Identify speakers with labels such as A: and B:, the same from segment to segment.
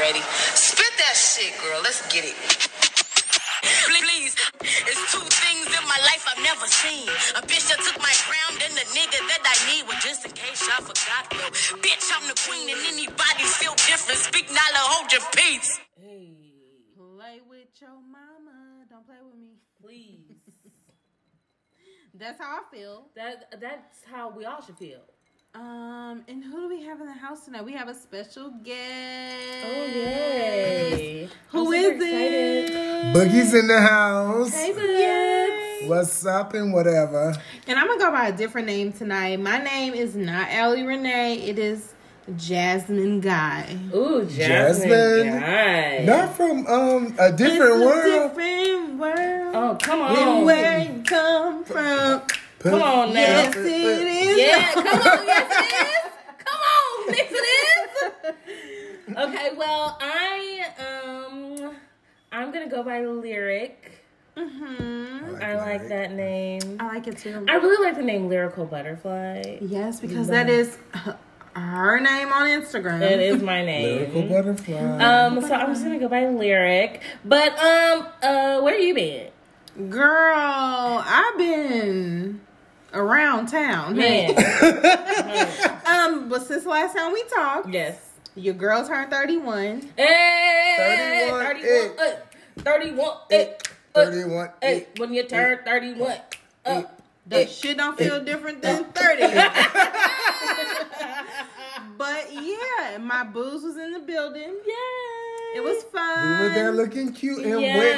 A: ready. Spit that shit, girl. Let's get it. Please, it's two things in my life I've never seen. A bitch that took my crown, then the nigga that I need. Well, just in case y'all forgot, though. Bitch, I'm the queen and anybody feel different. Speak Nala, hold your peace.
B: Hey, play with your mama. Don't play with me.
C: Please.
B: That's how I feel.
C: That that's how we all should feel.
B: Um, and who do we have in the house tonight? We have a special guest.
C: Oh yay!
B: Who
C: I'm
B: is it?
D: Boogie's in the house.
B: Hey, Boogie.
D: What's up and whatever.
B: And I'm gonna go by a different name tonight. My name is not Allie Renee. It is Jasmine Guy.
C: Ooh,
D: Jasmine.
C: Jasmine. Guy.
D: Not from um a different
B: it's a
D: world.
B: different world.
C: Oh come on.
B: where you come from?
C: Come on now.
B: Yes, it is.
C: Yeah, come on. Yes, it is. Come on. Yes, it is. Okay, well, I um, I'm gonna go by lyric.
B: Mhm.
C: I like that name.
B: I like it too.
C: I really like the name Lyrical Butterfly.
B: yes, because that is her name on Instagram.
C: It is my name.
D: Lyrical butterfly.
C: Um, so I'm just gonna go by lyric. But um, uh, where you been?
B: Girl, I've been around town.
C: Man,
B: Um, but since last time we talked,
C: yes.
B: your girl turned 31.
C: Hey,
D: 31,
C: 31,
D: eh.
C: uh, 31, eh, uh,
D: 31.
C: Hey, when you turn 31, uh,
B: That shit don't feel different than 30. but yeah, my booze was in the building.
C: yay.
B: It was fun.
D: We were there looking cute and
C: Yeah.
D: wet.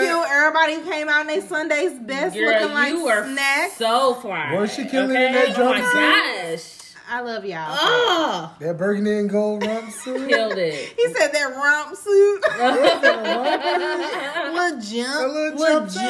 B: Looking cute. Everybody came out in their Sunday's best,
C: Girl,
B: looking like
C: you were
B: snacks.
C: so fly.
D: Was she killing
C: okay?
D: in that
C: Oh my gosh.
B: I love y'all.
C: Oh,
D: That burgundy and gold rump suit.
C: killed it.
B: He said that romp suit.
D: a
B: little jump,
D: A little
B: little
D: jump suit.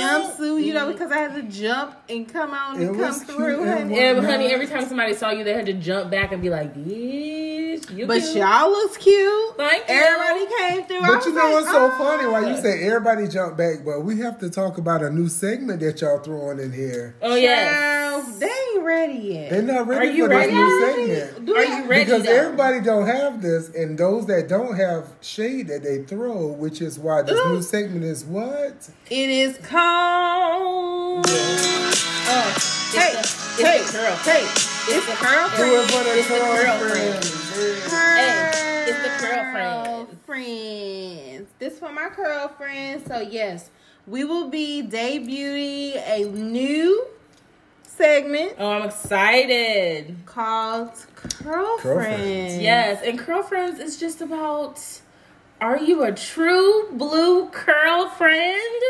B: jumpsuit, you know, mm-hmm. because I had to jump and come on
D: It
B: and come
D: was
B: through.
D: It
B: honey.
D: was-
C: Yeah, honey, every time somebody saw you, they had to jump back and be like, "Bitch, you
B: But
C: cute."
B: y'all looks cute.
C: Thank you.
B: Everybody came through. I
D: But
B: was
D: you know
B: like,
D: what's so
B: oh.
D: funny? Why you say everybody jump back, but we have to talk about a new segment that y'all throwing in here.
C: Oh yeah.
B: Child, they ain't ready yet.
D: They're not ready
C: Are you
D: for this
C: ready?
D: new segment.
B: Do
C: Are you ready?
D: Because
C: though?
D: everybody don't have this, and those that don't have shade that they throw, which is why this
B: Ooh.
D: new segment is what?
B: It is called.
C: Uh, oh, it's
B: Hey,
C: the, it's
B: hey,
C: the girl.
B: hey, it's the girl
D: Do it for the
C: It's the girlfriend.
D: girlfriend.
C: Hey, it's the girlfriend.
B: Friends. This for my girlfriend. So yes, we will be debuting a new segment
C: Oh, I'm excited.
B: called Girlfriends.
D: Girlfriends.
C: Yes, and curl friends is just about are you a true blue curl friend?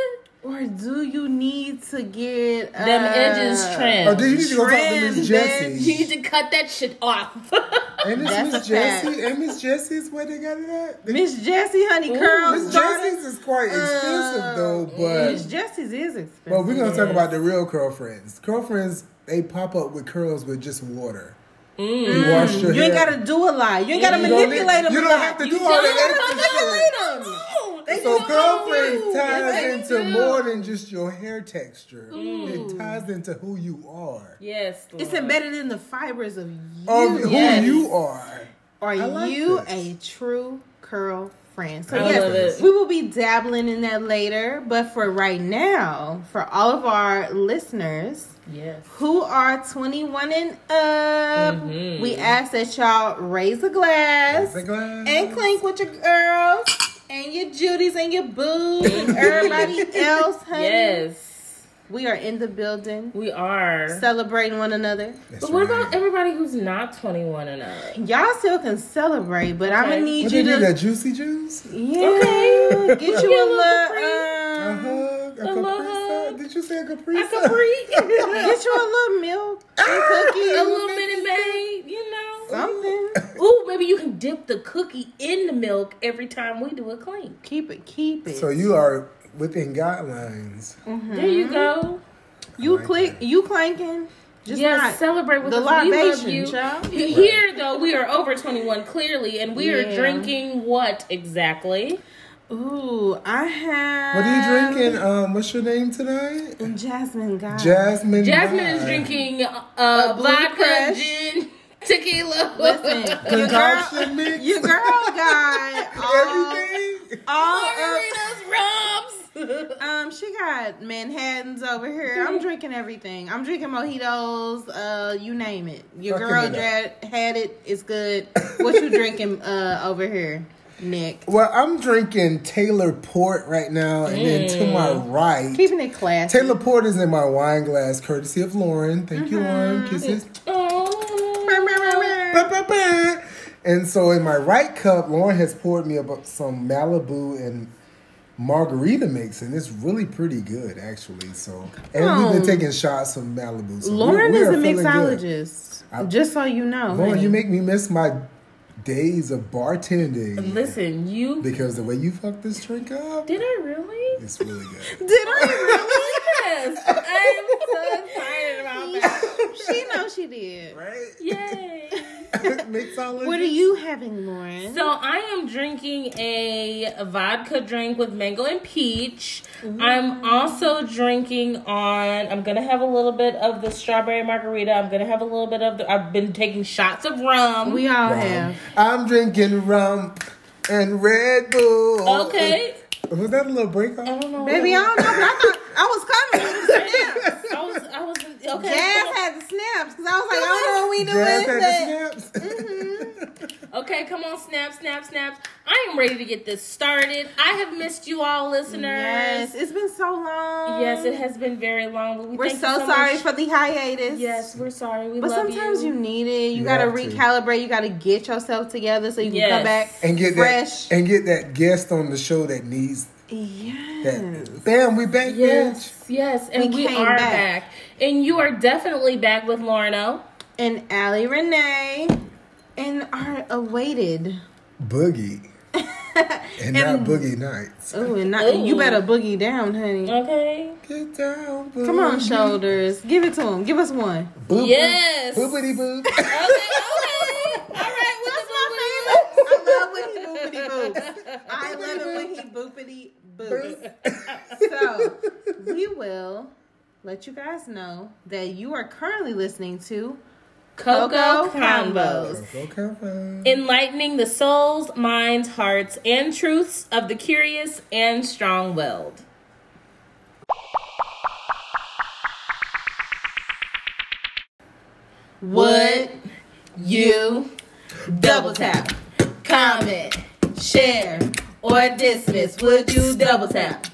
B: Or do you need to get uh,
C: Them edges trimmed.
D: Or do you need to go talk to
B: Trim,
D: Miss
C: You need to cut that shit off.
D: And it's
B: That's
D: Miss. Jessie. And Miss Jessie's where they got it at?
B: Miss Jessie, honey,
C: Ooh,
B: curls.
D: Miss
B: started-
D: Jessie's is quite expensive
B: Uh,
D: though, but
B: Miss
D: but
B: Jessie's is expensive.
D: but we're gonna talk about the real girlfriends. Girlfriends they pop up with curls with just water. Mm. You wash your
B: You ain't gotta do a lot. You ain't gotta
D: You
B: manipulate
D: need-
B: them.
D: You don't have to
B: You
D: do all that
B: don't
D: extra shit.
B: manipulate them. They
D: So
B: do
D: girlfriend
B: you.
D: ties
B: They
D: into
B: do.
D: more than just your hair texture. Mm. It ties into who you are.
C: yes.
B: It's embedded in the fibers of you.
D: Of who
C: Yes.
D: you are.
B: Are
D: like
B: you
D: this.
B: a true curl friend? So
C: I
B: yes,
C: love
B: we will be dabbling in that later. But for right now, for all of our listeners
C: Yes.
B: who are 21 and up,
C: Mhm.
B: we ask that y'all raise a glass,
D: Raise a glass.
B: and clink with your girls and your Judies and your boos and everybody else, honey.
C: Yes.
B: We are in the building
C: We are.
B: celebrating one another.
D: That's
C: but what
D: right.
C: about everybody who's not 21 and up?
B: Y'all still can celebrate, but I'm gonna need
D: What
B: you
D: they do?
B: to
D: That juicy juice?
B: Yeah,
C: Okay.
B: get
C: Get
B: you
C: a
B: a
C: little
B: little,
C: Capri.
D: A hug? A
C: A little
D: Capri
C: hug.
D: Sun? Did you say a Capri
C: A
D: Sun?
C: Capri.
B: get you a little milk and cookies,
C: a little Minute Maid, you know.
B: something.
C: Ooh, maybe you can dip the cookie in the milk every time we do a clean.
B: Keep it, keep it.
D: So you are within guidelines. Mm-hmm.
C: There you go.
B: you
D: like
B: click,
D: that.
B: you clanking. Just
C: yes, celebrate with
B: the
C: us. We love
B: libation,
C: you.
B: child.
C: Here, though, we are over 21 clearly, and we are drinking what exactly?
B: Ooh, I have.
D: What are you drinking? Um, what's your name tonight?
B: Jasmine, guys.
D: Jasmine.
C: Jasmine is drinking uh,
B: A Blue
C: vodka,
B: Crush.
C: gin, tequila.
B: Listen, your girl,
D: Concoction mix.
B: your girl got all,
D: Everything.
B: all of,
C: Margaritas, rums.
B: um, she got Manhattans over here. I'm drinking everything. I'm drinking mojitos. Uh, you name it. Your
D: Fucking
B: girl
D: it
B: dra- had it. It's good. What you drinking uh over here, Nick?
D: Well, I'm drinking Taylor Port right now, and then to my
B: Mm.
D: right,
B: Keeping it classy.
D: Taylor Port is in my wine glass, courtesy of Lauren. Thank you, Lauren.
B: Mm-hmm.
D: Kisses.
C: Oh.
D: And so in my right cup, Lauren has poured me up some Malibu and margarita mix, and it's really pretty good, actually. So, and we've been taking shots of Malibu. So
B: Lauren
D: we
B: is a mixologist.
D: I-
B: just so you know.
D: Lauren,
B: honey.
D: you make me miss my days of bartending
C: Listen, you
D: because the way you fucked this drink up,
C: did I really?
D: it's really good.
B: Did I really?
C: Yes, I'm so excited about that.
B: she knows she did.
D: Right?
C: Yay!
D: Mixologist.
B: What are you having, Lauren?
C: So I am drinking a vodka drink with mango and peach. I'm also drinking on. I'm gonna have a little bit of the strawberry margarita. I'm gonna have a little bit of the. I've been taking shots of rum.
B: we all
D: Rum.
B: have.
D: I'm drinking rum and Red Bull.
C: okay.
D: Was that a little break?
C: I don't know.
B: Baby, I don't know, but I thought I was coming with the snaps.
C: I was. I was. Okay.
B: Jazz
C: so-
B: had the snaps because I was like, I don't know what we
D: Jazz
B: doing.
D: had
B: but-
D: the snaps. Mm-hmm.
C: Okay, come on, snap, snap, snaps. I am ready to get this started. I have missed you all, listeners.
B: Yes, it's been so long.
C: Yes, it has been very long. But we
B: We're
C: thank
B: so,
C: you so
B: sorry
C: much.
B: for the hiatus.
C: Yes, we're sorry. We
B: But
C: love
B: sometimes you. need it. You,
D: You
B: gotta
D: have to.
B: recalibrate. You gotta get yourself together so you can come back
D: and get
B: fresh.
D: that and get that guest on the show that needs
B: yes.
D: that. Bam, we back,
C: Yes,
D: bitch.
C: yes, and
B: We
C: we, are
B: back.
C: back. and you are definitely back with Lorno.
B: And Allie Renee and our awaited.
D: Boogie and, not boogie nights.
B: Oh, and not, you better boogie down, honey.
C: Okay.
D: Get down, boogie.
B: Come on, shoulders. Give it to him. Give us one.
D: Boop,
C: Yes.
D: boop, boopity boop.
C: Okay. Okay. All right. With
B: I love when he boopity boops. I love it when he boopity boops. so we will let you guys know that you are currently listening to
C: the Coco
B: Coco
C: Convos.
D: Go cover.
C: Enlightening the souls, minds, hearts, and truths of the curious and strong willed.
B: Would you double tap, comment, share, or dismiss? Would you double tap,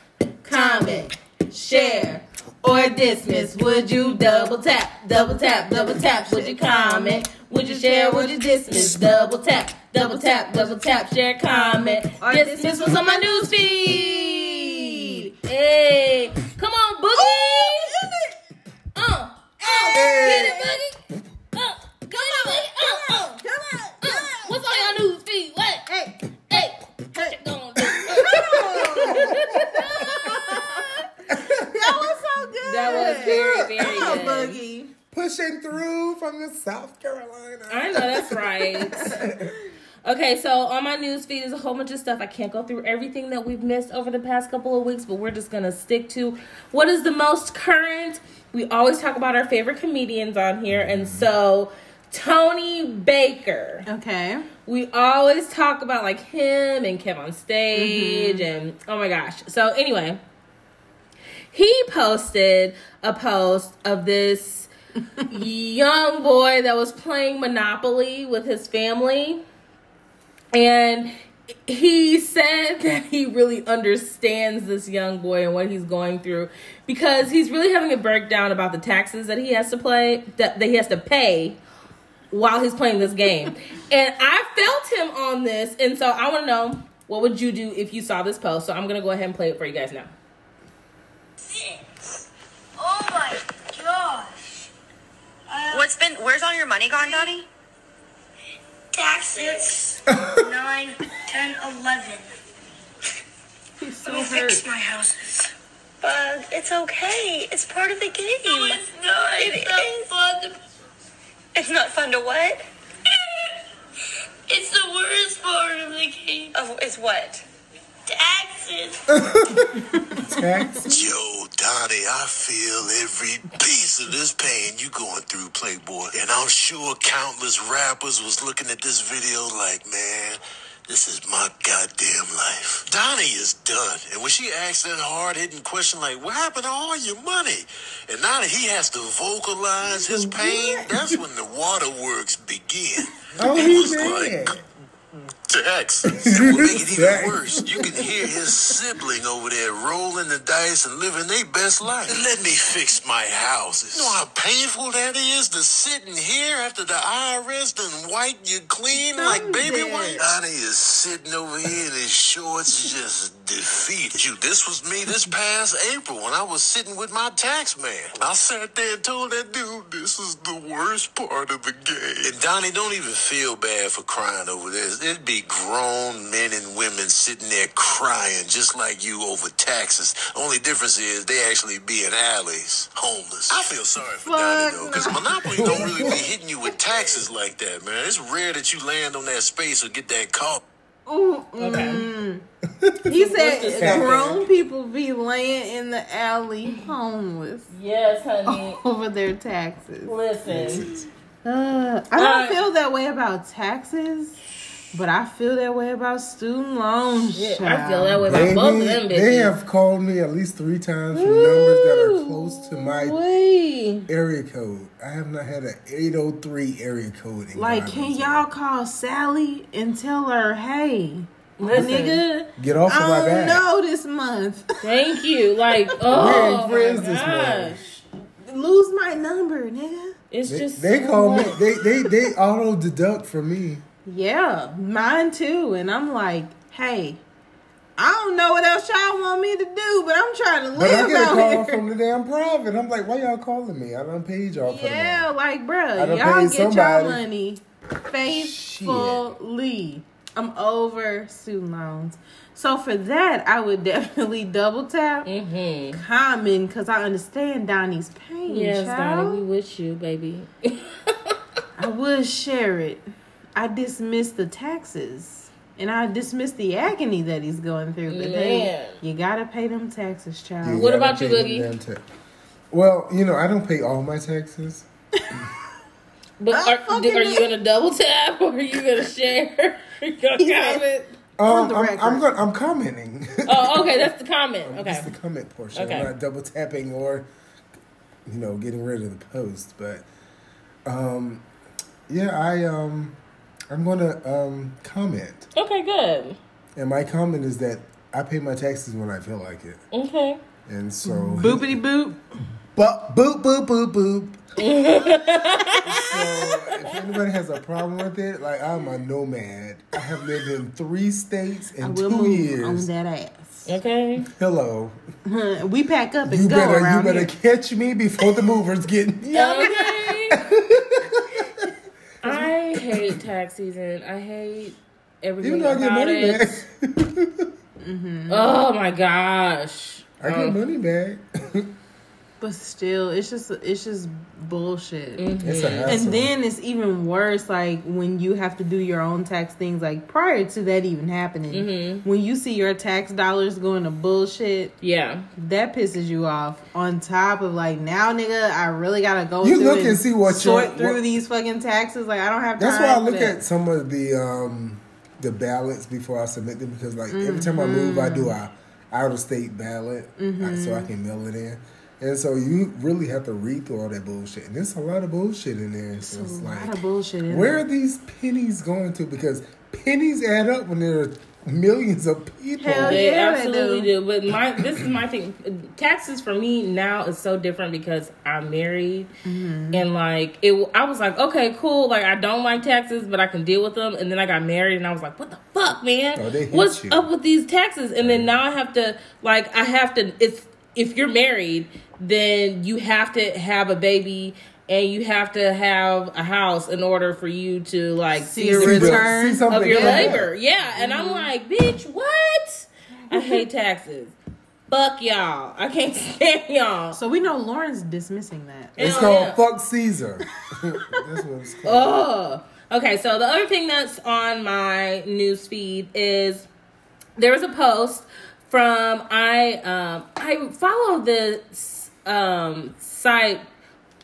B: comment, share, or dismiss? Would you double tap, double tap, double tap? Would you comment? Would you share? Would you dismiss? Double tap, double tap, double tap, share, comment, or dismiss was on my news feed.
C: Hey, come on, Boogie! Uh, uh, get it, Boogie! Uh, get it, Boogie! Uh, uh,
B: Come on,
C: uh. What's on your news feed? What?
B: Hey,
C: Hey, what you gonna do?
B: that was so good.
C: That was very, very
B: Come on,
C: good.
B: Boogie.
D: Pushing through from the South Carolina.
C: I know that's right. Okay, so on my news feed is a whole bunch of stuff. I can't go through everything that we've missed over the past couple of weeks, but we're just gonna stick to what is the most current. We always talk about our favorite comedians on here, and so Tony Baker.
B: Okay.
C: We always talk about like him and Kev on stage, mm-hmm. and oh my gosh. So anyway, he posted a post of this young boy that was playing Monopoly with his family. And he said that he really understands this young boy and what he's going through because he's really having a breakdown about the taxes that he has to play that, that he has to pay while he's playing this game. and I felt him on this, and so I want to know what would you do if you saw this post. So I'm gonna go ahead and play it for you guys now.
E: Oh my gosh. Uh,
A: What's been? Where's all your money gone, Daddy?
E: Taxes? 9, 10, 11.
B: He's so
E: Let me fix my houses. Bug, it's okay. It's part of the game. No, it's not. It it's not fun. It's not fun to what? it's the worst part of the game. Of is what? Taxes.
D: Tax.
F: Yo, Donnie, I feel every piece of this pain you going through, Playboy. And I'm sure countless rappers was looking at this video like, man, this is my goddamn life. Donnie is done. And when she asks that hard hitting question like, what happened to all your money? And now that he has to vocalize his pain, that's when the waterworks begin.
D: Oh,
F: It
D: he's
F: was
D: mad.
F: Like, Texas. To make it even worse, you can hear his sibling over there rolling the dice and living their best life. Let me fix my houses. You know how painful that is to sit in here after the IRS done wipe you clean like baby
B: dead.
F: white? Donnie is sitting over here in his shorts just defeated. You, this was me this past April when I was sitting with my tax man. I sat there and told that dude this is the worst part of the game. And Donnie, don't even feel bad for crying over this. It'd be grown men and women sitting there crying just like you over taxes. Only difference is they actually be in alleys, homeless. I feel sorry for Donnie though, because Monopoly don't really be hitting you with taxes like that, man. It's rare that you land on that space or get that call.
B: Ooh,
C: Okay.
B: mm. He said grown people be laying in the alley homeless
C: Yes, honey.
B: over their taxes.
C: Listen.
B: Uh, I don't
C: Uh,
B: feel that way about taxes, but I feel that way about student loans.
C: Yeah, I feel that way about
D: Baby,
C: both of them bitches.
D: they have called me at least three times from numbers that are close to my
C: Wait.
D: area code. I have not had an 803 area code. In
B: Like, can y'all call Sally and tell her, hey,
C: Listen.
B: nigga,
D: get off of
B: I
D: my
B: don't
D: back?
B: know this month.
C: Thank you. Like, oh,
D: ain't friends
C: my
D: this morning.
C: gosh.
B: Lose my number, nigga.
C: It's
D: They,
C: just
D: they
C: so
D: call me. They they they auto deduct from me.
B: Yeah, mine too. And I'm like, hey, I don't know what else y'all want me to do, but I'm trying to
D: But I
B: live
D: get a
B: out
D: call
B: here.
D: from the damn private. I'm like, why y'all calling me? I don't paid y'all for
B: yeah,
D: the
B: like,
D: I
B: bruh, y'all
D: paid
B: get your
D: somebody.
B: money faithfully. I'm over student loans. So for that, I would definitely double tap
C: Mm-hmm.
B: Common because I understand Donnie's pain.
C: Yes,
B: child.
C: Donnie, we with you, baby.
B: I would share it. I dismiss the taxes. And I dismiss the agony that he's going through. But hey, you gotta pay them taxes, child.
C: What about you,
D: pay them
C: Boogie?
D: ta- Well, you know, I don't pay all my taxes.
C: But are,
B: fucking
C: are you gonna double tap or are you gonna share? you gonna
B: He said-
C: comment?
D: Um, I'm. I'm, gonna, I'm commenting.
C: Oh, okay, that's the comment. Okay.
D: Just the comment portion.
C: Okay.
D: I'm not double tapping or, you know, getting rid of the post. But, um, yeah, I um, I'm gonna um comment,
C: Okay, good.
D: and my comment is that I pay my taxes when I feel like it,
C: Okay.
D: and so
B: Boopity boop.
D: But boop boop boop boop. so if anybody has a problem with it, like I'm a nomad. I have lived in three states
B: I
D: in
B: will
D: two
B: move on that ass.
C: Okay.
D: Hello.
B: we pack up and
D: You
B: go
D: better you
B: around
D: better
B: here.
D: catch me before the movers get me.
C: Okay. I hate tax season. I hate everything
D: Even though I get
C: about
D: money
C: it.
D: back.
C: Oh my gosh.
D: I get
C: Um,
D: money back.
B: But still, it's just it's just bullshit.
D: It's a hassle.
B: And then it's even worse, like when you have to do your own tax things. Like prior to that even happening,
C: Mm-hmm.
B: when you see your tax dollars going to bullshit,
C: Yeah.
B: that pisses you off. On top of like now, nigga, I really gotta go.
D: You look and see what
B: sort
D: your-
B: through
D: what-
B: these fucking taxes. Like I don't have time.
D: That's why I look
B: that.
D: at some of the um the ballots before I submit them because like every time I move I do a out of state ballot so I can mail it in. And so you really have to read through all that bullshit. And there's a lot of bullshit in there. So it's
B: a lot of bullshit. In
D: where
B: there.
D: are these pennies going to? Because pennies add up when there are millions of people.
B: Hell
C: They
B: yeah, they
C: absolutely
B: do.
C: do. But my this is my thing. Taxes for me now is so different because I'm married
B: Mm-hmm.
C: and like it. I was like, okay, cool. Like I don't like taxes, but I can deal with them. And then I got married and I was like, what the fuck, man?
D: Oh,
C: What's
D: you.
C: up with these taxes? And then now I have to like I have to. It's if you're married, then you have to have a baby. And you have to have a house in order for you to like
B: See
C: see the
D: See
B: return
D: see
C: of your
D: come back.
C: labor. Yeah, and I'm like, bitch, what? I hate taxes. Fuck y'all. I can't stand y'all.
B: So we know Lauren's dismissing that.
D: It's called
C: yeah.
D: fuck Caesar. That's what it's called.
C: Oh. Okay, so the other thing that's on my news feed is there was a post from I um I follow this um site.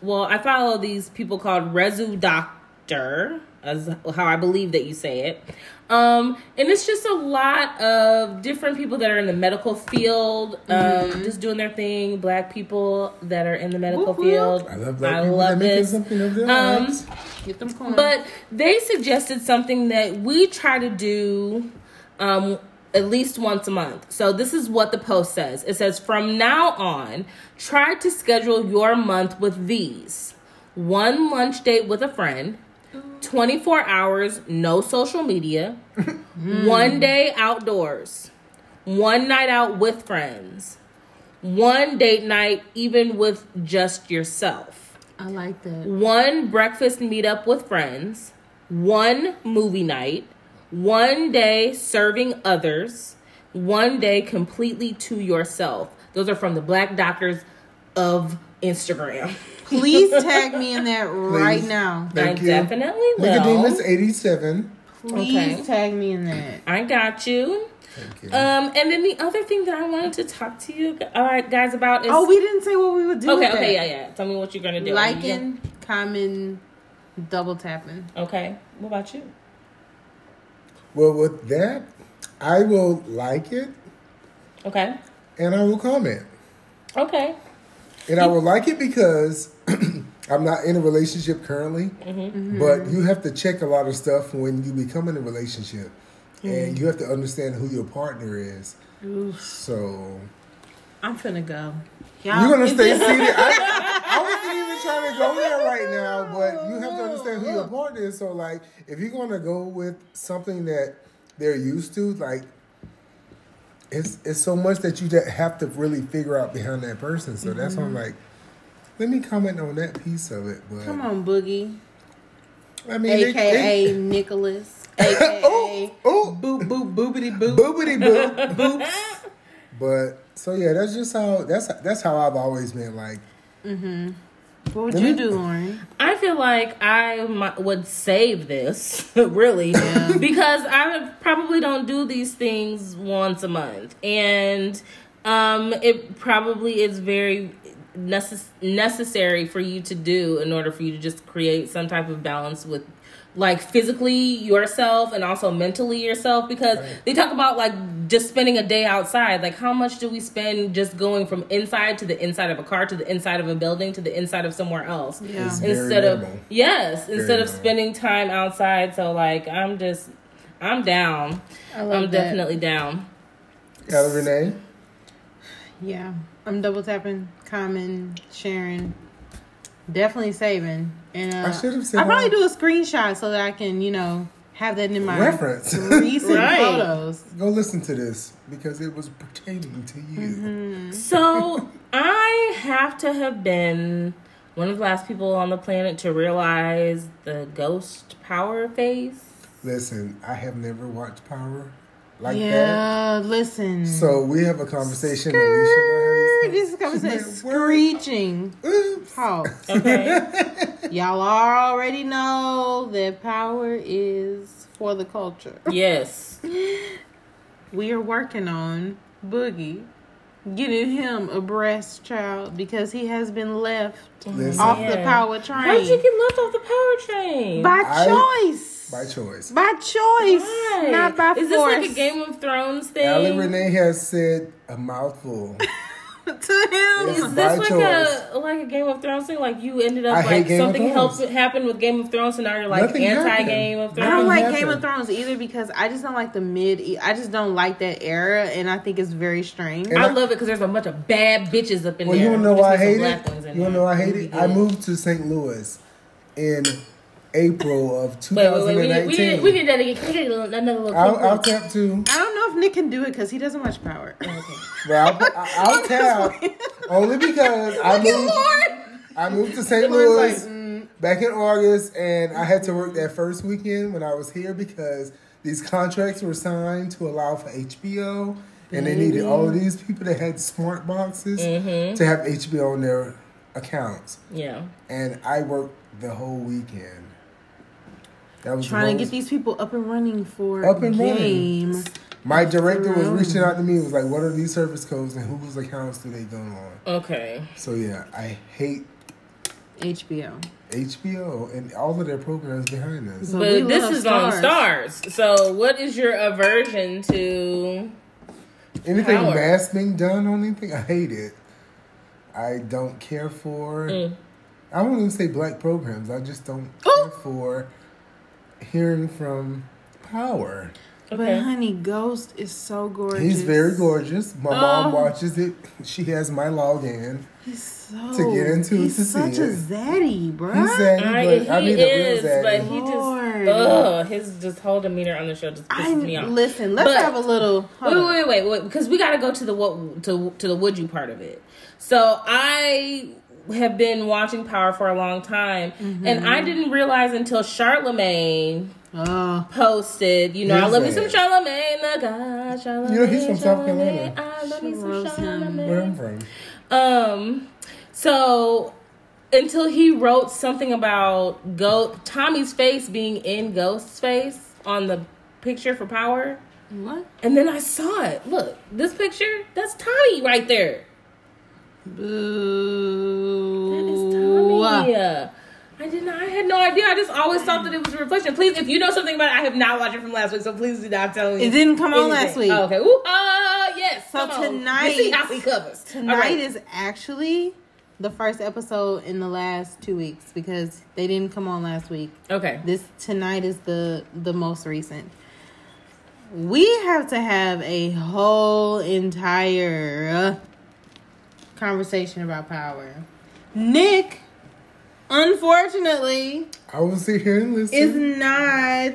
C: Well, I follow these people called Resu Doctor, as how I believe that you say it. Um, and it's just a lot of different people that are in the medical field, um, just doing their thing. Black people that are in the medical
B: Whoop, whoop.
C: field.
D: I love black
C: I
D: people
C: love
D: making
C: this.
D: something of their
C: Um,
D: lives.
B: Get them coins.
C: but they suggested something that we try to do um, at least once a month. So this is what the post says. It says, from now on, try to schedule your month with these. One lunch date with a friend, 24 hours, no social media, one day outdoors, one night out with friends, one date night, even with just yourself
B: I like that.
C: one breakfast meetup with friends, one movie night, one day serving others, one day completely to yourself. Those are from the Black Doctors of Instagram.
B: Please tag me in that right now.
D: Thank
C: I
D: you.
C: definitely will.
D: Nicodemus eighty seven.
B: Please
C: Okay.
B: tag me in that.
C: I got you.
D: Thank you.
C: Um, and then the other thing that I wanted to talk to you, all right, guys, about is
B: Oh, we didn't say what we would do.
C: okay,
B: with
C: okay,
B: that.
C: yeah, yeah. Tell me what you're gonna do.
B: Liking, comment, double tapping.
C: Okay. What about you?
D: Well, with that, I will like it
C: Okay.
D: and I will comment.
C: Okay.
D: And I will like it because I'm not in a relationship currently, mm-hmm. Mm-hmm. but you have to check a lot of stuff when you become in a relationship. And you have to understand who your partner is. So
B: I'm finna go.
D: you're gonna stay seated. I, I wasn't even trying to go there right now, but you have to understand who your partner is. So like, if you're gonna go with something that they're used to, like, it's it's so much that you just have to really figure out behind that person. So that's why I'm mm-hmm. like, let me comment on that piece of it. But
B: Come on, Boogie.
D: I mean, they-
B: AKA
D: they-
B: Nicholas. AKA
D: oh,
B: boop boop boopity boop.
D: boopity boop, boops. But so yeah, that's just how that's that's how I've always been. Like, mm-hmm.
B: What would
D: Let
B: you do, Lauren?
C: I feel like I might, would save this, really, because I probably don't do these things once a month, and um, it probably is very necess- necessary for you to do in order for you to just create some type of balance with like physically yourself and also mentally yourself because they talk about like just spending a day outside. Like how much do we spend just going from inside to the inside of a car to the inside of a building to the inside of somewhere else?
B: Yeah.
D: It's very
C: instead of
D: minimal.
C: yes instead of spending time outside. So like i'm just i'm down.
B: I love
C: i'm
B: that.
C: definitely down.
D: Ella Renee,
B: Yeah, I'm double tapping, commenting, sharing, definitely saving. And uh,
D: I should have said
B: I probably do a screenshot so that I can, you know, have that in my
D: Reference.
B: recent
C: Right.
B: photos.
D: go listen to this because it was pertaining to you.
B: Mm-hmm.
C: so i have to have been one of the last people on the planet to realize the ghost power phase
D: Listen, I have never watched Power like that.
B: Yeah, listen.
D: So we have a conversation. Alicia
B: this is
D: had-
B: conversation
D: She's
B: screeching.
D: Oops.
B: Pause.
C: okay
B: Y'all already know that power is for the culture.
C: yes
B: We are working on Boogie getting him a breast child because he has been left
D: Listen,
B: off the power train.
C: how did you get left off the power train
B: by
D: I-
B: choice.
D: by choice.
B: By choice,
C: Why?
B: not by
C: is this like a game of thrones thing
D: Allie Renee has said a mouthful.
B: to him.
D: It's
C: Is this like
D: choice.
C: a like a Game of Thrones thing? Like you ended up
D: I
C: like
D: Game
C: something
D: Thrones.
C: helped happened with Game of Thrones, and now you're like
D: Nothing
C: anti Game
D: happened.
C: of
B: I
C: Thrones.
B: don't like. Game of Thrones either because I just don't like the mid. I just don't like that era, and I think it's very strange.
D: And
C: I
D: I-
C: love it because there's a bunch of bad bitches up in
D: Well,
C: there.
D: you don't know why I hate it? You
C: don't
D: know why I hate
C: It'd
D: it?
C: be
D: I moved to St. Louis in April of
C: Wait, wait, wait. We need, we
D: 2019.
C: we need that again. Can we get another little
D: I'll,
C: quick
D: I'll tap to.
B: I don't know if Nick can do it because he doesn't watch Power.
D: Well, I'll, I'll tap only because I moved. I moved to St. Louis
B: mm.
D: back in August, and I had to work that first weekend when I was here because these contracts were signed to allow for HBO, and they needed all of these people that had smart boxes to have HBO on their accounts.
C: Yeah.
D: And I worked the whole weekend. That was
B: Trying to get these people up and running for
D: Up and running.
B: game
D: My director was reaching out to me. Was like, "What are these service codes and whose accounts do they go on?"
C: Okay.
D: So yeah, I hate
B: HBO.
D: HBO and all of their programs behind this.
B: But
C: But this
B: love
C: is on
B: stars.
C: stars. So what is your aversion to
D: Anything
C: Power.
D: mass being done on anything, I hate it. I don't care for.
C: Mm.
D: I won't even say black programs. I just don't
B: Oh.
D: care for hearing from Power.
B: But honey, Ghost is so gorgeous.
D: He's very gorgeous. My mom
B: Oh.
D: watches it. She has my login.
B: He's so
D: To get into
B: He's
D: to see
B: such a
D: it.
B: zaddy, bruh.
D: He's zaddy,
C: I,
D: but
C: he
D: I mean the real
C: is,
D: zaddy.
C: but he just
B: Lord.
C: ugh, his just whole demeanor on the show just pisses
B: I
C: me off.
B: listen. Let's
C: But-
B: have a little. hold
C: Wait, wait, wait, wait, because we got to go to the what to to the would you part of it. So I have been watching Power for a long time, and
B: Mm-hmm.
C: I didn't realize until Charlemagne
B: Oh,
C: posted. You know, I
D: His
C: love me some
D: ass.
C: Charlemagne, the God, Charlemagne.
D: You know, he's from South Carolina.
C: I love me some. Charlemagne.
D: Where I'm from.
C: Um, so until he wrote something about Ghost Tommy's face being in Ghost's face on the picture for Power,
B: what?
C: and then I saw it. Look, this picture, that's Tommy right there.
B: Boo.
C: That is Tommy. I did not. I had no idea. I just always thought that it was a reflection. Please, if you know something about it, I have not watched it from last week, so please do not tell me.
B: It didn't come on
C: anything.
B: last week.
C: Oh, okay. Ooh, uh, yes.
B: So tonight-
C: see how he covers
B: Tonight
C: right.
B: is actually the first episode in the last two weeks because they didn't come on last week.
C: okay.
B: This tonight is the the most recent. We have to have a whole entire conversation about power. Nick, unfortunately,
D: I will sit here and listen.
B: is not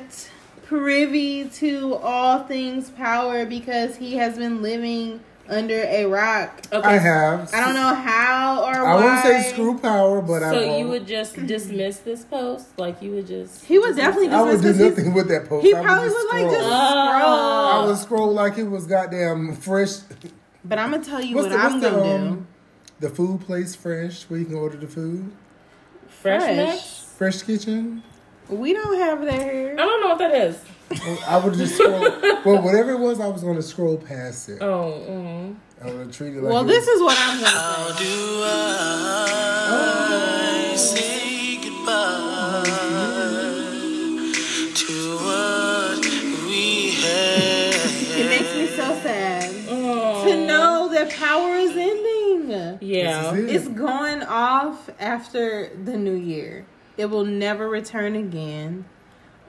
B: privy to all things power because he has been living under a rock.
C: Okay.
D: I have.
B: I don't know how or
D: I
B: why.
D: won't say screw power, but I
C: So you would just dismiss this post? Like you would just
B: He would
C: dismiss
B: definitely
C: it?
D: I would do nothing with that post.
B: He
D: I
B: probably
D: just
B: would like
D: scroll.
B: just
C: Oh.
D: I would scroll like it was goddamn fresh.
B: But I'm gonna tell you
D: What's
B: what
D: the,
B: I'm
D: what's the,
B: gonna do.
D: Um, the food place fresh where you can order the food?
C: Fresh,
B: Fresh.
D: Fresh Kitchen?
B: We don't have that here.
C: I don't know what that is.
D: Well, I would just scroll. well, whatever it was, I was going to scroll past it.
C: Oh, mm.
D: I would treat it like
B: Well,
D: it
B: this
D: was-
B: is what I'm gonna say.
F: Do I say goodbye to what we had?
B: It makes me so sad
C: Oh.
B: to know that power is ending.
C: Yeah.
D: This it.
B: It's going off after the new year. It will never return again.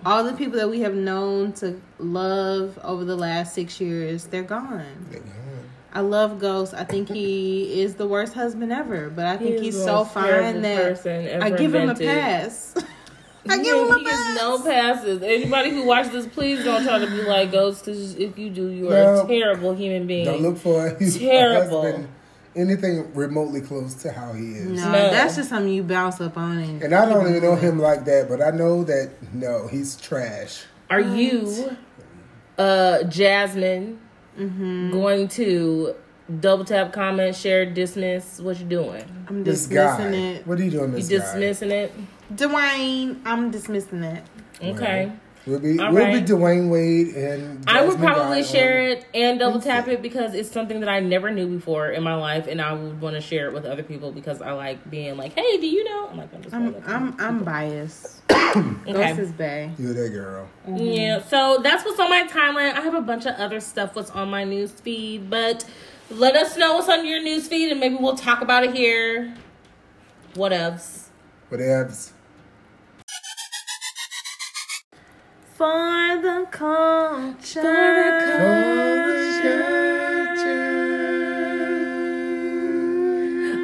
B: All the people that we have known to love over the last six years, they're gone. They're gone. I love Ghost. I think he is the worst husband ever, but I think
C: is
B: he's so fine that I give him a pass. I give him a pass.
C: no passes. Anybody who watches this, please don't try to be like Ghost, because if you do, you are
D: No.
C: a terrible human being.
D: Don't look for it. a
C: Terrible.
D: Husband, anything remotely close to how he is.
B: No,
C: No.
B: that's just something you bounce up on. And,
D: And I don't even know him like that, but I know that no, he's trash.
C: Are you, uh, Jasmine,
B: Mm-hmm.
C: going to double tap, comment, share, dismiss? What you doing?
B: I'm
D: This guy.
B: dismissing it.
D: What are you doing,
C: You
D: this guy?
C: dismissing it?
B: Dwayne, I'm dismissing it.
C: Okay.
D: We'll be
C: All
D: we'll
C: right.
D: be Dwayne Wade and
C: I would probably
D: Guy
C: share it and double tap it because it's something that I never knew before in my life, and I would want to share it with other people because I like being like, "Hey, do you know?" I'm like, I'm just
B: I'm
C: like,
B: I'm I'm biased. Ghost
C: okay.
B: is bae.
D: You're that girl. Mm-hmm.
C: Yeah, so that's what's on my timeline. I have a bunch of other stuff what's on my news feed, but let us know what's on your news feed, and maybe we'll talk about it here. What else?
D: What abs.
B: For the culture.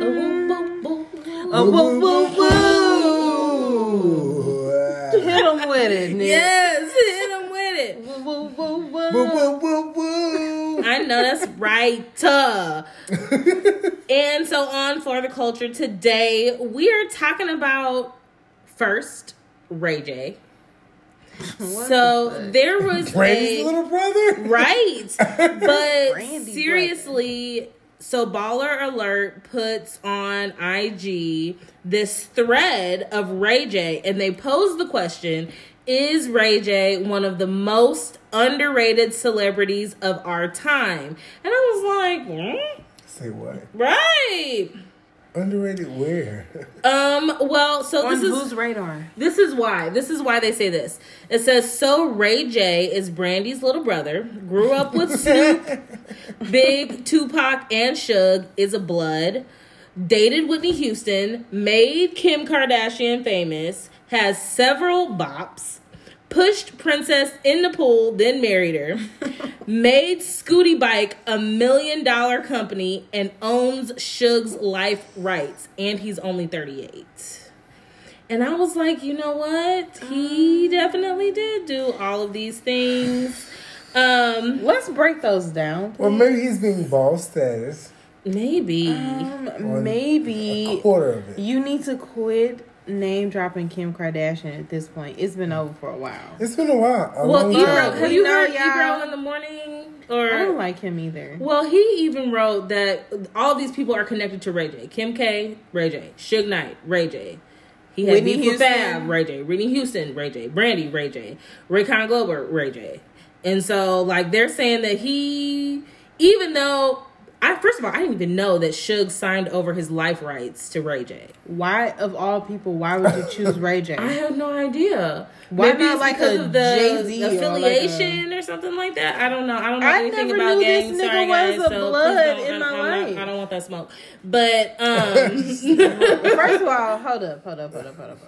C: Oh, woo, woo, woo.
B: Oh, woo, woo, woo.
D: Ooh.
B: Hit him with it, Nick.
C: Yes, hit him with it.
B: Woo, woo, woo, woo.
D: Woo, woo, woo, woo.
C: I know that's right. Uh. and so on for the culture today, we're talking about first Ray J. So there was
D: Brandy's
C: a
D: little brother.
C: right, but
B: Brandy
C: seriously. So Baller Alert puts on IG this thread of Ray J, and they pose the question: Is Ray J one of the most underrated celebrities of our time? And I was like, hmm?
D: Say what?
C: right.
D: Underrated where?
C: Um. Well, so
B: On
C: this is
B: whose radar?
C: This is why. This is why they say this. It says so Ray J is Brandy's little brother, grew up with Snoop, Big, Tupac, and Suge, is a blood, dated Whitney Houston, made Kim Kardashian famous, has several bops, pushed Princess in the pool, then married her, made Scoot-E-Bike a million dollar company, and owns Suge's life rights, and he's only 38. And I was like, you know what? He definitely did do all of these things. Um,
B: Let's break those down.
D: well, maybe he's being boss status.
C: maybe.
B: Um, maybe
D: A quarter of it.
B: you need to quit name dropping Kim Kardashian at this point. It's been over for a while.
D: It's been a while. A
C: well,
D: long
C: Ebro,
D: time.
C: have
B: We
C: you heard
B: y'all-
C: Ebro in the morning? Or
B: I don't like him either.
C: well, he even wrote that all these people are connected to Ray J. Kim K, Ray J. Suge Knight, Ray J. He had
B: Whitney Houston.
C: Fab, Ray J. Whitney Houston, Ray J. Brandy, Ray J. Raycon Glover, Ray J. And so, like, they're saying that he, even though, I first of all, I didn't even know that Suge signed over his life rights to Ray J.
B: Why, of all people, why would you choose Ray J?
C: I have no idea.
B: Why
C: Maybe
B: not like
C: because
B: a
C: of the
B: Jay-Z or like a-
C: affiliation or, something like that. I don't know. I don't know
B: I
C: anything about gangs.
B: nigga
C: Sorry,
B: was
C: guys.
B: a
C: so
B: blood in my
C: not-
B: life.
C: I don't want that smoke. But um,
B: First of all, hold up, hold up, hold up, hold up.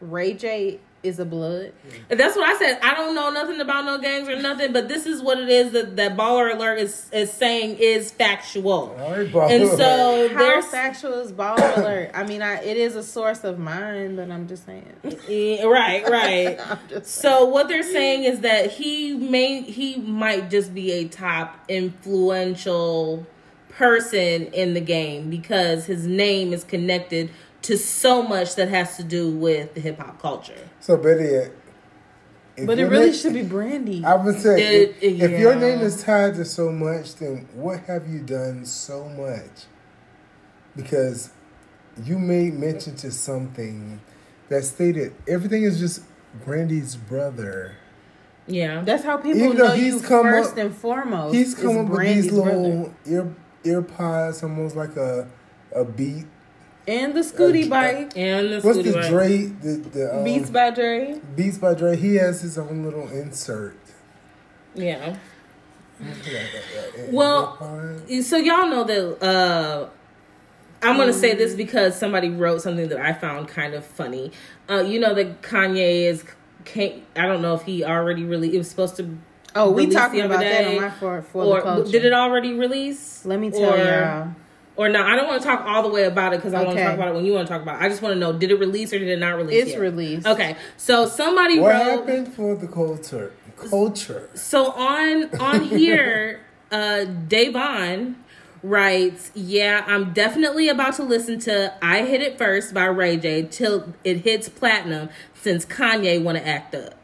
B: Ray J is a blood.
C: that's what I said. I don't know nothing about no gangs or nothing. But this is what it is that that baller alert is is saying is factual.
D: All right,
C: And so
B: How
C: there's
B: factual is baller alert? I mean, I, it is a source of mine, but I'm just saying.
C: Yeah, right, right.
B: I'm
C: So what they're saying is that he may he might just be a top influential person in the game because his name is connected to so much that has to do with the hip hop culture.
D: So better yet.
B: But it really
D: name-
B: should be Brandy.
D: I would say
C: It-
D: if, if your name is tied to so much, then what have you done so much? Because you made mention to something that stated everything is just Brandy's brother.
C: Yeah.
B: That's how people
D: Even though
B: know
D: he's
B: you
D: come
B: first
D: up-
B: and foremost.
D: He's
B: is
D: come up with
B: Brandy's
D: these
B: brother.
D: little ear ear pods, almost like a a beat.
B: And the Scooty
D: Uh,
B: bike
C: and the
D: What's
C: Scooty
D: the
C: Bike.
D: Dre? The, the um,
B: Beats by Dre.
D: Beats by Dre. He has his own little insert.
C: Yeah. Well. So y'all know that uh I'm gonna say this because somebody wrote something that I found kind of funny. Uh, you know that Kanye is. Can't, I don't know if he already really. It was supposed to.
B: Oh, we
C: release
B: talking
C: the other
B: about that on my for for
C: or
B: the culture.
C: did it already release?
B: Let me tell
C: or,
B: y'all.
C: Or no, I don't want to talk all the way about it because I want to talk about it when you want to talk about it. I just want to know: did it release or did it not release?
B: It's
C: yet?
B: released.
C: Okay, so somebody
D: what
C: wrote.
D: happened for the culture? Culture.
C: So on on here, uh Davon writes, "Yeah, I'm definitely about to listen to I Hit It First by Ray J till it hits platinum since Kanye want to act up."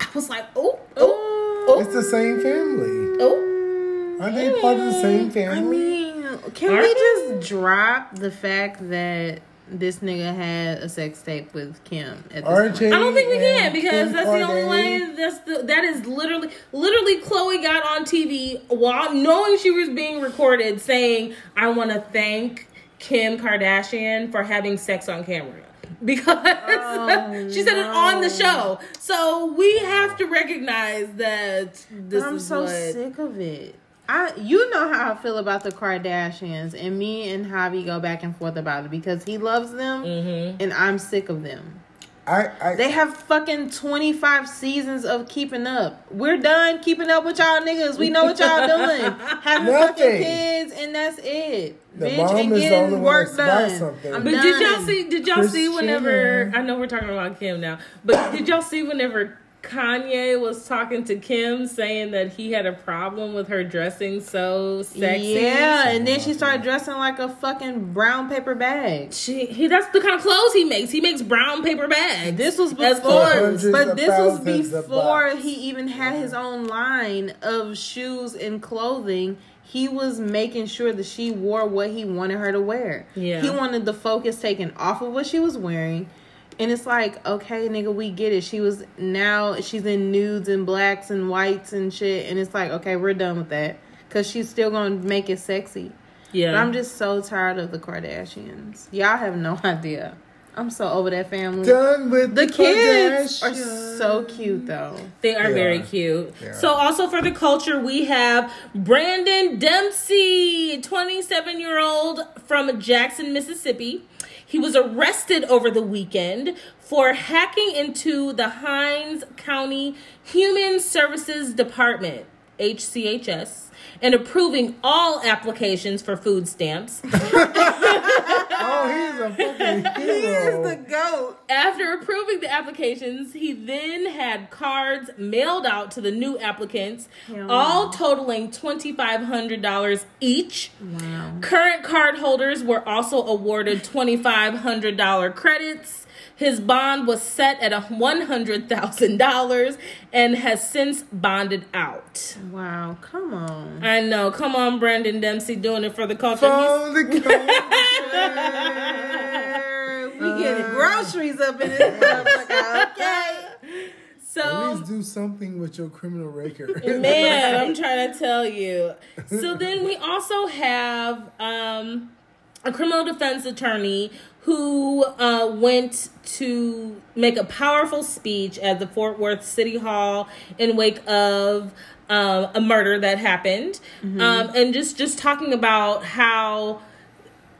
C: I was like, "Oh, oh, oh,
D: It's the same family.
C: oh."
D: Aren't they part of the same
B: I
D: family?
B: mean, can
C: Are
B: we
C: they?
B: just drop the fact that this nigga had a sex tape with Kim at this
D: RJ.
B: point?
C: I don't think we can because that's the only
D: Kardashian?
C: way. That's the that is literally literally Khloé got on TV while knowing she was being recorded saying, "I want to thank Kim Kardashian for having sex on camera." Because she said it on the oh, show, so we have to recognize that this
B: I'm
C: is
B: so
C: what.
B: sick of it. I, you know how I feel about the Kardashians, and me and Javi go back and forth about it because he loves them,
C: Mm-hmm.
B: and I'm sick of them.
D: I, I,
B: They have fucking 25 seasons of keeping up. We're done keeping up with y'all niggas. We know what y'all doing. Having fucking kids, and that's it.
D: The
B: Bitch,
D: mom
B: and
D: is
B: getting
D: only
B: work done.
D: something.
B: I'm
C: But did y'all see? Did y'all
D: Kris
C: see whenever? I know we're talking about Kim now, but did y'all see whenever Kanye was talking to Kim, saying that he had a problem with her dressing so sexy?
B: Yeah, and then she started dressing like a fucking brown paper bag.
C: She, he that's the kind of clothes he makes. He makes brown paper bags.
B: This was before, but this was before he even had his own line of shoes and clothing. He was making sure that she wore what he wanted her to wear.
C: Yeah.
B: He wanted the focus taken off of what she was wearing And it's like, okay, nigga, we get it. She was now she's in nudes and blacks and whites and shit, and it's like, okay, we're done with that because she's still gonna make it sexy.
C: Yeah.
B: But I'm just so tired of the Kardashians. Y'all have no idea. I'm so over that family.
D: Done with
B: The kids are so cute though.
C: They are
D: They
C: very
D: are.
C: cute.
D: They are.
C: So, also for the culture, we have Brandon Dempsey, 27 year old from Jackson, Mississippi. He was arrested over the weekend for hacking into the Hinds County Human Services Department, HCHS, and approving all applications for food stamps.
D: Oh, he's a fucking hero.
B: goat.
C: After approving the applications, he then had cards mailed out to the new applicants, all totaling $2,500 each.
B: Wow.
C: Current card holders were also awarded $2,500 credits. His bond was set at a $100,000 and has since bonded out.
B: Wow. Come on.
C: I know. Come on, Brandon Dempsey, doing it for the culture. He's-
D: From the
B: we getting groceries up in this motherfucker. Okay.
C: So,
D: At least do something with your criminal record.
C: Man, I'm trying to tell you. So then we also have um, a criminal defense attorney who uh, went to make a powerful speech at the Fort Worth City Hall in wake of um, a murder that happened, um, and just just talking about how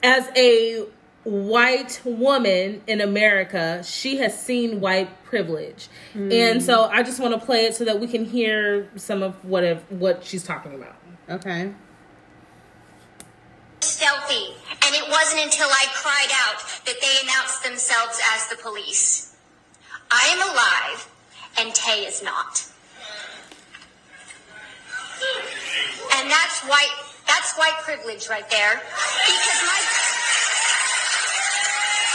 C: as a white woman in America, she has seen white privilege. And so I just want to play it so that we can hear some of what if, what she's talking about.
B: Okay.
E: Stealthy, and it wasn't until I cried out that they announced themselves as the police. I am alive, and Tay is not. And that's white that's white privilege right there. Because my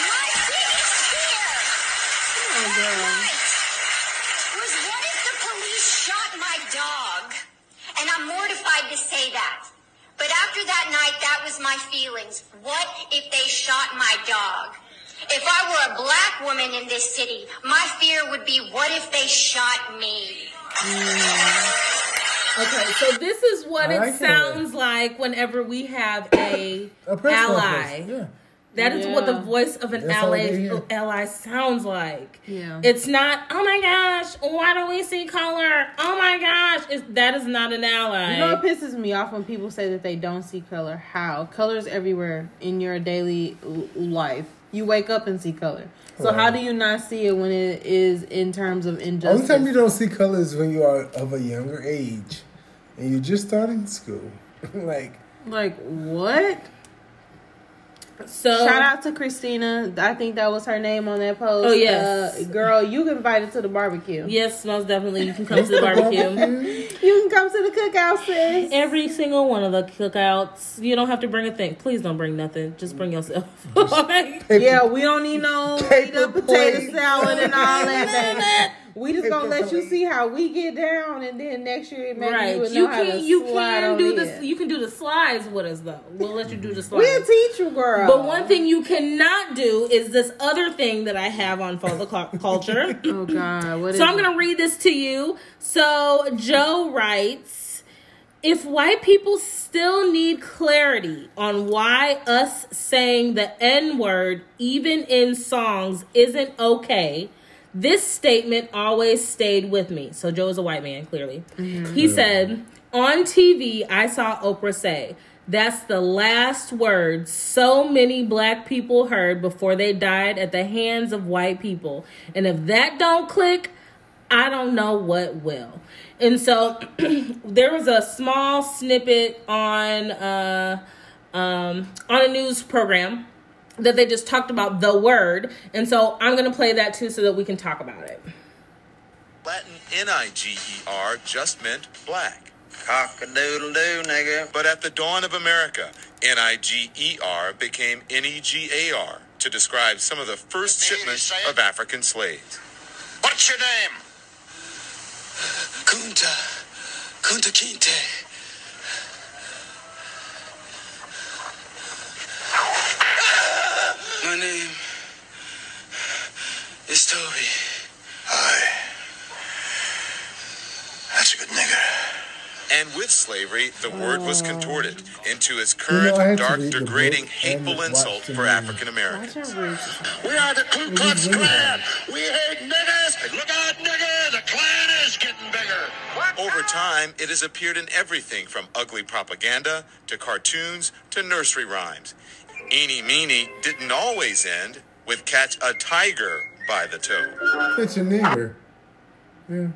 E: my biggest oh, fear was what if the police shot my dog? And I'm mortified to say that. But after that night, that was my feelings. What if they shot my dog? If I were a black woman in this city, my fear would be what if they shot me? Mm.
C: Okay, so this is what
D: I
C: it
D: like it.
C: sounds like whenever we have a,
D: A
C: ally.
D: Yeah.
C: That is what the voice of an
D: That's all they
C: ally ally sounds like.
B: Yeah.
C: It's not, oh my gosh, why don't we see color? Oh my gosh. It's, that is not an ally.
B: You know what pisses me off when people say that they don't see color? How? Color's everywhere in your daily life. You wake up and see color. So
D: Right.
B: how do you not see it when it is in terms of injustice?
D: Only
B: injustice?
D: time you don't see colors when you are of a younger age and you're just starting school. like,
B: like what?
C: So,
B: Shout out to Christina. I think that was her name on that post.
C: Oh, yes.
B: Uh, girl, you invited to the barbecue.
C: yes, most definitely, you can come to the barbecue.
B: You can come to the cookout, sis.
C: Every single one of the cookouts. You don't have to bring a thing. Please don't bring nothing. Just bring yourself.
B: Yeah, we don't need no
D: Paper
B: eat up potato
D: plate.
B: salad and all that. We just gonna let you see how we get down, and then next year maybe
C: right.
B: you
C: You can you can do
B: in.
C: the you can do the slides with us though. We'll let you do the slides.
B: We'll teach you, girl.
C: But one thing you cannot do is this other thing that I have on for the culture.
B: Oh God, what is?
C: so I'm
B: it?
C: to read this to you. So Joe writes If white people still need clarity on why us saying the N word, even in songs, isn't okay, this statement always stayed with me. So Joe is a white man, clearly. He said, On TV, I saw Oprah say, that's the last word so many black people heard before they died at the hands of white people. And if that don't click, I don't know what will. And so there was a small snippet on uh, um, on a news program that they just talked about the word, and so I'm gonna play that too so that we can talk about it.
G: Latin N-I-G-E-R just meant black.
H: Cock-a-doodle-doo, nigga.
G: But at the dawn of America, N-I-G-E-R became N-E-G-A-R to describe some of the first shipments of African slaves.
H: What's your name?
F: Kunta. Kunta Kinte. My name is Toby. Aye. That's a good nigger.
G: And with slavery, the word was contorted into its current,
D: you know,
G: dark, degrading, hateful insult for African Americans.
H: We are the Ku Klux Klan. We hate niggers. Look out, nigger. The Klan is getting bigger.
G: Over time, it has appeared in everything from ugly propaganda to cartoons to nursery rhymes. Eeny Meeny didn't always end with catch a tiger by the toe.
D: It's a nigger. Yeah.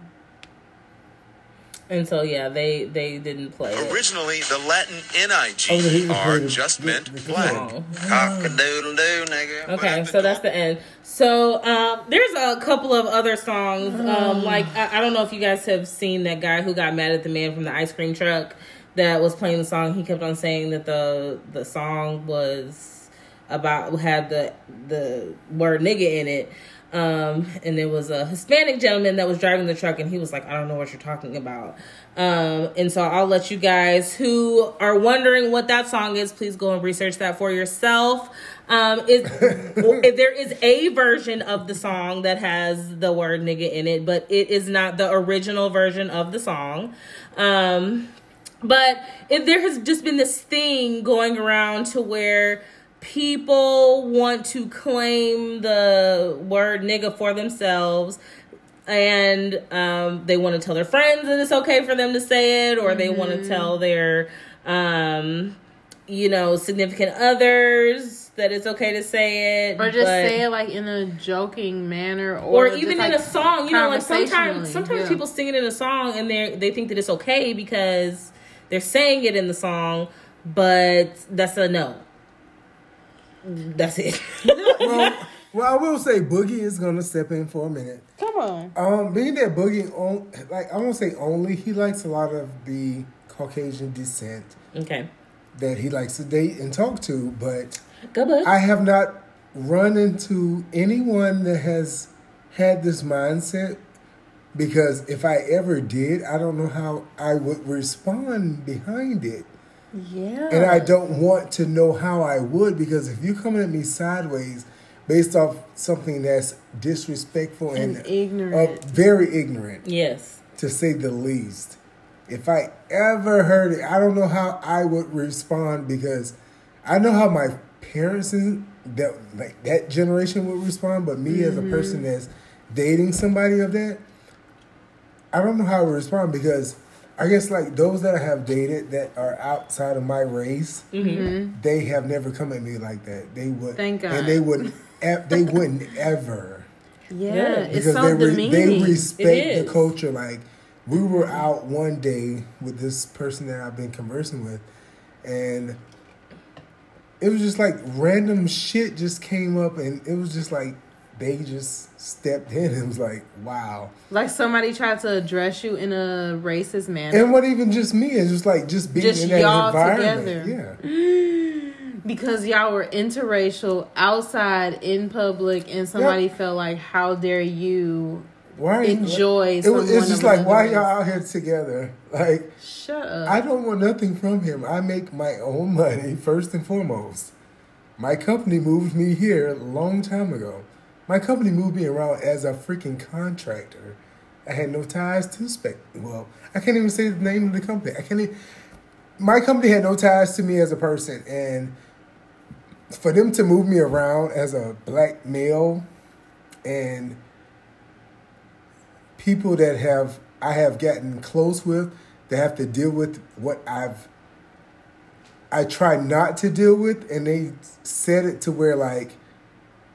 C: And so yeah, they they didn't play it.
G: Originally, the Latin
D: Oh, he was
G: N-I-G-E-R
D: playing the-
G: just meant black.
C: Oh.
H: Cock a doodle doo, nigga.
C: Okay, so that's the end. So um, there's a couple of other songs. Um, like I, I don't know if you guys have seen that guy who got mad at the man from the ice cream truck that was playing the song. He kept on saying that the the song was about had the the word nigga in it. Um, and there was a Hispanic gentleman that was driving the truck, and he was like, "I don't know what you're talking about." Um, and so I'll let you guys who are wondering what that song is, please go and research that for yourself. Um, is there is a version of the song that has the word nigga in it, but it is not the original version of the song. Um, but if there has just been this thing going around to where people want to claim the word nigga for themselves and um, they want to tell their friends that it's okay for them to say it or they want to tell their um, you know significant others that it's okay to say it
B: Or just
C: but-
B: say it like in a joking manner, or,
C: or even
B: like,
C: in a song you know like sometimes sometimes
B: yeah.
C: people sing it in a song and they they think that it's okay because they're saying it in the song but that's a no that's it
D: Well, well, I will say Boogie is gonna step in for a minute.
B: Come on.
D: Um, being that Boogie, on, like I won't say only, he likes a lot of the Caucasian descent
C: okay
D: that he likes to date and talk to, but
C: go
D: I have not run into anyone that has had this mindset because if I ever did, I don't know how I would respond behind it.
B: Yeah.
D: And I don't want to know how I would because if you're coming at me sideways based off something that's disrespectful and,
B: And ignorant.
D: uh, very ignorant,
C: yes
D: to say the least. If I ever heard it, I don't know how I would respond because I know how my parents and that like that generation would respond, but me as a person that's dating somebody of that, I don't know how to respond because I guess like those that I have dated that are outside of my race, mm-hmm. they have never come at me like that. They would,
B: Thank God.
D: and they wouldn't, e- they wouldn't ever
B: yeah,
C: Yeah,
B: it's
D: because
B: so
D: they re-
B: demeaning.
D: they respect the culture. Like we were out one day with this person that I've been conversing with, and it was just like random shit just came up, and it was just like they just stepped in. and was like wow,
B: like somebody tried to address you in a racist manner
D: and what even just me is just like just being
B: Just
D: in that
B: y'all
D: environment.
B: together.
D: Yeah,
B: because y'all were interracial outside in public, and somebody felt like, "How dare you
D: why
B: enjoy?"
D: It was,
B: someone
D: it's just like why
B: race?"
D: y'all out here together? Like
B: Shut up.
D: I don't want nothing from him. I make my own money first and foremost. My company moved me here a long time ago. My company moved me around as a freaking contractor. I had no ties to spec. Well, I can't even say the name of the company. I can't. Even, my company had no ties to me as a person, and for them to move me around as a black male, and people that have I have gotten close with that have to deal with what I've I try not to deal with, and they said it to where like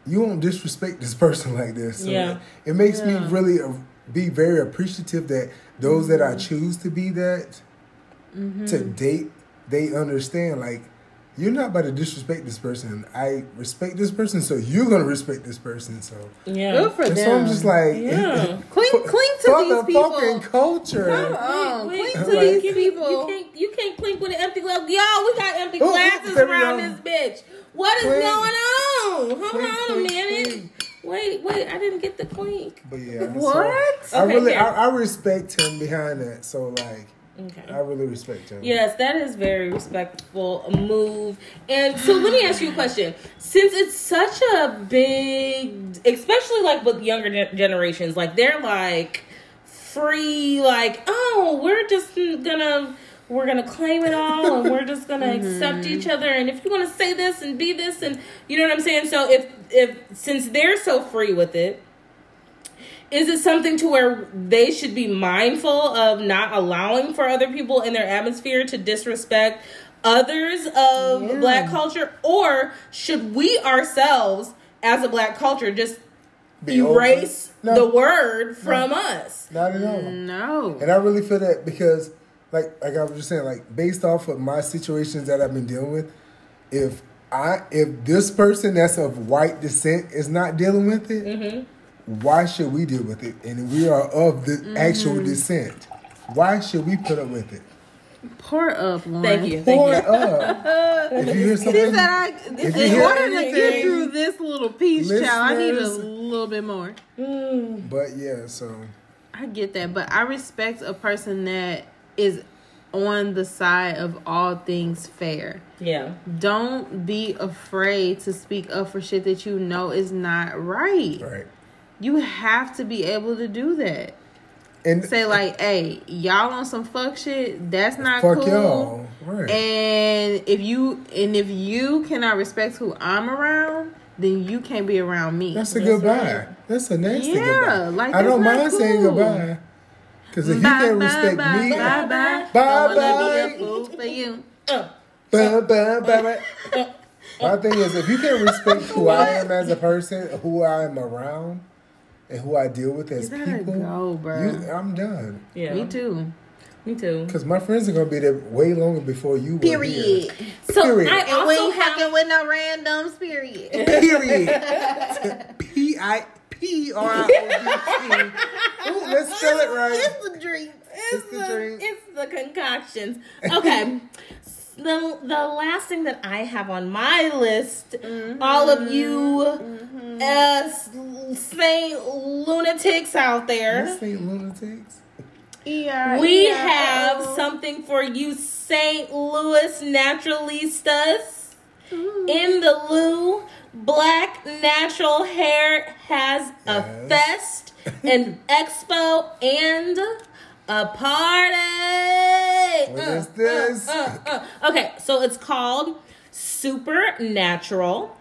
D: you won't disrespect this person like this. So
C: Yeah.
D: it makes me really be very appreciative that those that I mm-hmm. choose to be that mm-hmm. to date, they understand like you're not about to disrespect this person. I respect this person, so you're gonna respect this person. So
C: yeah
B: Good for
D: and
B: them.
D: so I'm just like,
C: Yeah.
B: cling, cling to
D: fuck
B: these
D: the
B: people.
D: fucking culture.
B: Come on,
C: Wait,
B: cling to
C: wait,
B: these
C: you, you can't you can't clink with an empty glass. Y'all, we got empty
D: Oh,
C: glasses
D: there we
C: around this bitch. What is
D: Clink.
C: going on? Hold
D: Clink,
C: on a minute.
D: clink.
C: Wait, wait, I didn't get the clink.
D: But yeah,
B: What?
D: So I really,
C: here.
D: I, I respect him behind that. So like,
C: Okay.
D: I really respect him.
C: Yes, that is very respectful move. And so let me ask you a question. Since it's such a big, especially like with younger generations, like they're like free like oh we're just gonna we're gonna claim it all and we're just gonna mm-hmm. accept each other and if you want to say this and be this and you know what i'm saying so if if since they're so free with it is it something to where they should be mindful of not allowing for other people in their atmosphere to disrespect others of
D: Yeah.
C: black culture or should we ourselves as a black culture just
D: Be
C: erase
D: open.
C: the word from us
D: Not at all.
B: No.
D: And I really feel that because, like, like I was just saying, like based off of my situations that I've been dealing with, if I if this person that's of white descent is not dealing with it,
C: Mm-hmm.
D: Why should we deal with it? And we are of the actual mm-hmm. descent. Why should we put up with it?
B: Pour up, Lauren.
C: thank you
D: Pour
C: thank
D: it up. if you hear
B: She
D: something,
B: said, I,
D: If you
B: in
D: hear
B: order to get through this little piece, child, I need a little bit more. Mm.
D: but yeah, so
B: I get that, but I respect a person that is on the side of all things fair.
C: yeah
B: Don't be afraid to speak up for shit that you know is not right.
D: right.
B: You have to be able to do that.
D: And
B: Say like, "Hey, y'all on some fuck shit? That's not
D: fuck
B: cool."
D: y'all, right?
B: And if you and if you cannot respect who I'm around, then you can't be around me.
D: That's a goodbye. That's a nasty
B: Yeah,
D: goodbye.
B: like,
D: I don't
B: that's
D: mind saying goodbye. Because if you can't
B: bye,
D: respect
B: bye,
D: me,
B: bye,
D: bye
B: bye.
D: bye.
B: Don't wanna be a fool for you.
D: bye bye bye. My thing is, if you can't respect who I am as a person, who I am around, and who I deal with as
B: You
D: people,
B: go, bruh.
D: you, I'm done.
C: yeah
B: Me too.
C: me too
D: Because my friends are gonna be there way longer before you. were
B: Period.
D: here.
C: so
D: Period.
C: i
B: And we
C: also
B: ain't fucking
C: have
B: with no randoms. Period.
D: Period. P I P R I O D T. Ooh, let's spell it right.
B: It's the dream.
D: It's the drink.
C: it's the concoctions okay the the last thing that I have on my list, all of you uh, Saint lunatics out there,
D: Let's lunatics.
B: Yeah.
C: we
B: yeah.
C: have something for you St. Louis naturalistas. In the Lou, Black Natural Hair has a fest, an expo, and a party.
D: What
C: Uh,
D: is this?
C: uh, uh. Okay, so it's called Supernatural.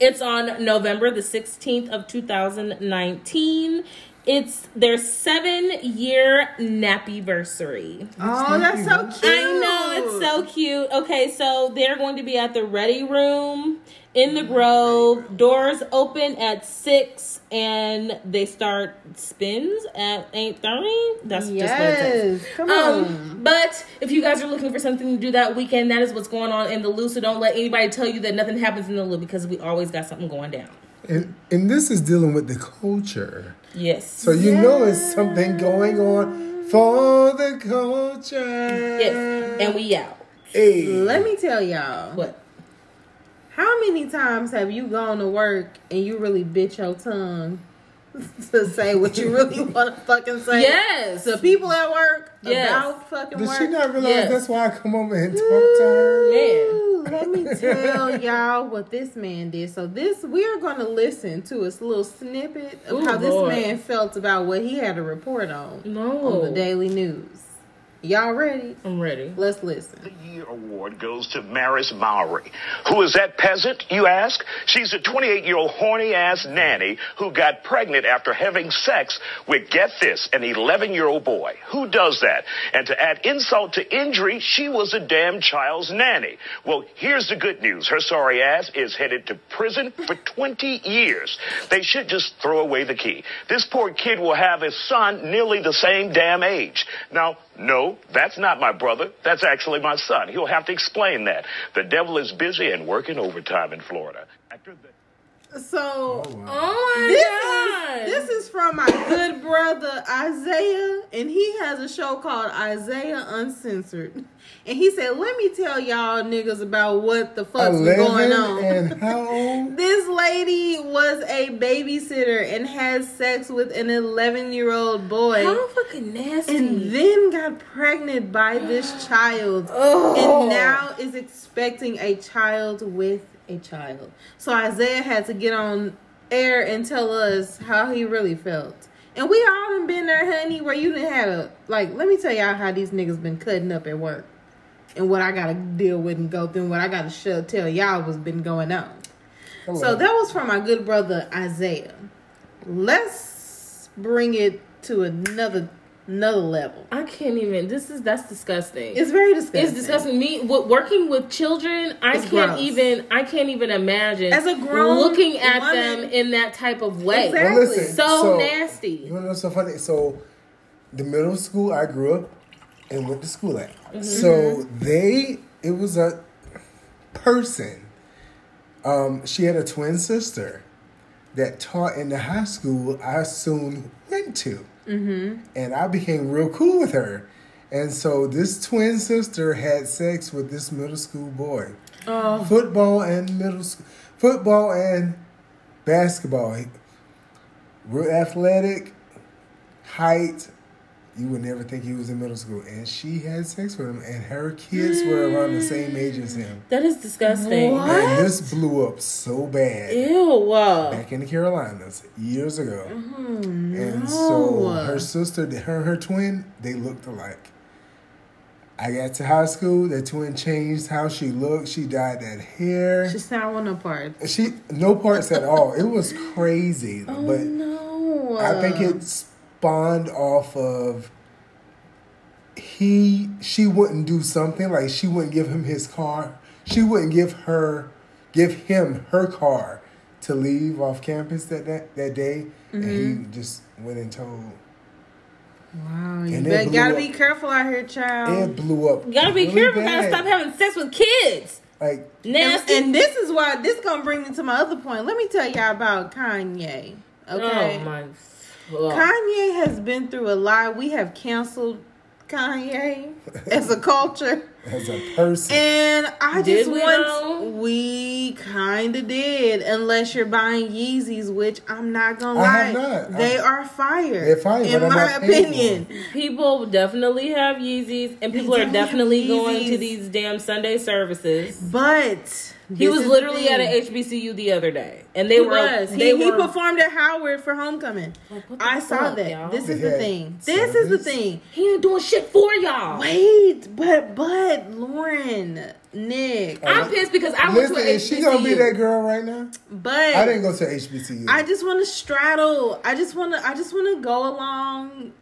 C: It's on November the 16th of 2019. It's their seven year nappyversary.
B: Oh, that's so cute.
C: I know it's so cute. Okay, so they're going to be at the Ready Room in the Grove. Doors open at six, and they start spins at eight thirty. That's just what it says.
B: Yes. Come on.
C: Um, but if you guys are looking for something to do that weekend, that is what's going on in the Lou. So don't let anybody tell you that nothing happens in the Lou because we always got something going down.
D: And and this is dealing with the culture.
C: Yes.
D: So you know it's something going on for the culture.
C: yes. And we out.
D: Hey.
B: Let me tell y'all.
C: What?
B: How many times have you gone to work and you really bit your tongue to say what you really want to fucking say?
C: Yes.
B: To people at work
C: Yes.
B: about fucking
D: Does
B: work.
D: she not realize
C: Yes.
D: that's why I come over and talk to her?
C: Man.
B: Let me tell y'all what this man did. So this we are going to listen to a little snippet of
C: Ooh,
B: how this man felt about what he had to report on
C: No.
B: on the Daily News. Y'all ready?
C: I'm ready.
B: Let's listen.
H: The Year Award goes to Maris Mowry. Who is that peasant, you ask? She's a 28 year old horny ass nanny who got pregnant after having sex with, get this, an 11 year old boy. Who does that? And to add insult to injury, she was a damn child's nanny. Well, here's the good news. Her sorry ass is headed to prison for 20 years. They should just throw away the key. This poor kid will have a son nearly the same damn age. Now, no, that's not my brother. That's actually my son. He'll have to explain that. The devil is busy and working overtime in Florida. After the-
B: So
C: Oh, oh my
B: this
C: god.
B: is this is from my good brother Isaiah, and he has a show called Isaiah Uncensored. And he said, "Let me tell y'all niggas about what the fuck's been going on."
D: and how old?
B: This lady was a babysitter and had sex with an 11 year old boy.
C: How fucking nasty.
B: and then got pregnant by this child
C: Oh.
B: and now is expecting a child with a child so isaiah had to get on air and tell us how he really felt And we all done been there, honey, where you didn't have a like. Let me tell y'all how these niggas been cutting up at work, and what I gotta deal with and go through, and what I gotta show, tell y'all what's been going on.
D: Hello.
B: So that was from my good brother Isaiah. Let's bring it to another another level.
C: I can't even. This is that's disgusting.
B: It's very disgusting.
C: It's disgusting. Me w- working with children, I
B: It's
C: can't
B: gross.
C: even. I can't even imagine
B: As a grown
C: looking at
B: woman-
C: them in that type of way.
B: Exactly.
D: Well, listen,
C: So nasty.
D: You know what's so funny? So, the middle school I grew up and went to school at. So they, it was a person. Um, she had a twin sister that taught in the high school I soon went to, mm-hmm. and I became real cool with her. And so this twin sister had sex with this middle school boy.
B: Oh.
D: Football and middle school, football and basketball. Real athletic, height. You would never think he was in middle school. And she had sex with him, and her kids were around the same age as him.
C: That is disgusting.
B: What?
D: And this blew up so bad
C: Ew. uh,
D: back in the Carolinas years ago.
B: Oh,
D: And so her sister, her her twin, they looked alike. I got to high school. The twin changed how she looked. She dyed that hair.
B: She's not one of parts.
D: She no parts at all. It was crazy,
B: Oh
D: but
B: no!
D: I think it spawned off of he. She wouldn't do something like she wouldn't give him his car. She wouldn't give her, give him her car to leave off campus that that, that day, and
B: Mm-hmm.
D: he just went and told.
B: Wow, you
D: And
B: bet- gotta
D: up.
B: be careful out here, child.
D: It blew up.
C: You gotta be
D: really
C: careful. Gotta stop having sex with kids.
D: Like
B: And,
C: Nasty.
B: and this is why this gonna bring me to my other point. Let me tell y'all about Kanye. Okay,
C: Oh my. Ugh.
B: Kanye has been through a lot. We have canceled Kanye as a culture.
D: as a person.
B: And I
C: Did
B: just
C: we
B: want
C: though?
B: we kind of did, unless you're buying Yeezys, which I'm not gonna
D: I
B: lie,
D: have not.
B: they
D: I-
B: are fire.
D: They're fire,
B: in
D: but I'm
B: my
D: not
B: opinion.
C: People definitely have Yeezys, and people are
B: definitely
C: going to these damn Sunday services.
B: But
C: He
B: this
C: was literally at an HBCU the other day, and they
B: He
C: were.
B: was.
C: They
B: he, he performed at Howard for homecoming.
C: what the
B: I saw
C: fuck,
B: that.
C: y'all?
B: This is
D: They
B: the thing. This is the thing.
C: He ain't doing shit for y'all.
B: Wait, but but Lauren, Nick,
C: I'm pissed because I went
D: Listen,
C: to an
D: is she gonna be that girl right now?
B: but
D: I didn't go to HBCU.
B: I just want to straddle. I just want to. I just want to go along.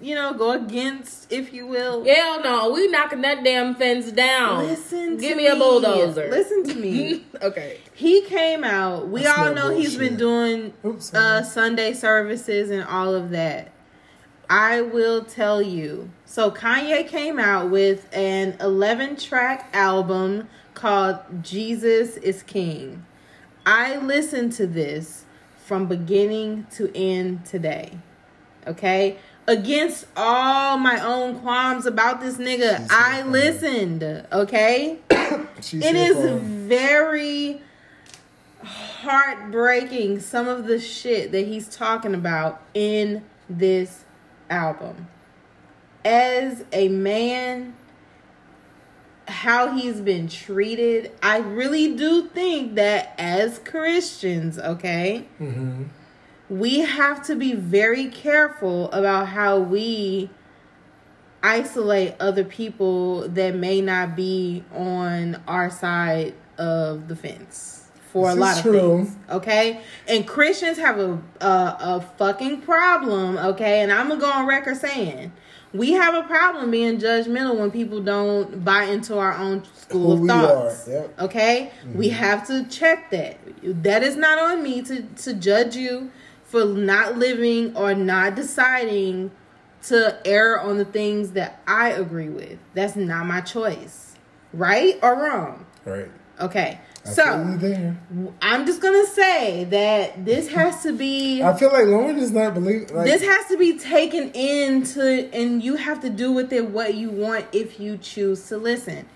B: You know, go against, if you will.
C: Hell no, we knocking that damn fence down.
B: Listen,
C: give
B: to
C: me a bulldozer.
B: Listen to me.
C: okay.
B: he came out. We
D: That's
B: all
D: not
B: know he's been doing
D: Oops,
B: uh. Sunday services and all of that. I will tell you. So Kanye came out with an 11 track album called Jesus is King. I listened to this from beginning to end today. Okay? Against all my own qualms about this nigga, I listened. Okay? It is very heartbreaking some of the shit that he's talking about in this album. As a man, how he's been treated, I really do think that as Christians, okay,
D: Mm-hmm.
B: We have to be very careful about how we isolate other people that may not be on our side of the fence for
D: This
B: a lot of
D: true.
B: things. Okay, and Christians have a, a a fucking problem. Okay, and I'm gonna go on record saying. We have a problem being judgmental when people don't buy into our own school
D: Who
B: of thoughts.
D: yep.
B: Okay, we mm-hmm. have to check that. That is not on me to to judge you for not living or not deciding to err on the things that I agree with. That's not my choice, right or wrong.
D: right.
B: Okay,
D: I
B: so
D: there.
B: I'm just gonna say that this has to be.
D: I feel like Lauren is not believing. Like,
B: This has to be taken into, and you have to do with it what you want if you choose to listen.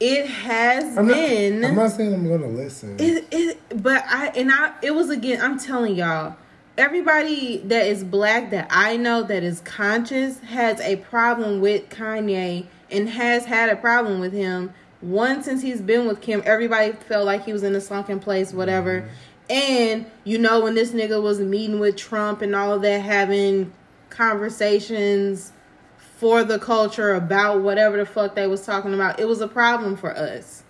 B: It has
D: I'm not,
B: been.
D: I'm not saying I'm gonna listen.
B: It, it, but I and I it was again. I'm telling y'all, everybody that is black that I know that is conscious has a problem with Kanye and has had a problem with him. One since he's been with Kim, everybody felt like he was in a sunken place, whatever. Mm-hmm. And you know when this nigga was meeting with Trump and all of that, having conversations for the culture about whatever the fuck they was talking about. It was a problem for us.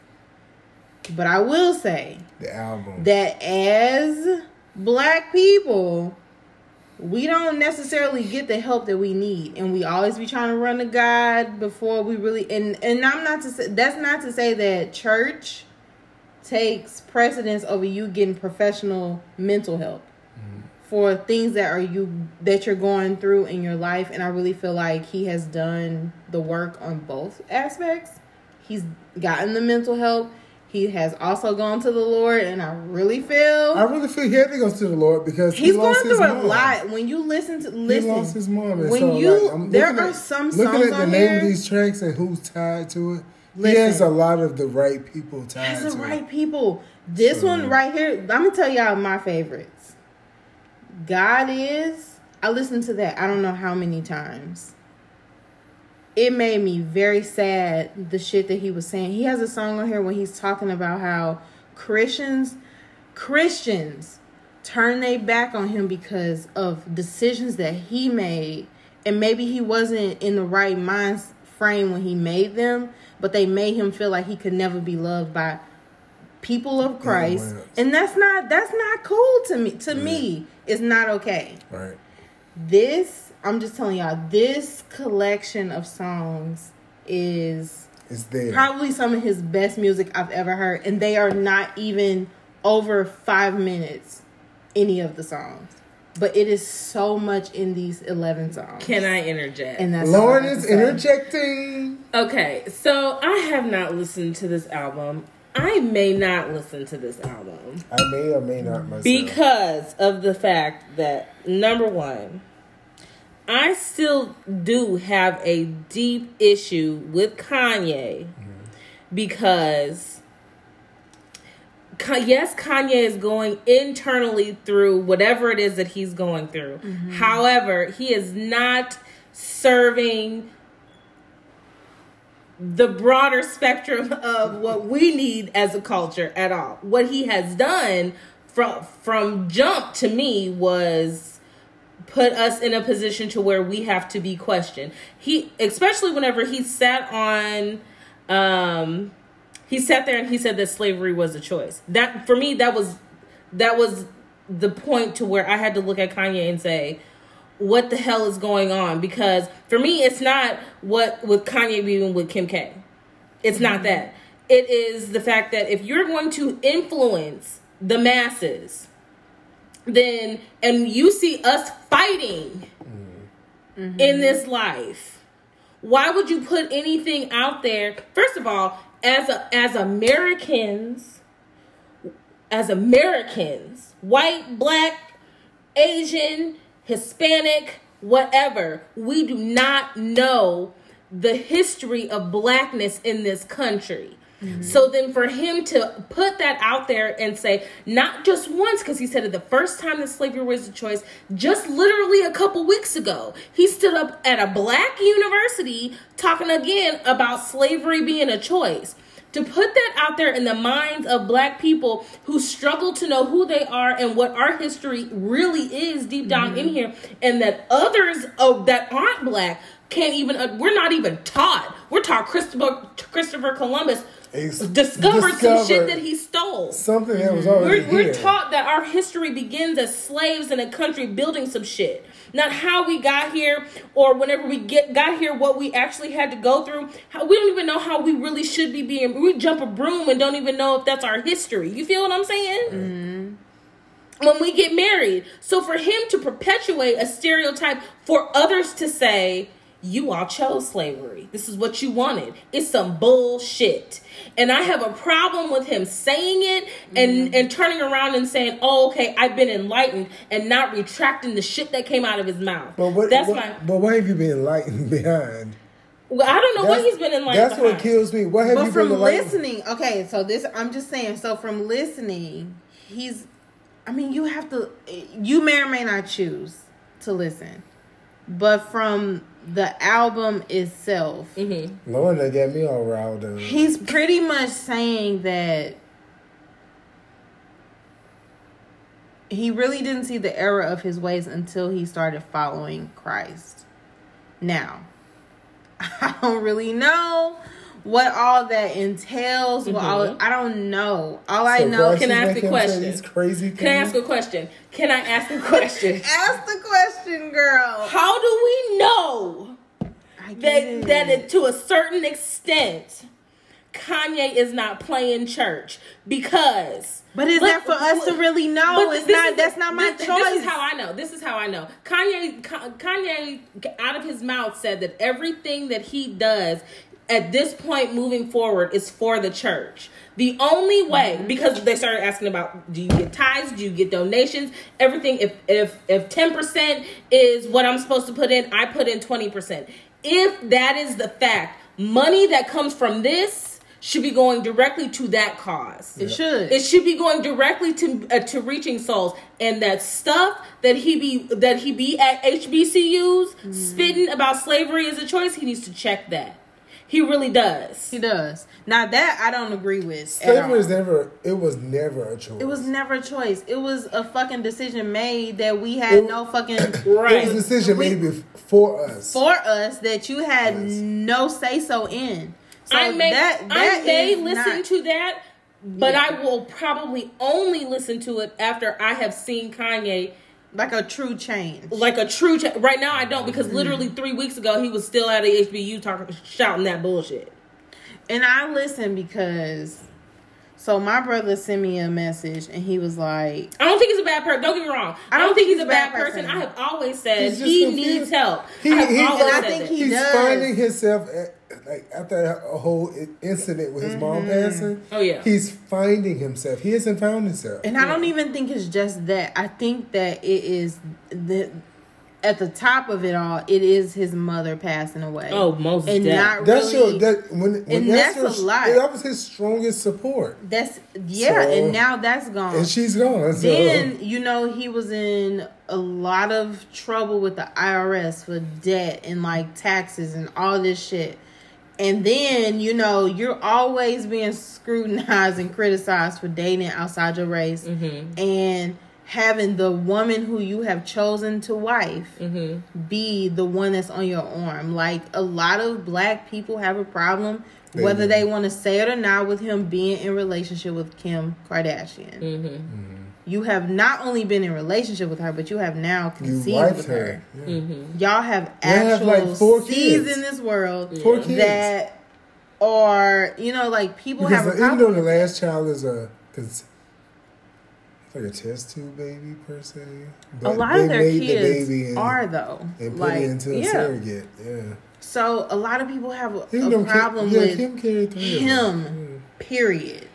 B: But I will say
D: The album.
B: that as black people, we don't necessarily get the help that we need, and we always be trying to run to God before we really. And and I'm not to say that's not to say that church takes precedence over you getting professional mental help mm-hmm. for things that are you that you're going through in your life. And i really feel like he has done the work on both aspects. He's gotten the mental help he has also gone to the lord and i really feel
D: I really feel he had to go to the Lord because he
B: he's going through a
D: mom.
B: lot when you listen to listen
D: He lost his mom. And
B: when
D: so,
B: you
D: like, I'm
B: there
D: looking
B: are
D: at-
B: some
D: looking at the name
B: there
D: of these tracks and who's tied to it. he has a lot of the right people tied
B: That's the right
D: it.
B: people. This
D: So-
B: one right here, I'm gonna tell y'all my favorites. God is. I listened to that. I don't know how many times. It made me very sad. The shit that he was saying. He has a song on here when he's talking about how Christians, Christians, turn their back on him because of decisions that he made, and maybe he wasn't in the right mind frame when he made them, but they made him feel like he could never be loved by people of Christ,
D: well.
B: and that's not that's not cool to me. To me, it's not okay.
D: Right.
B: This I'm just telling y'all, this collection of songs is
D: It's there.
B: probably some of his best music I've ever heard, and they are not even over five minutes. Any of the songs, but it is so much in these eleven songs.
C: Can I interject?
B: And that's all
D: Lauren is interjecting.
C: Okay, so I have not listened to this album. I may not listen to this album
D: I may or may not myself.
C: because of the fact that number one, I still do have a deep issue with Kanye because yes, Kanye is going internally through whatever it is that he's going through. Mm-hmm. However, he is not serving the broader spectrum of what we need as a culture at all. What he has done from from jump to me was put us in a position to where we have to be questioned. He especially whenever he sat on um he sat there and he said that slavery was a choice. That for me that was that was the point to where I had to look at Kanye and say what the hell is going on because for me it's not what with Kanye being with Kim K. It's not that. It is the fact that if you're going to influence the masses then and you see us fighting mm-hmm. in this life. Why would you put anything out there? First of all as a, as americans as americans white black asian hispanic whatever we do not know the history of blackness in this country so then for him to put that out there and say, not just once, because he said it the first time that slavery was a choice, just literally a couple weeks ago, he stood up at a black university talking again about slavery being a choice. To put that out there in the minds of black people who struggle to know who they are and what our history really is deep down in here, and that others of that aren't black can't even, uh, we're not even taught. We're taught Christopher, Christopher Columbus
D: Ex-
C: discovered, some shit that he stole.
D: Something that was already
C: We're, we're taught that our history begins as slaves in a country building some shit. Not how we got here or whenever we get got here, what we actually had to go through. How, we don't even know how we really should be being. We jump a broom and don't even know if that's our history. You feel what I'm saying? Mm-hmm. When we get married. So for him to perpetuate a stereotype for others to say, you all chose slavery. This is what you wanted. It's some bullshit. And I have a problem with him saying it and, mm-hmm. and turning around and saying, oh, okay, I've been enlightened and not retracting the shit that came out of his mouth.
D: But what,
C: That's
D: what,
C: my.
D: but what have you been enlightened behind?
C: Well, I don't know what he's been enlightened
D: That's what kills me. What have
B: But
D: you
B: from
D: been enlightened?
B: From listening, okay, so this I'm just saying. So from listening, he's. I mean, you have to. You may or may not choose to listen, but from the album itself,
D: mm-hmm. Lord, done got me all riled up.
B: he's pretty much saying that he really didn't see the error of his ways until he started following Christ. Now, I don't really know what all that entails. What all, mm-hmm. I don't know. All I know.
C: Can I ask a
D: making him say
C: question?
D: Crazy
C: Can I ask a question? Can I ask a question?
B: Ask the question, girl.
C: How do we know that
B: it.
C: that it, to a certain extent Kanye is not playing church because
B: But is that for us to really know? It's not.
C: is-
B: That's not my
C: this,
B: choice.
C: This is how I know. This is how I know. Kanye, Kanye, out of his mouth said that everything that he does at this point moving forward is for the church. The only way,
B: Mm-hmm.
C: because they started asking about, do you get tithes? Do you get donations? Everything. If if if ten percent is what I'm supposed to put in, I put in twenty percent. If that is the fact, money that comes from this should be going directly to that cause.
B: It should.
C: It should be going directly to uh, to reaching souls, and that stuff that he be that he be at HBCUs
B: Mm-hmm.
C: spitting about slavery as a choice. He needs to check that. He really does.
B: he does. Now that I don't agree with. at
D: Slavery was never. It was never a choice.
B: It was never a choice. It was a fucking decision made that we had
D: It-
B: no fucking
D: It
C: Right.
D: was a decision
B: We-
D: made for us.
B: for us that you had
D: Yes.
B: no say so in. So
C: I may
B: that,
C: I may listen
B: not-
C: to that, but I will probably only listen to it after I have seen Kanye
B: like a true change.
C: like a true. Ch- right now, I don't because mm-hmm. literally three weeks ago he was still at the HBU talking shouting that bullshit.
B: And I listen because so my brother sent me a message and he was like,
C: I don't think he's a bad person. Don't get me wrong. I don't, think he's a bad, person.
B: person.
C: I have always said he
D: confused.
C: needs help.
D: He-
C: I
D: he-
C: always
D: and I
B: think
C: that.
B: he-
D: He's
B: does.
D: finding himself at, like after a whole incident with his mom mm-hmm. passing.
C: Oh, yeah.
D: he's finding himself. He hasn't found himself.
B: and I don't even think it's just that. I think that it is the at the top of it all, it is his mother passing away.
C: Oh, most
B: and
C: def-
B: not
D: That's
B: really.
D: your that when, when
B: and
D: that's,
B: that's
D: your,
B: a lot.
D: That was his strongest support,
B: that's yeah,
D: So-
B: and now that's gone.
D: and she's gone. So
B: then you know he was in a lot of trouble with the IRS for debt and like taxes and all this shit. And then you know you're always being scrutinized and criticized for dating outside your race mm-hmm. and having the woman who you have chosen to wife mm-hmm. be the one that's on your arm. Like a lot of black people have a problem
D: They
B: whether they want to say it or not with him being in relationship with Kim Kardashian. Mm-hmm. Mm-hmm. You have not only been in relationship with her, but you have now conceived with
D: her.
B: her.
D: Yeah.
B: Y'all have
D: They have,
B: actual
D: like, four kids.
B: in this world
D: Four kids.
B: that are, you know, like people
D: Because
B: have a
D: even though the last child is a, cause it's like a test tube baby per se.
B: a
D: but
B: lot
D: they
B: of their
D: made the
B: kids
D: baby and,
B: are though,
D: and put
B: like
D: it into a
B: yeah.
D: surrogate. Yeah,
B: So a lot of people have a, a
D: though Kim-
B: problem
D: yeah,
B: with
D: Kim carried three of them.
B: him. Period.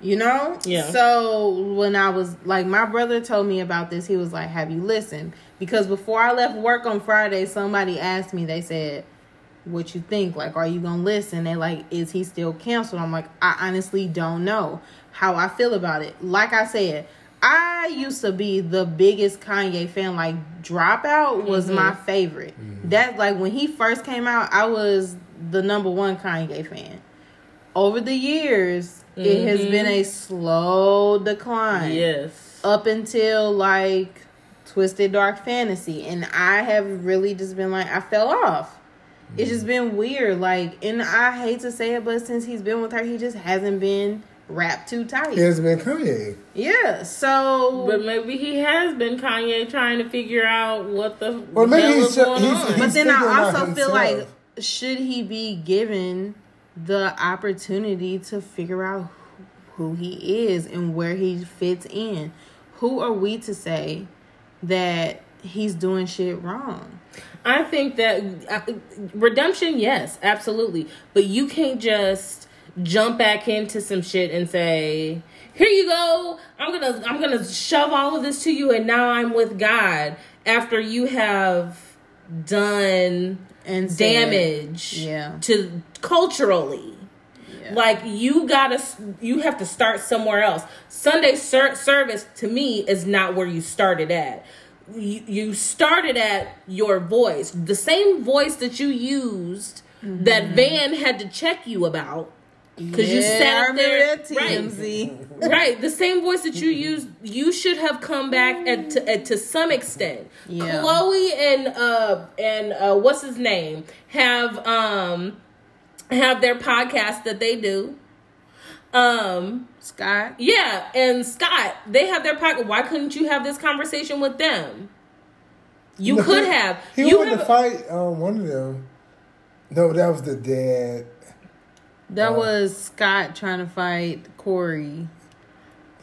B: You know?
C: Yeah.
B: So when I was like my brother told me about this, he was like, Have you listened? Because before I left work on Friday, somebody asked me, they said, What you think? Like, are you gonna listen? They like, is he still canceled? I'm like, I honestly don't know how I feel about it. Like I said, I used to be the biggest Kanye fan. Like Dropout was my mm-hmm. favorite. Mm-hmm. That like when he first came out, I was the number one Kanye fan. Over the years, it has mm-hmm. been a slow decline
C: Yes.
B: up until like Twisted Dark Fantasy, and I have really just been like I fell off. It's just been weird, like, and I hate to say it, but since he's been with her, he just hasn't been wrapped too tight.
D: He has been Kanye.
B: Yeah, so
C: But maybe he has been Kanye trying to figure out what the
D: Well, maybe
C: hell
D: he's
C: is going
D: he's-
C: on.
D: he's-
B: but then I also feel like should he be given the opportunity to figure out who he is and where he fits in? Who are we to say that he's doing shit wrong?
C: I think that uh, redemption, yes, absolutely. But you can't just jump back into some shit and say, "Here you go. I'm gonna, I'm gonna shove all of this to you, and now I'm with God." After you have done
B: And
C: damage,
B: Yeah.
C: to culturally. Like you gotta, you have to start somewhere else. Sunday ser- service to me is not where you started at. You, you started at your voice, the same voice that you used that Van had to check you about. because you
B: Yeah, I
C: sat there,
B: that
C: right? Right, the same voice that you used, you should have come back at to, at, to some extent.
B: Yeah.
C: Khloé and uh and uh what's his name have um have their podcast that they do. Um
B: Scott.
C: yeah, and Scott, they have their pocket. Why couldn't you have this conversation with them? You
D: No,
C: could have.
D: He
C: you
D: wanted
C: have
D: to fight um, one of them. No, that was the dad.
B: That
D: Uh,
B: was Scott trying to fight Corey.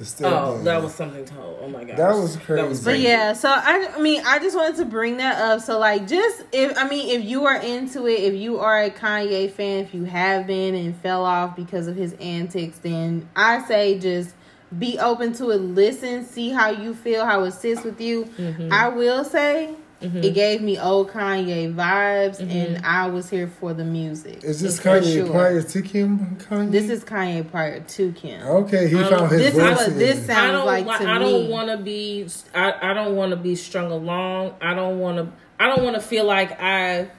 D: The step
C: Oh,
D: dad.
C: that was something told. Oh my god.
D: That was crazy.
B: But yeah, so I, I mean, I just wanted to bring that up. So like, just if I mean, if you are into it, if you are a Kanye fan, if you have been and fell off because of his antics, then I say just be open to it. Listen, see how you feel, how it sits with you.
C: Mm-hmm.
B: I will say. Mm-hmm. It gave me old Kanye vibes, mm-hmm. and I was here for the music.
D: Is this
B: For
D: Kanye
B: sure.
D: prior to Kim Kanye?
B: This is Kanye prior to Kim.
D: okay. He
C: I
D: found his
B: This
D: voice.
B: what
D: in
B: this sounds
C: I don't
B: like to
C: I don't want to be I, I don't want to be strung along. I don't want to I don't want to feel like I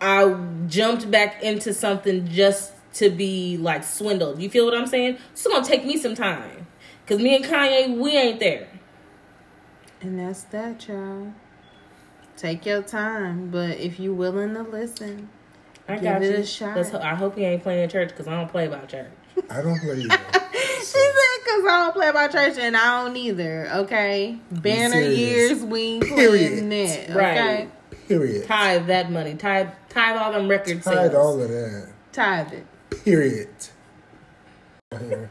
C: I jumped back into something just to be like swindled. You feel what I'm saying? It's going to take me some time. Cuz me and Kanye we ain't there.
B: And that's that, y'all. Take your time, but if you willing to listen,
C: I
B: Give
C: got
B: it
C: you.
B: a shot.
C: Let's ho- I hope he ain't playing church cuz I don't play about church.
D: I don't play either.
B: she said, "Cause I don't play about church and I don't either." Okay, banner years we ain't
D: Period.
B: playing that.
C: Right.
B: Okay,
D: Period.
C: Tithe that money. Tithe tithe all them records.
D: Tied
C: sales.
D: all of that.
B: tithe it.
D: Period.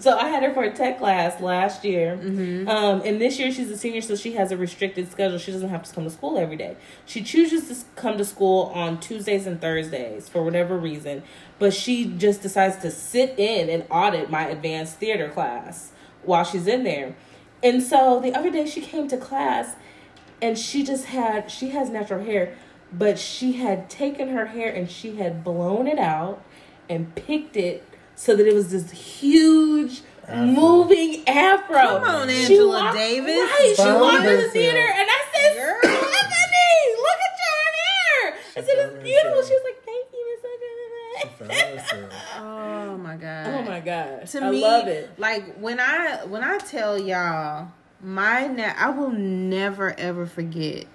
C: So I had her for a tech class last year, um, and this year she's a senior, so she has a restricted schedule. She doesn't have to come to school every day. She chooses to come to school on Tuesdays and Thursdays for whatever reason, but she just decides to sit in and audit my advanced theater class while she's in there. And so the other day she came to class, and she just had she has natural hair, but she had taken her hair and she had blown it out and picked it so that it was this huge moving afro.
B: Come on,
C: She
B: Angela
C: walked-
B: Davis.
C: Right, she walked in the theater and I said,
B: Girl.
C: Stephanie, look at your hair. I said, it's beautiful. She was like, thank you, Miss
D: Found.
B: Oh my god.
C: Oh my god.
B: To
C: I
B: me,
C: love it.
B: like when I when I tell y'all my na- I will never ever forget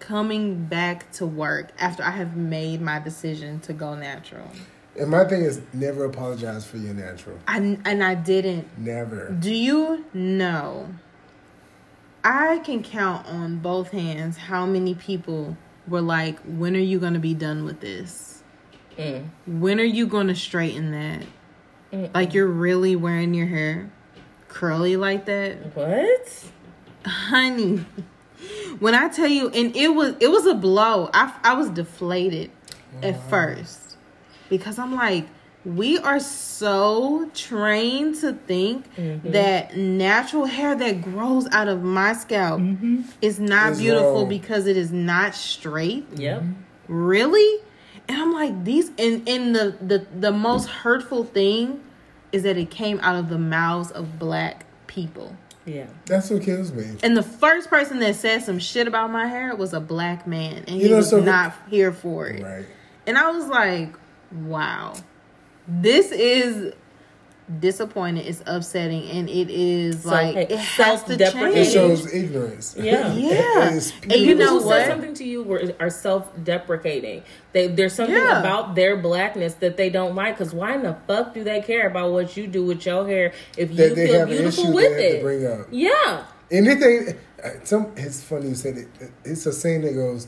B: coming back to work after I have made my decision to go natural.
D: And my thing is never apologize for your natural.
B: I and I didn't
D: Never.
B: Do you know? I can count on both hands how many people were like, "When are you going to be done with this?
C: Mm.
B: When are you going to straighten that? Like you're really wearing your hair curly like that,
C: What?
B: honey." When I tell you, and it was it was a blow. I I was deflated at first because I'm like, we are so trained to think mm-hmm. that natural hair that grows out of my scalp mm-hmm. is not
D: Is
B: beautiful
D: wrong.
B: because it is not straight.
C: Yep.
B: Really? And I'm like, these and, and the, the the most hurtful thing is that it came out of the mouths of black people.
C: Yeah.
D: That's what kills me.
B: And the first person that said some shit about my hair was a black man, and he
D: know,
B: was
D: so-
B: not here for it.
D: Right.
B: And I was like, wow, this is disappointing. It's upsetting, and it is like
C: Self-
B: it has to
C: self-deprecating.
D: It shows ignorance.
C: Yeah.
B: Yeah.
D: It is
B: And you
C: People
B: know
C: who
B: what?
C: say something to you were, are self-deprecating. They there's something
B: Yeah.
C: about their blackness that they don't like. Cause why in the fuck do they care about what you do with your hair if you
D: That they
C: feel
D: have an
C: beautiful
D: issue
C: with
D: they
C: it?
D: bring up.
C: Yeah,
D: Anything. uh, Some. It's funny you said it. It's a saying that goes,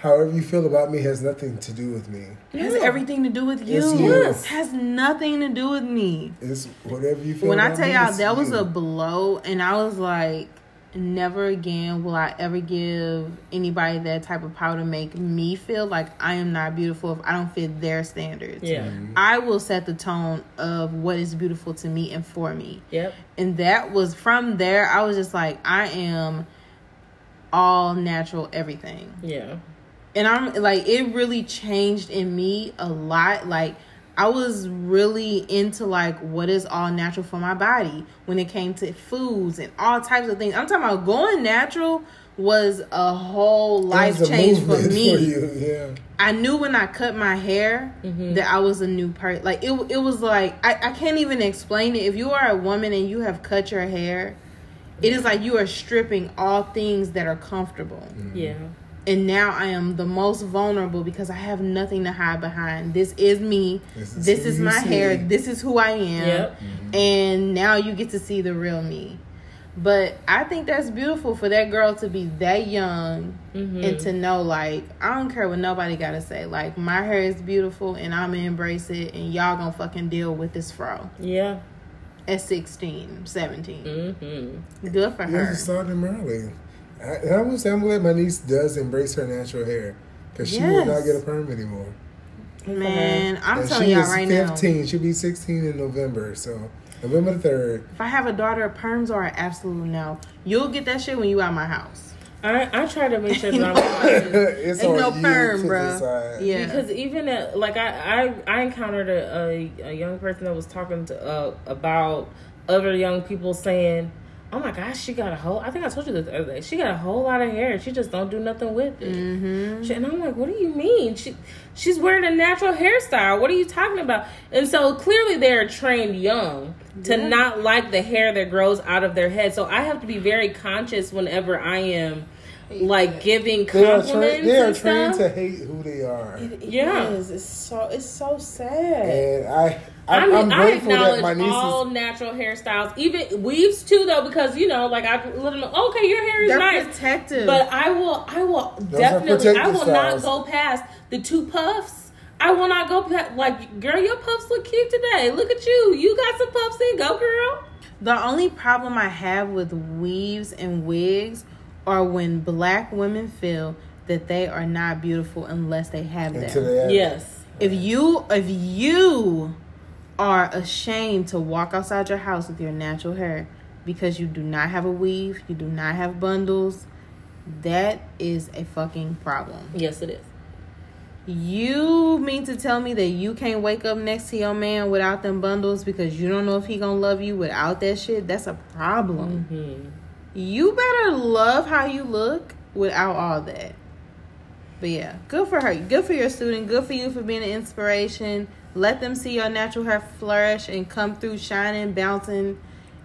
D: "However you feel about me has nothing to do with me.
B: It has everything to do with you.
D: It's you.
B: It has nothing to do with me.
D: It's whatever you feel."
B: when I tell
D: me,
B: y'all
D: it's
B: that was a blow, and I was like, never again will I ever give anybody that type of power to make me feel like I am not beautiful if I don't fit their standards.
C: yeah,
D: Mm-hmm.
B: I will set the tone of what is beautiful to me and for me.
C: yep.
B: And that was from there, I was just like, I am all natural everything
C: Yeah,
B: and I'm like it really changed in me a lot. Like I was really into like what is all natural for my body when it came to foods and all types of things. I'm talking about going natural was a whole life
D: a
B: change for
D: movement
B: me.
D: you, Yeah.
B: I knew when I cut my hair
C: Mm-hmm.
B: that I was a new person. Like it, it was like I, I can't even explain it. If you are a woman and you have cut your hair, it is like you are stripping all things that are comfortable.
C: Yeah.
B: And now I am the most vulnerable because I have nothing to hide behind. This is me.
D: This
B: This
D: is
B: is,
D: who you
B: my
D: see.
B: hair. This is who I am.
C: Yep.
B: And now you get to see the real me. But I think that's beautiful for that girl to be that young
C: Mm-hmm.
B: and to know, like, I don't care what nobody got to say. Like, my hair is beautiful and I'm going to embrace it, and y'all going to fucking deal with this fro
C: Yeah.
B: at 16, 17.
C: Mm-hmm.
B: Good for
D: Yeah,
B: her.
D: she started early. I, and I was I'm glad my niece does embrace her natural hair because she will not get a perm anymore.
B: Man, I'm
D: and
B: telling y'all
D: is
B: right now.
D: 15. She'll be 16 in November. So November the third.
B: If I have a daughter, perms are an absolute no. You'll get that shit when you out my house.
C: I I try to make sure that I'm
D: it's
B: Ain't no perm,
D: bro.
B: Yeah.
C: because even at, like I, I I encountered a, a, a young person that was talking to uh, about other young people saying, "Oh my gosh, she got a whole." I think I told you this the other day. She got a whole lot of hair. She just don't do nothing with it.
B: Mm-hmm.
C: She- and I'm like, "What do you mean? She she's wearing a natural hairstyle. What are you talking about?" And so clearly they're trained young to not like the hair that grows out of their head. So I have to be very conscious whenever I am like giving
D: They are,
C: compliments
D: tra- they are
C: and
D: trained
C: stuff.
D: to hate who they are.
C: Yeah.
B: Yes, it's so it's so sad.
D: And I,
C: I
D: I'm,
C: mean,
D: I'm
C: I
D: grateful that
C: acknowledge
D: my niece
C: all natural hairstyles, even weaves too, though, because you know, like I let them know, okay, your hair is
B: They're
C: nice,
B: protective.
C: but I will, I will
D: are
C: definitely, I
D: protective
C: will not go past the two puffs. I will not go past, like, girl, your puffs look cute today. Look at you, you got some puffs in, go, girl.
B: The only problem I have with weaves and wigs are when black women feel that they are not beautiful unless they have
D: Until
B: them.
D: they have-
C: Yes,
B: If you if you are ashamed to walk outside your house with your natural hair because you do not have a weave, you do not have bundles, that is a fucking problem.
C: yes, it is.
B: You mean to tell me that you can't wake up next to your man without them bundles because you don't know if he gonna love you without that shit? That's a problem. Mm-hmm. You better love how you look without all that. But yeah, good for her. Good for your student. Good for you for being an inspiration. Let them see your natural hair flourish and come through shining, bouncing,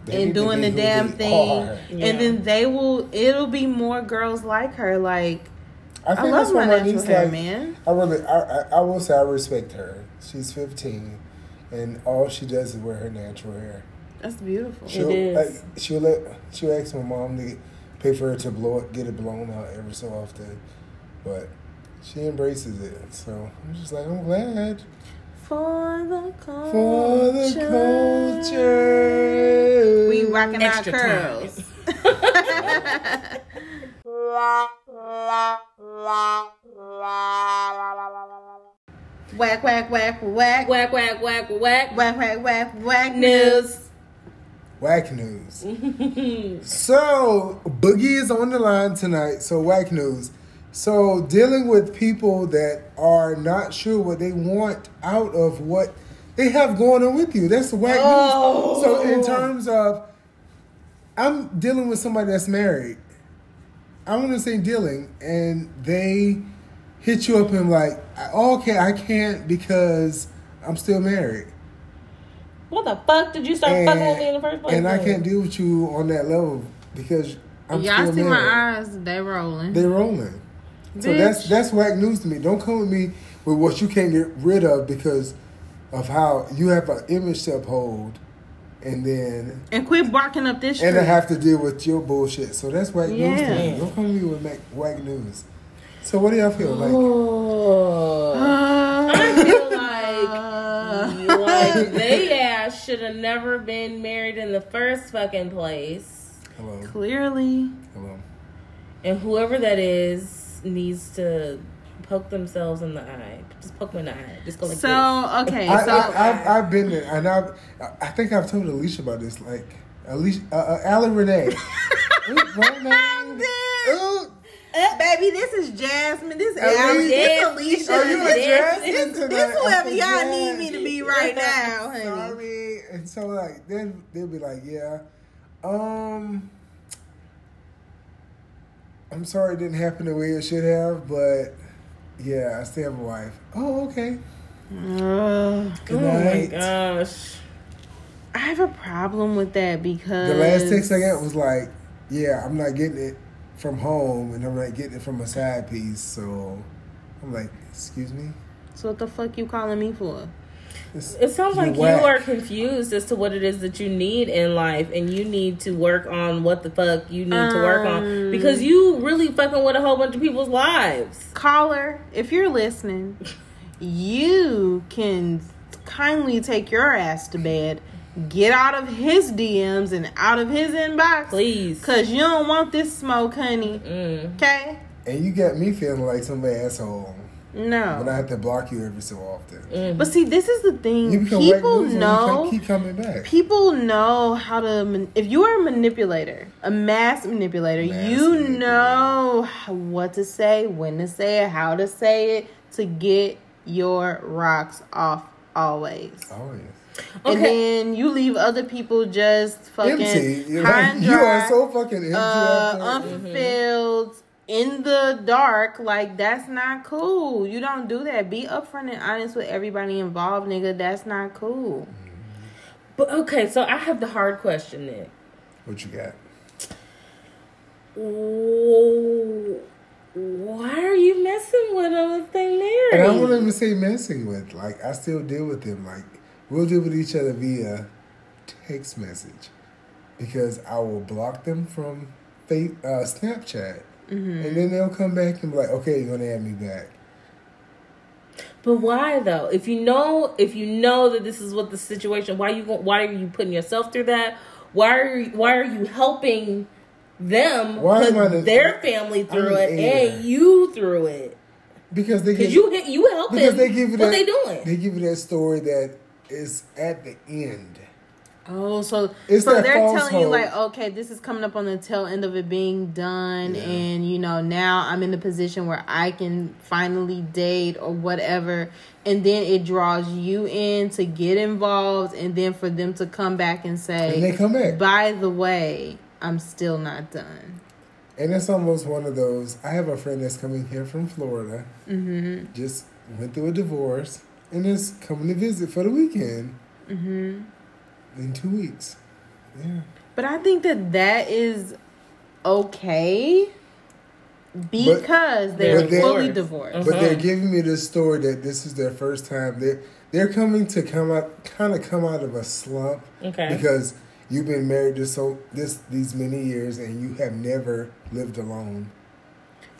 D: They
B: and doing the damn thing.
C: Yeah.
B: And then they will. It'll be more girls like her. Like
D: I
B: I love
D: that's
B: my natural
D: niece
B: hair,
D: like.
B: man.
D: I really, I, I, I will say I respect her. She's 15, and all she does is wear her natural hair.
B: That's beautiful.
D: She'll,
C: is.
D: Like, she'll let she'll ask my mom to pay for her to blow it, get it blown out every so often, but she embraces it. So I'm just like, I'm glad
B: For the culture.
D: for the culture.
B: We rocking our
C: Extra
B: curls. Whack, whack, whack, whack,
C: Whack, whack, whack, whack.
B: whack, whack, whack, whack
C: News.
D: Whack news. so Boogie is on the line tonight. So whack news. So dealing with people that are not sure what they want out of what they have going on with you. That's whack news. So oh. in terms of, I'm dealing with somebody that's married. I want to say dealing, and they hit you up and like, okay, I can't because I'm still married.
C: What the fuck did you start fucking with me in the first place?
D: and I can't deal with you on that level because I'm
B: Y'all
D: still
B: see my eyes? They rolling.
D: They rolling. So that's that's whack news to me. Don't come with me with what you can't get rid of because of how you have an image to uphold, and then
B: and quit barking up this street.
D: and I have to deal with your bullshit. So that's whack news to me. Don't come with me with mac- whack news. So what do y'all feel like?
C: Oh. I feel like like they ass should have never been married in the first fucking place.
D: Hello,
B: Clearly.
D: hello.
C: And whoever that is needs to poke themselves in the eye. Just poke them in the eye. Just go like
B: So
C: this.
B: okay,
D: I,
B: so
D: I, I've, I've been there, and I've, I think I've told Alicia about this. Like, Alicia, uh, uh, Allie Renee. Ooh, wrong name. Ooh,
B: Uh, baby, this is Jasmine. This is
D: Are
B: Allie. This Alicia.
D: Are you
B: this,
D: addressing
B: this,
D: tonight?
B: this whoever
D: I
B: y'all
D: forgot.
B: need me to be right now, honey.
D: Sorry. And so like then they'll be like, yeah, um, I'm sorry it didn't happen the way it should have, but yeah, I still have a wife. Oh, okay.
B: Ugh.
D: Good
C: Oh my gosh.
B: I have a problem with that because
D: The last text I got was like, "Yeah, I'm not getting it from home, and I'm not getting it from a side piece." So I'm like, "Excuse me."
B: So what the fuck you calling me for?
D: This-
C: It sounds like
D: whack.
C: you are confused as to what it is that you need in life, and you need to work on what the fuck you need to work on
B: Um.
C: because you really fucking with a whole bunch of people's lives.
B: Caller, if you're listening, you can kindly take your ass to bed. Get out of his DMs and out of his inbox.
C: Please.
B: Cause you don't want this smoke, honey.
C: Mm.
B: Okay?
D: And you got me feeling like some asshole No. when I have to block you every so often.
C: Mm.
B: But see, this is the thing.
D: become
B: People
D: news you
B: know.
D: keep coming back.
B: People know how to. If you are a manipulator, a mass manipulator,
D: Mass
B: you
D: manipulator.
B: know what to say, when to say it, how to say it to get your rocks off always.
D: Always.
B: And
C: Okay.
B: then you leave other people just fucking
D: Empty. You're
B: high
D: like,
B: and
D: you are so fucking empty.
B: uh,
D: out there.
B: unfulfilled, in the dark. Like that's not cool. You don't do that. Be upfront and honest with everybody involved, nigga. That's not cool.
C: But okay, so I have the hard question, Nick.
D: what you got?
C: Ooh, Why are you messing with them if they married?
D: And I won't even say messing with. Like I still deal with them. Like we'll deal with each other via text message because I will block them from uh, Snapchat,
B: Mm-hmm.
D: and then they'll come back and be like, "Okay, you're gonna add me back."
C: But why though? If you know, if you know that this is what the situation, why you why are you putting yourself through that? Why are you, why are you helping them
D: Why
C: put
D: the-
C: their family through it
D: aider.
C: and you through it?
D: Because they
C: Because
D: give
C: you you helping
D: because they give you
C: what
D: that,
C: they doing.
D: They give you that story that is at the end.
B: Oh, so
D: It's
B: so they're telling you like, okay, this is coming up on the tail end of it being done,
D: Yeah.
B: and you know now I'm in a position where I can finally date or whatever, and then it draws you in to get involved, and then for them to come back and say,
D: And they come back.
B: By the way, I'm still not done.
D: And it's almost one of those. I have a friend that's coming here from Florida.
B: Mm-hmm.
D: Just went through a divorce and is coming to visit for the weekend
B: Mm-hmm.
D: in two weeks. Yeah.
B: But I think that that is okay because they're
D: but they're-
B: fully divorced.
D: But they're
C: Uh-huh.
D: giving me this story that this is their first time. They're they're coming to come out, kind of come out of a slump
C: Okay.
D: because you've been married this so this these many years and you have never lived alone.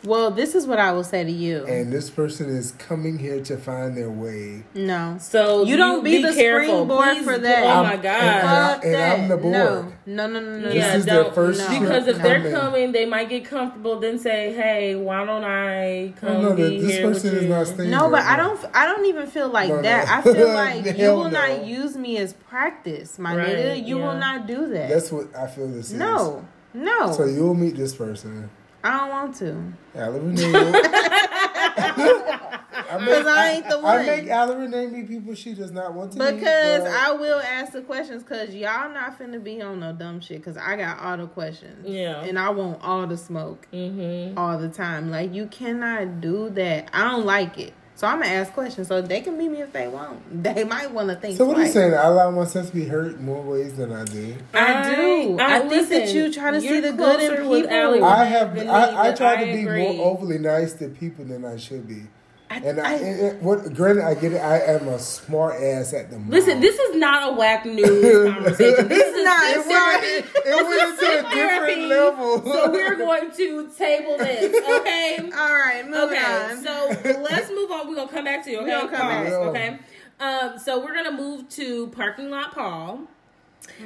B: Well, this is what I will say to you.
D: And this person is coming here to find their way.
B: no.
C: So
B: You don't be the springboard
C: Please-
B: for that.
C: Oh
B: I'm-
C: my
D: and
C: god!
D: I- and
B: that.
D: I'm the board.
B: No, no, no, no, no.
C: Yeah,
D: this is their first
B: no.
D: trip
C: Because if they're
D: coming.
C: coming, they might get comfortable. Then say, "Hey, why don't I come
D: No, no,
C: be
D: this
C: here
D: person
C: with
D: is
C: you?"
D: not staying.
B: No, but I don't. I don't even feel like
D: No, no.
B: that. I feel like you will
D: no.
B: not use me as practice, my
C: Right,
B: nigga. You
C: yeah.
B: will not do that.
D: That's what I feel this is.
B: no, no.
D: So you'll meet this person.
B: I don't want to.
D: Allie Renee. I make,
B: 'Cause I ain't the
D: I make Allie Renee meet people she does not want to meet.
B: Because
D: but
B: I will ask the questions because y'all not finna be on no dumb shit because I got all the questions.
C: Yeah.
B: And I want all the smoke
C: Mm-hmm.
B: all the time. Like, you cannot do that. I don't like it. So I'm gonna ask questions so they can meet me if they want. They might want to think
D: So what are you
B: twice.
D: saying? I allow myself to be hurt more ways than I do.
B: I do. I, think that
C: listen,
B: you try to see
C: you're
B: the good in
C: closer with
B: people.
D: I have I, I try
C: I
D: to be
C: agree.
D: more overly nice to people than I should be.
B: I-
D: And I,
B: I-
D: and- what granted I get it, I am a smart ass at the moment.
C: Listen, this is not a whack news conversation. This is
B: not.
C: this
B: It's
C: is
B: not.
C: therapy.
D: it went into a different level.
C: So we're going to table this, okay?
B: All right, moving
C: Okay,
B: on.
C: so let's move on. We're gonna come back to you. Okay,
B: We're gonna come
D: back.
C: Okay. Um, so we're gonna move to parking lot Paul.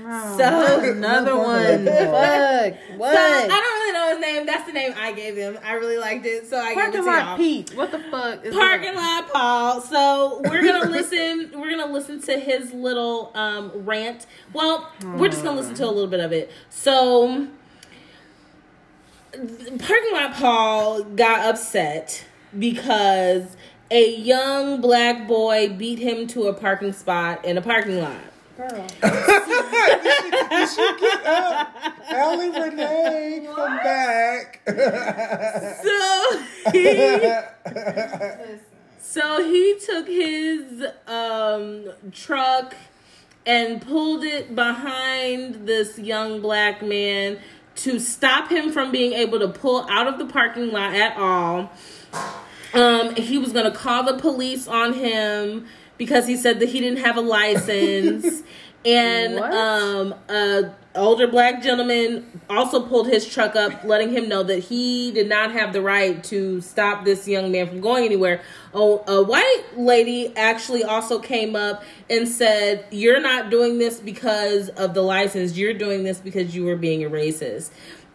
B: Oh,
C: So-
B: another one. Fuck. What?
C: So I don't really know his name. That's the name I gave him. I really liked it, so I gave it
B: Parking
C: to
B: lot
C: y'all.
B: Pete. What the fuck? Is
C: Parking
B: that?
C: lot Paul. So we're gonna listen. We're gonna listen to his little um, rant. Well, we're just gonna listen to a little bit of it. So, parking lot Paul got upset because a young black boy beat him to a parking spot in a parking lot.
B: Girl.
D: Allie Renee, come back.
C: So he, so he took his um, truck and pulled it behind this young black man to stop him from being able to pull out of the parking lot at all. Um, he was gonna call the police on him because he said that he didn't have a license. and
B: What?
C: um, a older black gentleman also pulled his truck up, letting him know that he did not have the right to stop this young man from going anywhere. Oh, a white lady actually also came up and said, "You're not doing this because of the license. You're doing this because you were being a racist."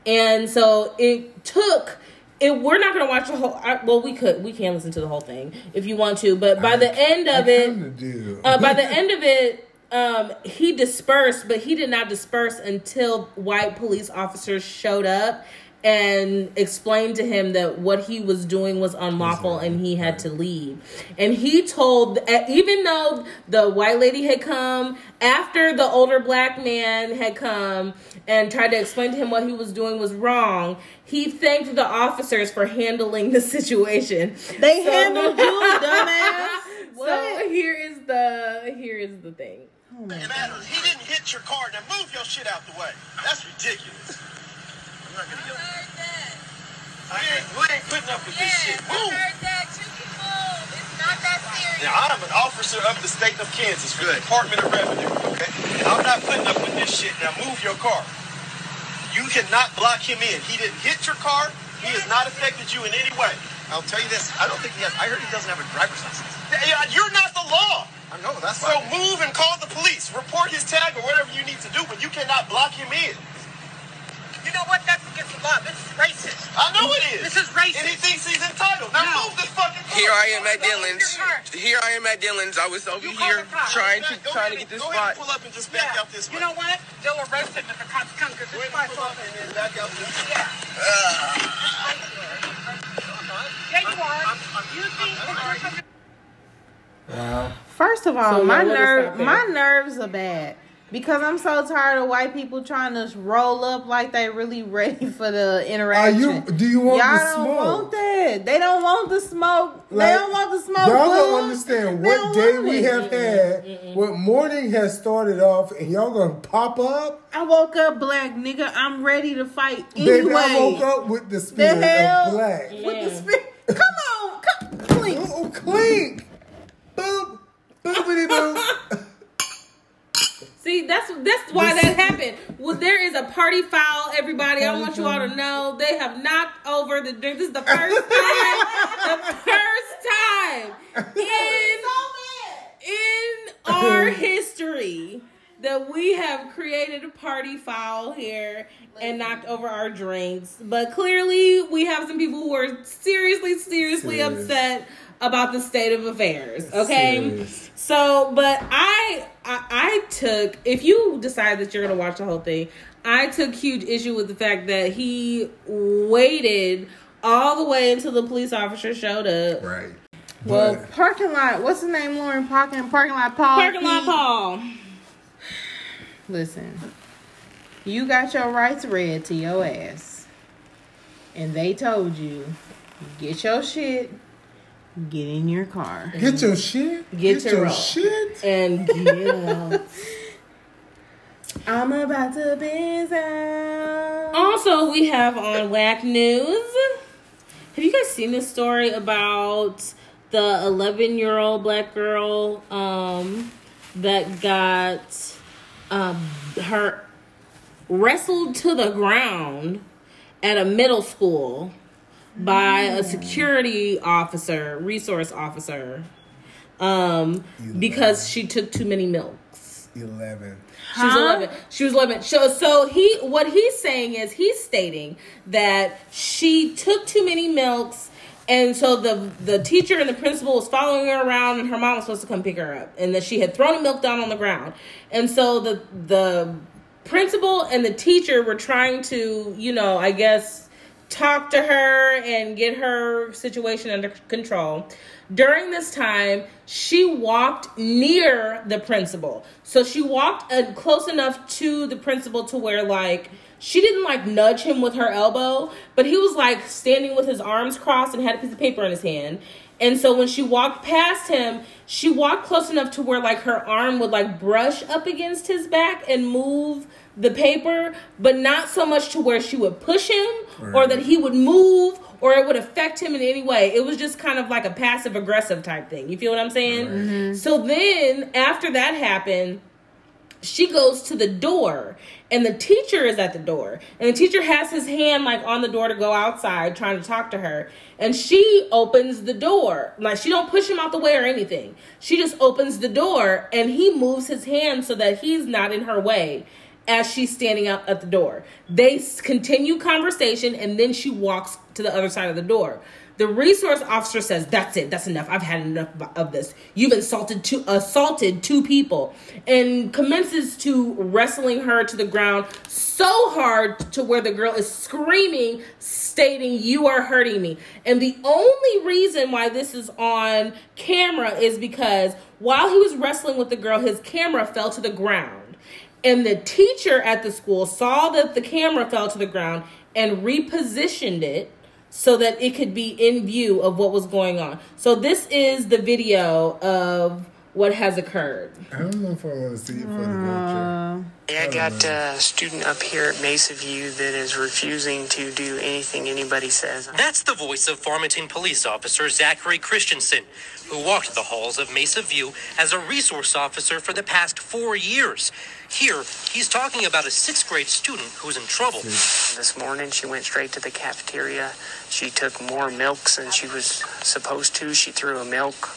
C: And so it took. It, we're not going to watch the whole. I, well, we could. We can listen to the whole thing if you want to. But by the end of
D: I
C: it, uh, by the end of it, um, he dispersed, but he did not disperse until white police officers showed up and explained to him that what he was doing was unlawful and he had to leave. And he told, uh, even though the white lady had come after the older black man had come and tried to explain to him what he was doing was wrong, he thanked the officers for handling the situation.
B: They
C: So-
B: handled you, dumbass.
C: So
B: What?
C: here is the here is the thing.
I: And Adams, he didn't hit your car. Now move your shit out the way. That's ridiculous. I'm ain't, putting up with this shit. Now, I'm an officer of the state of Kansas for the Department of Revenue. Okay, I'm not putting up with this shit. Now move your car. You cannot block him in. He didn't hit your car. He has not affected you in any way. I'll tell you this. I don't think he has. I heard he doesn't have a driver's license. You're not the law. I know that's so. Move and call the police. Report his tag or whatever you need to do, but you cannot block him in.
J: You know what? That's against the law. This is racist.
I: I know it is.
J: This is racist.
I: And he thinks he's entitled. Now
J: No.
I: move this fucking car.
K: Here I am at Dillons.
I: in your car.
K: Here I am at Dillons. I was over
J: You
K: here trying to
I: Go
K: trying to get this
I: go ahead and
K: spot.
I: pull up and just back
J: Yeah.
I: out this way.
J: You know what? They'll arrest him if the cops come because
I: Go
J: it's
I: ahead
J: my
I: and pull
J: fault.
I: up and then back out this way.
J: Yeah. Ah. Yeah, you are. You think that you're something.
D: Wow.
B: First of all,
C: So
B: my
C: now
B: nerve, my nerves are bad because I'm so tired of white people trying to roll up like they really ready for the interaction.
D: Are
B: interaction.
D: you? Do you want
B: Y'all
D: the
B: don't
D: smoke?
B: want that. They don't want the smoke. they don't want the smoke.
D: Y'all
B: boo.
D: don't understand
B: They
D: what
B: don't
D: day we
B: it.
D: have had. What morning has started off, and y'all gonna pop up?
B: I woke up black, nigga. I'm ready to fight
D: Baby,
B: anyway.
D: I woke up with the
B: the
D: spirit
B: hell
D: of black.
B: with the spirit. Come on, come, please.
D: Oh, oh, clink, boop, boopity boop.
C: See, that's that's why that happened. Well, there is a party foul, everybody. I want you all to know they have knocked over the drink. This is the first time, the first time in in our history that we have created a party foul here and knocked over our drinks. But clearly, we have some people who are seriously, seriously
D: Serious.
C: upset about the state of affairs. Okay.
D: Serious.
C: So, but I, I, I took. If you decide that you're gonna watch the whole thing, I took huge issue with the fact that he waited all the way until the police officer showed up.
D: Right.
B: Well,
D: But
B: parking lot. What's his name? Lauren parking parking lot. Paul.
C: Parking lot Paul.
B: Listen, you got your rights read to your ass, and they told you, get your shit, get in your car.
D: get your shit.
C: Get your
D: your shit.
C: And get out.
B: I'm about to biz out.
C: Also, we have on Whack News. Have you guys seen this story about the 11 year old black girl um, that got um, her wrestled to the ground at a middle school by a security officer, resource officer, um, because she took too many milks.
D: Eleven.
C: She was eleven. She was eleven. So, so he, what he's saying is, he's stating that she took too many milks, and so the the teacher and the principal was following her around, and her mom was supposed to come pick her up, and that she had thrown the milk down on the ground, and so the the principal and the teacher were trying to, you know, I guess talk to her and get her situation under control. During this time, she walked near the principal. So she walked uh, close enough to the principal to where, like, she didn't like nudge him with her elbow, but he was like standing with his arms crossed and had a piece of paper in his hand. And so when she walked past him, she walked close enough to where like her arm would like brush up against his back and move the paper, but not so much to where she would push him or that he would move or it would affect him in any way. It was just kind of like a passive aggressive type thing. You feel what I'm saying? Mm-hmm. So then after that happened, she goes to the door and the teacher is at the door. And the teacher has his hand like on the door to go outside trying to talk to her. And she opens the door. Like she don't push him out the way or anything. She just opens the door and he moves his hand so that he's not in her way as she's standing out at the door they continue conversation and then she walks to the other side of the door the resource officer says, "That's it. That's enough. I've had enough of this. You've insulted two assaulted two people." And commences to wrestling her to the ground so hard to where the girl is screaming stating, "You are hurting me." And the only reason why this is on camera is because while he was wrestling with the girl, his camera fell to the ground. And the teacher at the school saw that the camera fell to the ground and repositioned it so that it could be in view of what was going on. So this is the video of what has occurred.
D: I don't know if I want to see it for the uh. culture.
L: I got a student up here at Mesa View that is refusing to do anything anybody says.
M: That's the voice of Farmington police officer Zachary Christensen, who walked the halls of Mesa View as a resource officer for the past four years. Here, he's talking about a sixth grade student who's in trouble.
L: This morning, she went straight to the cafeteria. She took more milks than she was supposed to. She threw a milk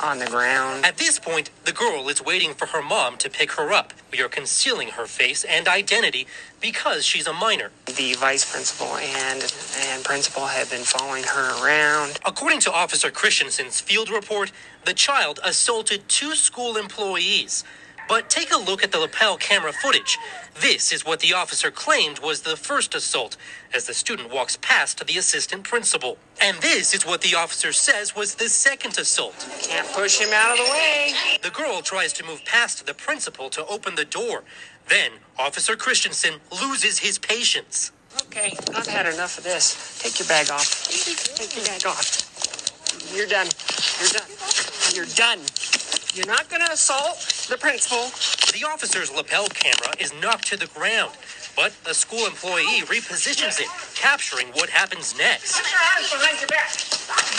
L: on the ground.
M: At this point, the girl is waiting for her mom to pick her up. We are concealing her face and identity because she's a minor.
L: The vice principal and and principal have been following her around.
M: According to Officer Christensen's field report, the child assaulted two school employees. But take a look at the lapel camera footage. This is what the officer claimed was the first assault, as the student walks past the assistant principal. And this is what the officer says was the second assault.
L: Can't push him out of the way.
M: The girl tries to move past the principal to open the door. Then, Officer Christensen loses his patience.
L: Okay, I've had enough of this. Take your bag off. Take your bag off. You're done. You're done. You're done. You're not gonna assault the principal.
M: The officer's lapel camera is knocked to the ground, but a school employee repositions it, capturing what happens next.
J: Put your arms behind your back.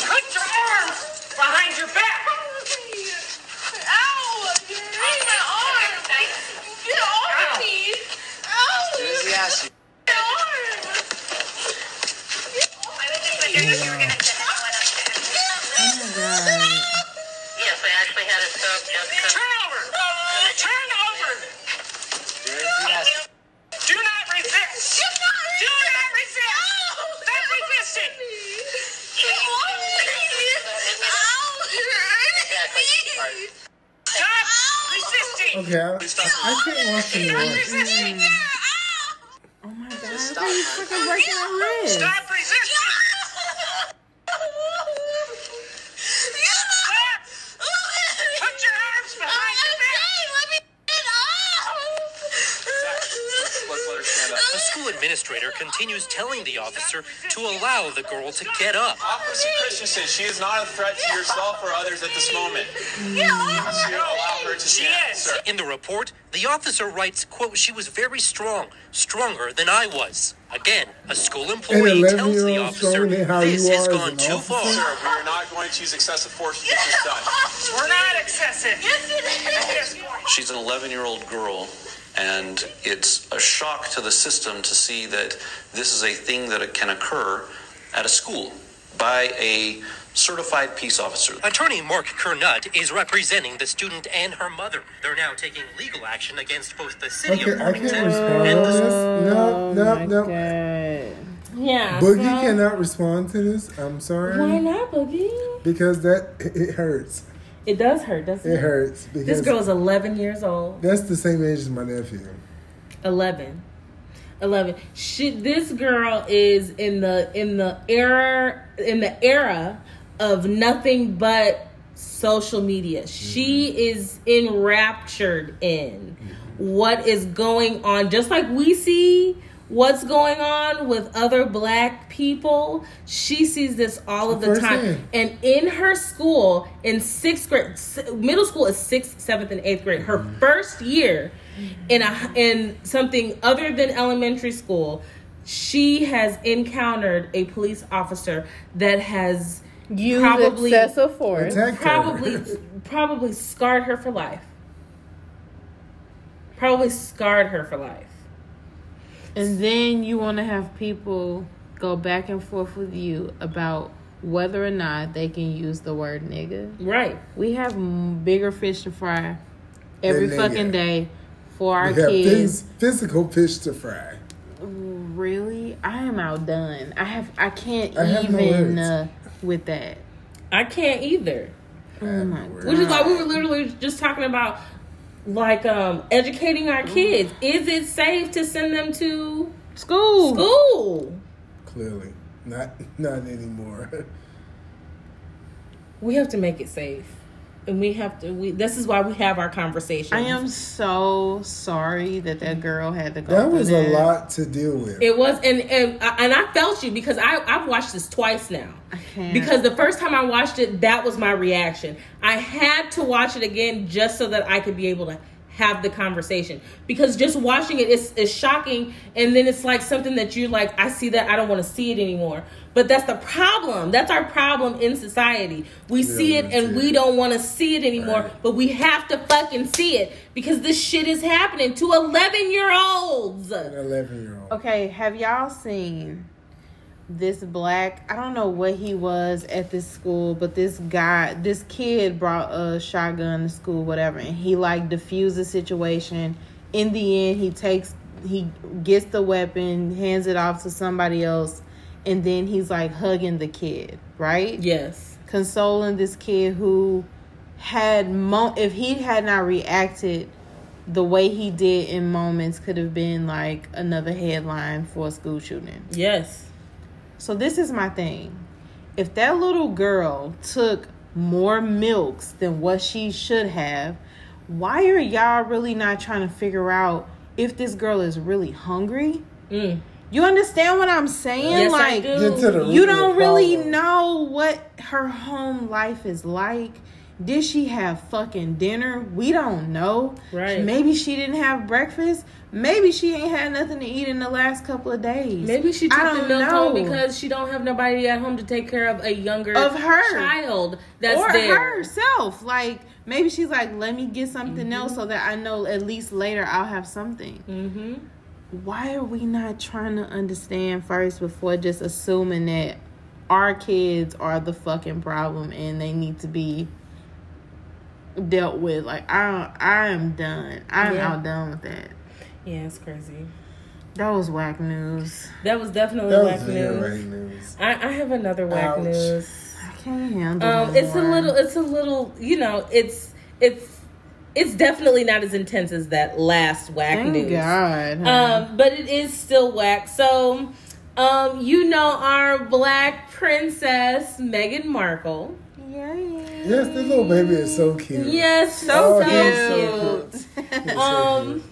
J: Put your arms behind your back. Ow! You're hurting my arm. Get off me. Ow!
L: Yes.
J: My arm. Stop resisting.
D: Okay, I, I can't watch anymore.
J: Resisting.
B: Oh my god, how are you fucking breaking my wrist?
J: Stop resisting.
M: The school administrator continues telling the officer to allow the girl to get up.
I: Officer Christensen, she is not a threat to yourself or others at this moment. You allow her to
J: She
I: stand,
J: is.
I: sir.
M: In the report, the officer writes, quote, she was very strong, stronger than I was. Again, a school employee tells the officer,
D: how
M: this
D: you
M: has
D: are as
M: gone
D: an
M: too far.
I: Sir, we are not going to use excessive force to get this done.
J: We're not excessive. At this point.
N: She's an 11 year old girl, and it's a shock to the system to see that this is a thing that can occur at a school by a certified peace officer.
M: Attorney Mark Curnutt is representing the student and her mother. They're now taking legal action against both the city
D: Okay,
M: of
D: I can't
M: Farmington
D: respond
M: and the
D: this.
B: Oh
D: No, no, no.
C: Yeah.
D: Boogie
C: so-
D: cannot respond to this. I'm sorry.
C: Why not, Boogie?
D: Because that it hurts.
C: It does hurt, doesn't it?
D: It hurts because
C: This girl's 11 years old.
D: that's the same age as my nephew.
C: 11. 11. She, this girl is in the in the era in the era of nothing but social media. She mm-hmm. is enraptured in what is going on just like we see what's going on with other black people. She sees this all of the time.
D: Firsthand.
C: And in her school, in sixth grade, middle school is sixth, seventh, and eighth grade. Her first year in a in something other than elementary school, she has encountered a police officer that has
B: Use
C: probably
B: excessive force.
C: Probably probably scarred her for life. Probably scarred her for life.
B: And then you want to have people go back and forth with you about whether or not they can use the word nigga.
C: Right.
B: We have m- bigger fish to fry every
D: Than
B: fucking day for our
D: We have
B: kids.
D: phys- physical fish to fry.
B: Really, I am outdone. I have. I can't
D: I have no
B: even
D: words.
B: uh, with that.
C: I can't either.
B: Oh my god.
C: Which is why we were literally just talking about like um educating our kids. Is it safe to send them to
B: school?
C: School.
D: Clearly, not not anymore.
C: We have to make it safe. And we have to we this is why we have our conversation
B: I am so sorry that that girl had to go.
D: that
B: through
D: was a lot to deal with.
C: It was, and and and I felt you because I I've watched this twice now.
B: can't.
C: Because the first time I watched it, that was my reaction. I had to watch it again just so that I could be able to have the conversation. Because just watching it is is shocking, and then it's like something that you're like, I see that, I don't want to see it anymore. But that's the problem. That's our problem in society. We see it and we don't want to see it anymore, but we have to fucking see it because this shit is happening to 11 year olds.
D: Eleven year old.
B: Okay, have y'all seen this black? I don't know what he was at this school, but this guy, this kid brought a shotgun to school, whatever, and he like diffused the situation. In the end, he takes, he gets the weapon, hands it off to somebody else, and then he's like hugging the kid, right?
C: Yes.
B: Consoling this kid who had, mo- if he had not reacted the way he did in moments could have been like another headline for a school shooting.
C: Yes.
B: So this is my thing. If that little girl took more milks than what she should have, why are y'all really not trying to figure out if this girl is really hungry? Mm. You understand what I'm saying?
C: Yes, I
B: like
C: do. Get to the root
B: you don't really know what her home life is like. Did she have fucking dinner? We don't know.
C: Right.
B: Maybe she didn't have breakfast. Maybe she ain't had nothing to eat in the last couple of days.
C: Maybe she took
B: I
C: the
B: don't
C: milk
B: know.
C: home because she don't have nobody at home to take care of a younger
B: Of her.
C: child that's
B: or
C: there.
B: herself. Like maybe she's like, let me get something
C: Mm-hmm.
B: else so that I know at least later I'll have something.
C: Mm-hmm.
B: Why are we not trying to understand first before just assuming that our kids are the fucking problem and they need to be dealt with? Like I, I am done. I'm
C: Yeah.
B: out done with that.
C: Yeah, it's crazy.
B: That was whack news.
C: That was definitely
D: That
C: whack
D: was very
C: news.
D: news.
C: I, I have another whack
D: Ouch.
C: news.
B: I can't handle.
C: Um,
B: no
C: it's a little, it's a little, you know, it's it's it's definitely not as intense as that last whack
B: Thank
C: news.
B: God.
C: Um, but it is still whack. So, um, you know, our black princess Meghan Markle.
D: Yes, this little baby is so cute.
C: Yes, so,
D: Oh, he's
C: cute.
D: so cute. He's
C: um,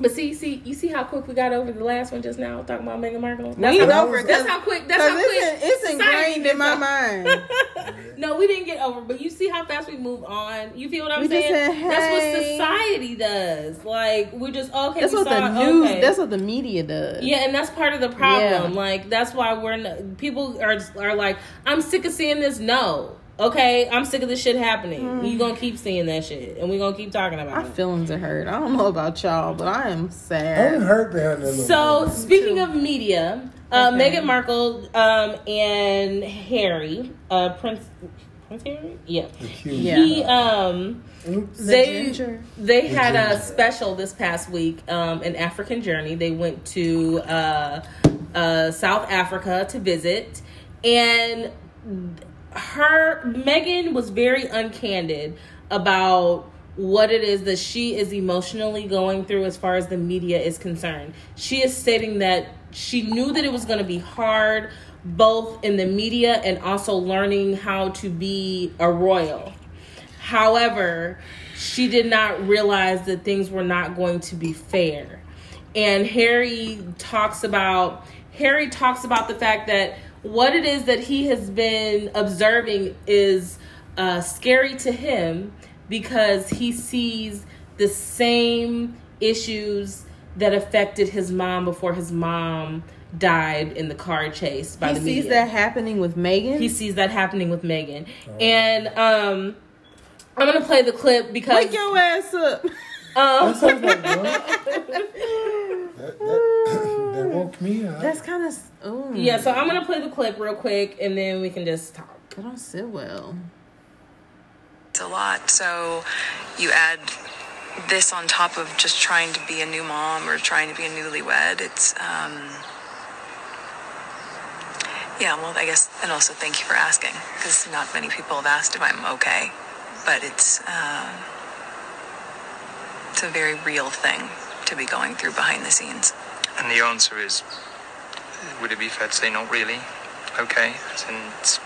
C: but see, you see, you see how quick we got over the last one just now talking about Meghan Markle.
B: We ain't
C: how,
B: over it,
C: That's how quick. That's how quick.
B: it's, it's ingrained in my mind.
C: no, we didn't get over, but you see how fast we move on. You feel what I'm
B: We
C: saying?
B: said,
C: That's what society does. Like we just okay.
B: That's what
C: saw
B: the news.
C: okay.
B: That's what the media does.
C: Yeah, and that's part of the problem.
B: Yeah.
C: Like that's why we're people are are like, I'm sick of seeing this. No, okay, I'm sick of this shit happening.
B: Mm.
C: You gonna keep seeing that shit, and we gonna keep talking about
B: My
C: it.
B: feelings are hurt. I don't know about y'all, but I am sad.
D: I'm hurt behind that little
C: So
D: boy.
C: speaking of media, uh,
B: Okay.
C: Meghan Markle um, and Harry, uh, Prince Prince Harry, yeah,
B: Yeah.
C: he um.
D: Oops.
C: They
B: ginger.
C: they
D: The
C: had a special this past week, um, an African journey. They went to uh, uh, South Africa to visit, and her Meghan was very uncandid about what it is that she is emotionally going through as far as the media is concerned. She is stating that she knew that it was going to be hard both in the media and also learning how to be a royal. However, she did not realize that things were not going to be fair. And Harry talks about Harry talks about the fact that what it is that he has been observing is uh, scary to him because he sees the same issues that affected his mom before his mom died in the car chase by
B: He
C: the
B: sees
C: media.
B: that happening with Meghan.
C: He sees that happening with Meghan. And um I'm gonna play the clip because
B: Wake your ass up.
C: Um,
D: That sounds like That, that, that woke me up.
B: That's kind of. Oh
C: Yeah, so I'm gonna play the clip real quick and then we can just talk.
B: I don't sit well.
O: It's a lot. So you add this on top of just trying to be a new mom or trying to be a newlywed. It's, um, yeah, well, I guess, and also thank you for asking because not many people have asked if I'm okay, but it's, uh, it's a very real thing to be going through behind the scenes.
P: And the answer is, would it be fair to say not really? Okay, as in it's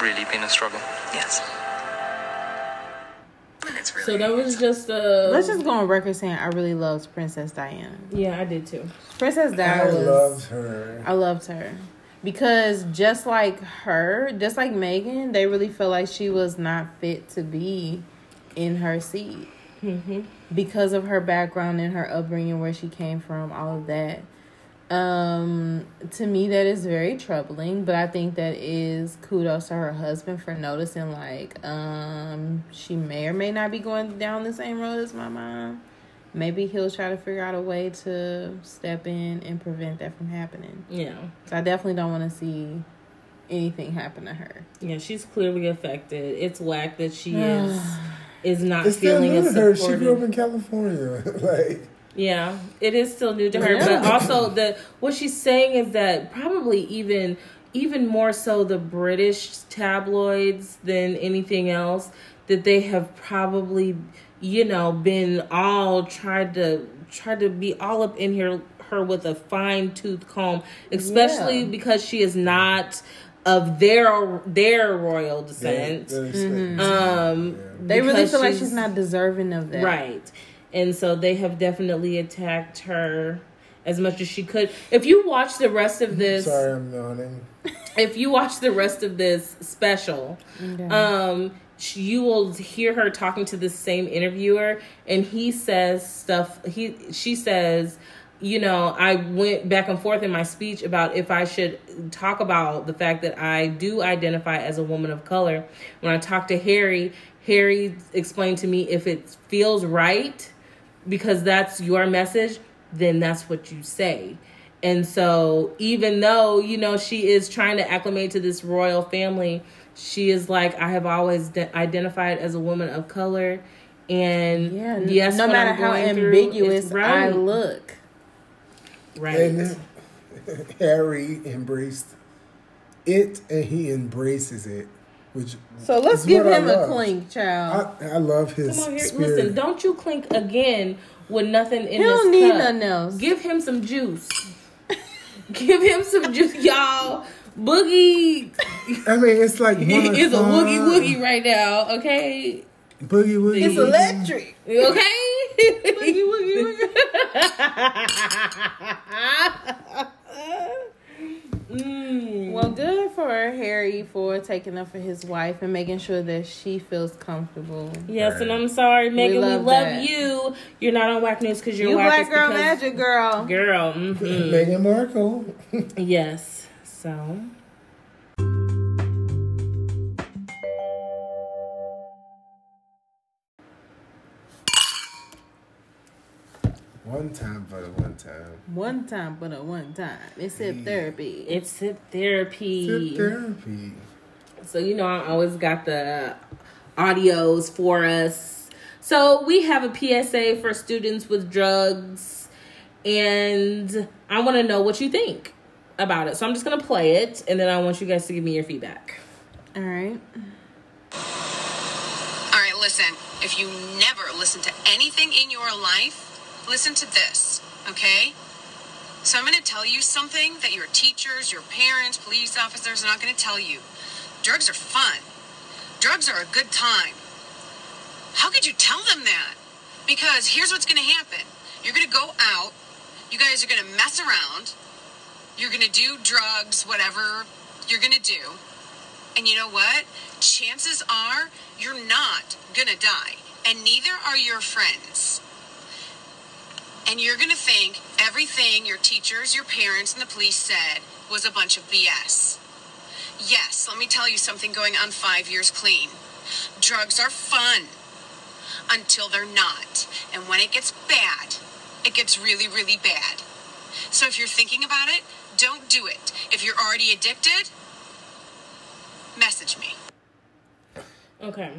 P: really been a struggle.
O: Yes.
C: So that was just uh
B: Let's just go on record saying I really loved Princess Diana.
C: Yeah, I did too.
B: Princess Diana
D: I
B: was.
D: loved her.
B: I loved her because just like her, just like Meghan, they really felt like she was not fit to be in her seat
C: Mm-hmm.
B: because of her background and her upbringing, where she came from, all of that. Um, to me, that is very troubling, but I think that is kudos to her husband for noticing, like, um, she may or may not be going down the same road as my mom. Maybe he'll try to figure out a way to step in and prevent that from happening.
C: Yeah.
B: So I definitely don't want to see anything happen to her.
C: Yeah, she's clearly affected. It's whack that she is is not
D: It's still
C: feeling
D: new
C: as
D: to her. She grew up in California. like,
C: Yeah, it is still new to her,
D: Yeah.
C: but also the what she's saying is that probably even even more so the British tabloids than anything else that they have probably you know been all tried to try to be all up in here her with a fine tooth comb, especially
B: Yeah.
C: because she is not of their their royal descent.
B: They- they expect-
C: Um,
B: They really feel like she's not deserving of that.
C: Right. And so they have definitely attacked her as much as she could. If you watch the rest of this
D: sorry, I'm yawning.
C: if you watch the rest of this special,
B: Okay.
C: um, you will hear her talking to the same interviewer, and he says stuff. He she says, you know, I went back and forth in my speech about if I should talk about the fact that I do identify as a woman of color. When I talked to Harry, Harry explained to me if it feels right, because that's your message, then that's what you say. And so, even though, you know, she is trying to acclimate to this royal family, she is like, I have always de- identified as a woman of color. And
B: Yeah,
C: yes,
B: no matter
C: I'm
B: how
C: going through
B: ambiguous I look.
C: Right.
D: And Harry embraced it, and he embraces it. Which
B: So let's
D: is
B: give
D: what
B: him a clink, child.
D: I, I love his
C: Come on here.
D: spirit.
C: Listen, don't you clink again with nothing in
B: He
C: this
B: don't need
C: cup.
B: nothing else.
C: Give him some juice. Give him some juice, y'all. Boogie
D: I mean, it's like
C: it's a
D: o'clock.
C: woogie woogie right now. Okay,
D: Boogie woogie.
B: It's electric.
C: okay.
B: Woogie,
C: Mm.
B: Well, good for Harry for taking up for his wife and making sure that she feels comfortable.
C: Yes, and I'm sorry, Meghan. We love,
B: love
C: you. You're not on Whack News because you're
B: You black girl
C: because-
B: magic girl.
C: girl. mhm.
D: Meghan Markle.
C: yes. So
D: One time for the one time.
B: One time, but a one time. It's sip therapy.
C: it's sip therapy.
D: Sip therapy.
C: So you know I always got the audios for us. So we have a PSA for students with drugs and I want to know what you think about it. So I'm just going to play it and then I want you guys to give me your feedback.
B: All right.
Q: All right, listen.
O: if you never listen to anything in your life, listen to this, okay? So I'm going to tell you something that your teachers, your parents, police officers are not going to tell you. Drugs are fun. Drugs are a good time. How could you tell them that? Because here's what's going to happen. You're going to go out. You guys are going to mess around. You're going to do drugs, whatever you're going to do. And you know what? Chances are you're not going to die. And neither are your friends. And you're going to think everything your teachers, your parents, and the police said was a bunch of BS. Yes, let me tell you something going on five years clean. Drugs are fun until they're not. And when it gets bad, it gets really, really bad. So if you're thinking about it, don't do it. If you're already addicted, message me.
C: Okay.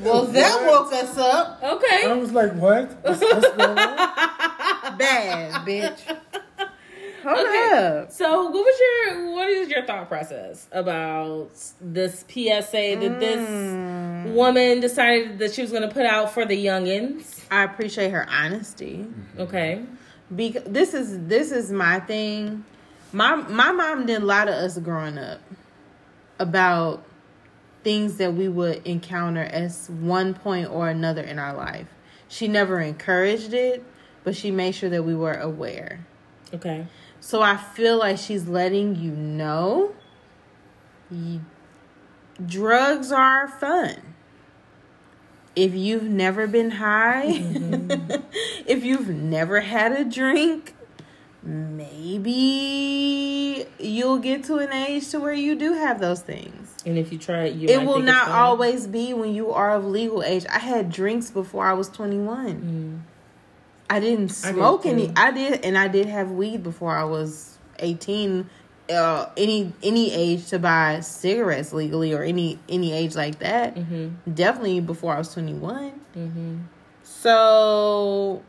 B: Well, that woke us up.
C: Okay.
D: I was like, what? What's, what's going on?
B: Bad, bitch. Hold
C: Okay.
B: up.
C: So, what was your what is your thought process about this PSA that this mm. woman decided that she was going to put out for the youngins?
B: I appreciate her honesty. Mm-hmm.
C: Okay.
B: Because this is this is my thing. My my mom did a lot of us growing up about things that we would encounter as one point or another in our life. She never encouraged it, but she made sure that we were aware.
C: Okay.
B: So I feel like she's letting you know y- drugs are fun. If you've never been high, mm-hmm. if you've never had a drink, maybe you'll get to an age to where you do have those things.
C: And if you try it, you
B: it will not always be when you are of legal age. I had drinks before I was 21. I didn't
C: Mm. I did
B: smoke any. I did, and I did have weed before I was 18. Uh, any any age to buy cigarettes legally or any any age like that.
C: Mm-hmm.
B: Definitely before I was 21.
C: Mm-hmm.
B: So,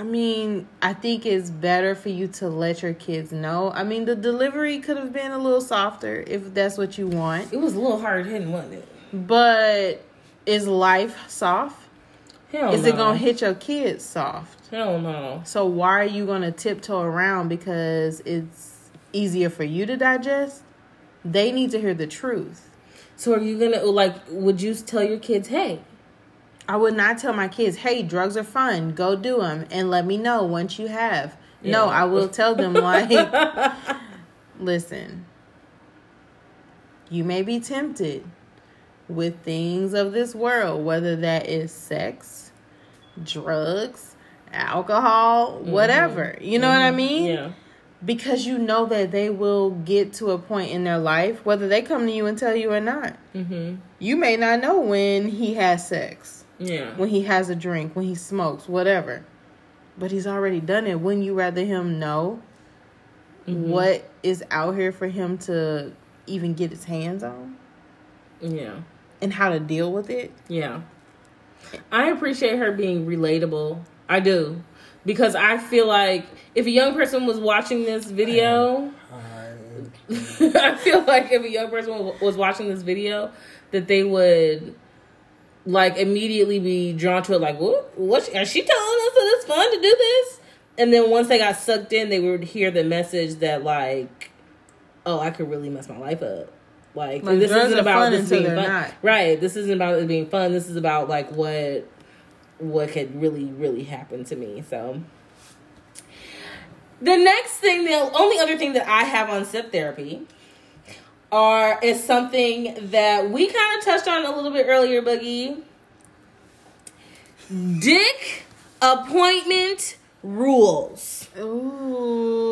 B: I mean, I think it's better for you to let your kids know. I mean, the delivery could have been a little softer if that's what you want.
C: It was a little hard hitting, wasn't it?
B: But is life soft?
C: Hell
B: is it gonna hit your kids soft?
C: Hell no.
B: So why are you gonna tiptoe around because it's easier for you to digest? They need to hear the truth.
C: So are you gonna like? Would you tell your kids, hey?
B: I would not tell my kids, "Hey, drugs are fun. Go do them, and let me know once you have." No, I will tell them like, "Listen, you may be tempted with things of this world, whether that is sex, drugs, alcohol, whatever. You know what I
C: Mhm.
B: mean?
C: Yeah.
B: Because you know that they will get to a point in their life, whether they come to you and tell you or not.
C: Mm-hmm.
B: You may not know when he has sex
C: Yeah.
B: when he has a drink, when he smokes, whatever. But he's already done it. Wouldn't you rather him know
C: Mhm.
B: what is out here for him to even get his hands on
C: Yeah.
B: and how to deal with it?
C: Yeah. I appreciate her being relatable. I do. Because I feel like if a young person was watching this video, I feel like if a young person was watching this video, that they would like immediately be drawn to it. Like, what? What? Is she telling us that it's fun to do this? And then once they got sucked in, they would hear the message that like, oh, I could really mess my life up. Like,
B: Like,
C: this isn't about this being fun,
B: not.
C: right? This isn't about it being fun. This is about like what what could really really happen to me. So. The next thing, the only other thing that I have on sip therapy are is something that we kind of touched on a little bit earlier, Boogie. Dick appointment rules.
B: Ooh,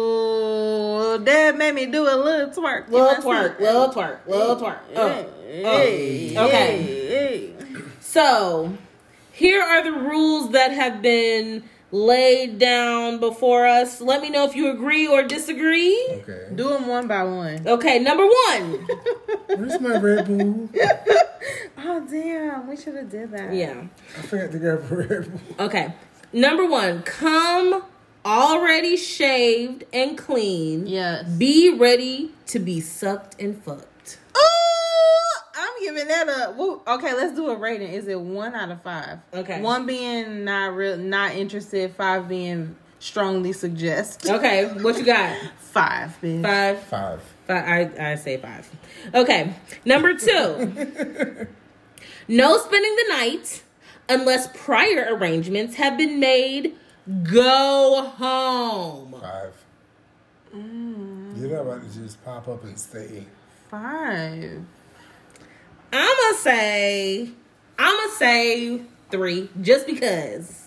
B: that made me do a little twerk.
C: Little twerk, little twerk, little twerk.
B: Hey,
C: uh, okay. So, here are the rules that have been laid down before us. Let me know if you agree or disagree.
D: Okay.
B: Do them one by one.
C: Okay, number one.
D: Where's my Red Bull?
B: Oh damn, we should have did that.
C: Yeah.
D: I forgot to grab a Red Bull.
C: Okay. Number one, come already shaved and clean.
B: Yes.
C: Be ready to be sucked and fucked.
B: Ooh, I'm giving that a woo- okay. Let's do a rating. Is it one out of five?
C: Okay.
B: One being not real, not interested. Five being strongly suggest.
C: Okay, what you got?
B: Five, bitch.
C: Five.
D: Five.
C: Five. I I say five. Okay. Number two. no spending the night unless prior arrangements have been made. Go home.
D: Five.
B: Mm.
D: You're not about to just pop up and stay.
B: Five.
C: I'ma say I'ma say three just because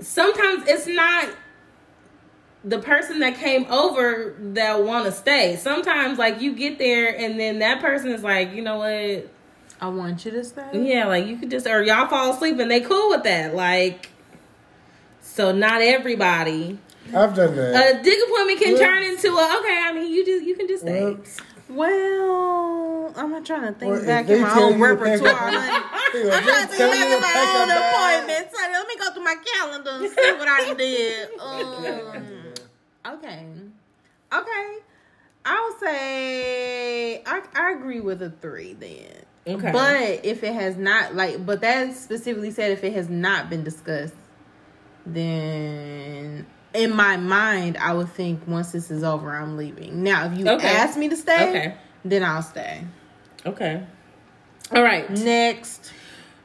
C: sometimes it's not the person that came over that want to stay. Sometimes like you get there and then that person is like, you know what?
B: I want you to stay.
C: Yeah, like you could just or y'all fall asleep and they cool with that. Like so not everybody.
D: I've done that.
C: A dig appointment can
B: Whoops.
C: turn into a okay, I mean you just you can just stay.
D: Whoops.
B: Well, I'm not trying to think back in my own
D: you to pack
B: repertoire. I'm trying to think back in my own appointments. Let me go through my calendar and see what I did. Um, okay. Okay. I would say I, I agree with a three then.
C: Okay.
B: But if it has not like but that specifically said if it has not been discussed, then in my mind I would think once this is over I'm leaving. Now if you
C: Okay.
B: ask me to stay,
C: Okay.
B: then I'll stay.
C: Okay. All right.
B: Next.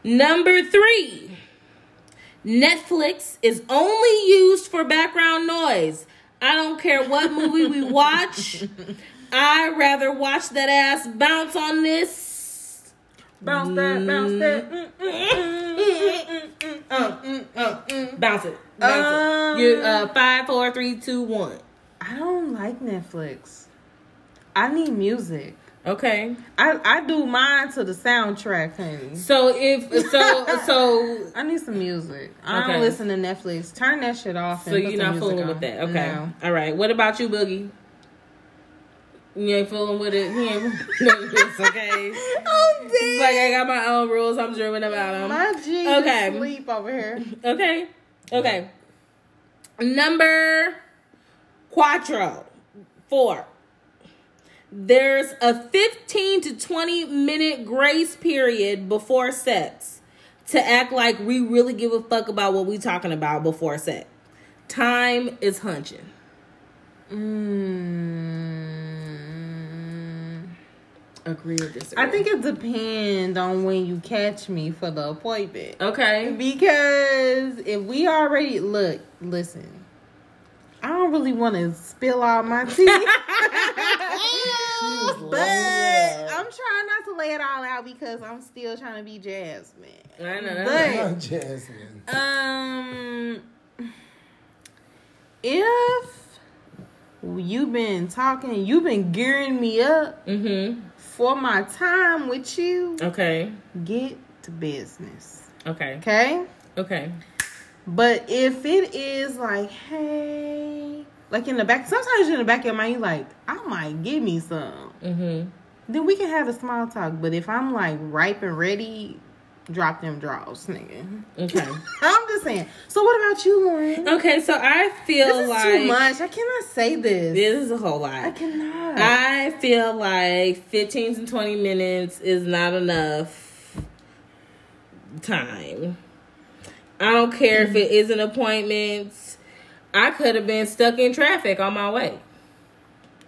C: Number three. Netflix is only used for background noise. I don't care what movie we watch. I'd rather watch that ass bounce on this.
B: Bounce that, bounce that. Mm, mm, mm, mm, mm,
C: Uh,
B: mm, mm, mm.
C: Bounce it. Bounce
B: Um,
C: it. You uh five, four, three, two, one.
B: I don't like Netflix. I need music.
C: Okay.
B: I, I do mine to the soundtrack, honey.
C: So if so so
B: I need some music. I
C: Okay.
B: don't listen to Netflix. Turn that shit off.
C: so you're not fooling
B: on.
C: with that. Okay.
B: No.
C: All right. What about you, Boogie? You ain't fooling with it. He ain't it's okay.
B: Oh,
C: like I got my own rules. I'm dreaming about them.
B: My G
C: Okay.
B: okay. sleep over here.
C: Okay. Okay. Number quattro. Four. There's a 15 to 20 minute grace period before sex to act like we really give a fuck about what we talking about before sex. Time is hunching.
B: Mm.
C: Agree or disagree?
B: I think it depends on when you catch me for the appointment.
C: Okay.
B: Because if we already look, listen, I don't really want to spill all my tea. but I'm trying not to lay it all out because I'm still trying to be Jasmine.
C: I know.
B: But
D: Jasmine.
B: um, if you've been talking, you've been gearing me up
C: Mm-hmm.
B: For my time with you,
C: Okay.
B: get to business.
C: Okay.
B: Okay?
C: Okay.
B: But if it is like, hey, like in the back, sometimes in the back of your mind, you like, I might give me some.
C: Mm-hmm.
B: Then we can have a small talk. But if I'm like ripe and ready, drop them draws, nigga.
C: Okay.
B: I'm just saying. So what about you, Lauren?
C: Okay, so I feel
B: This is
C: like
B: too much. I cannot say this.
C: This is a whole lot.
B: I cannot.
C: I feel like 15 to 20 minutes is not enough time. I don't care if it is an appointment. I could have been stuck in traffic on my way.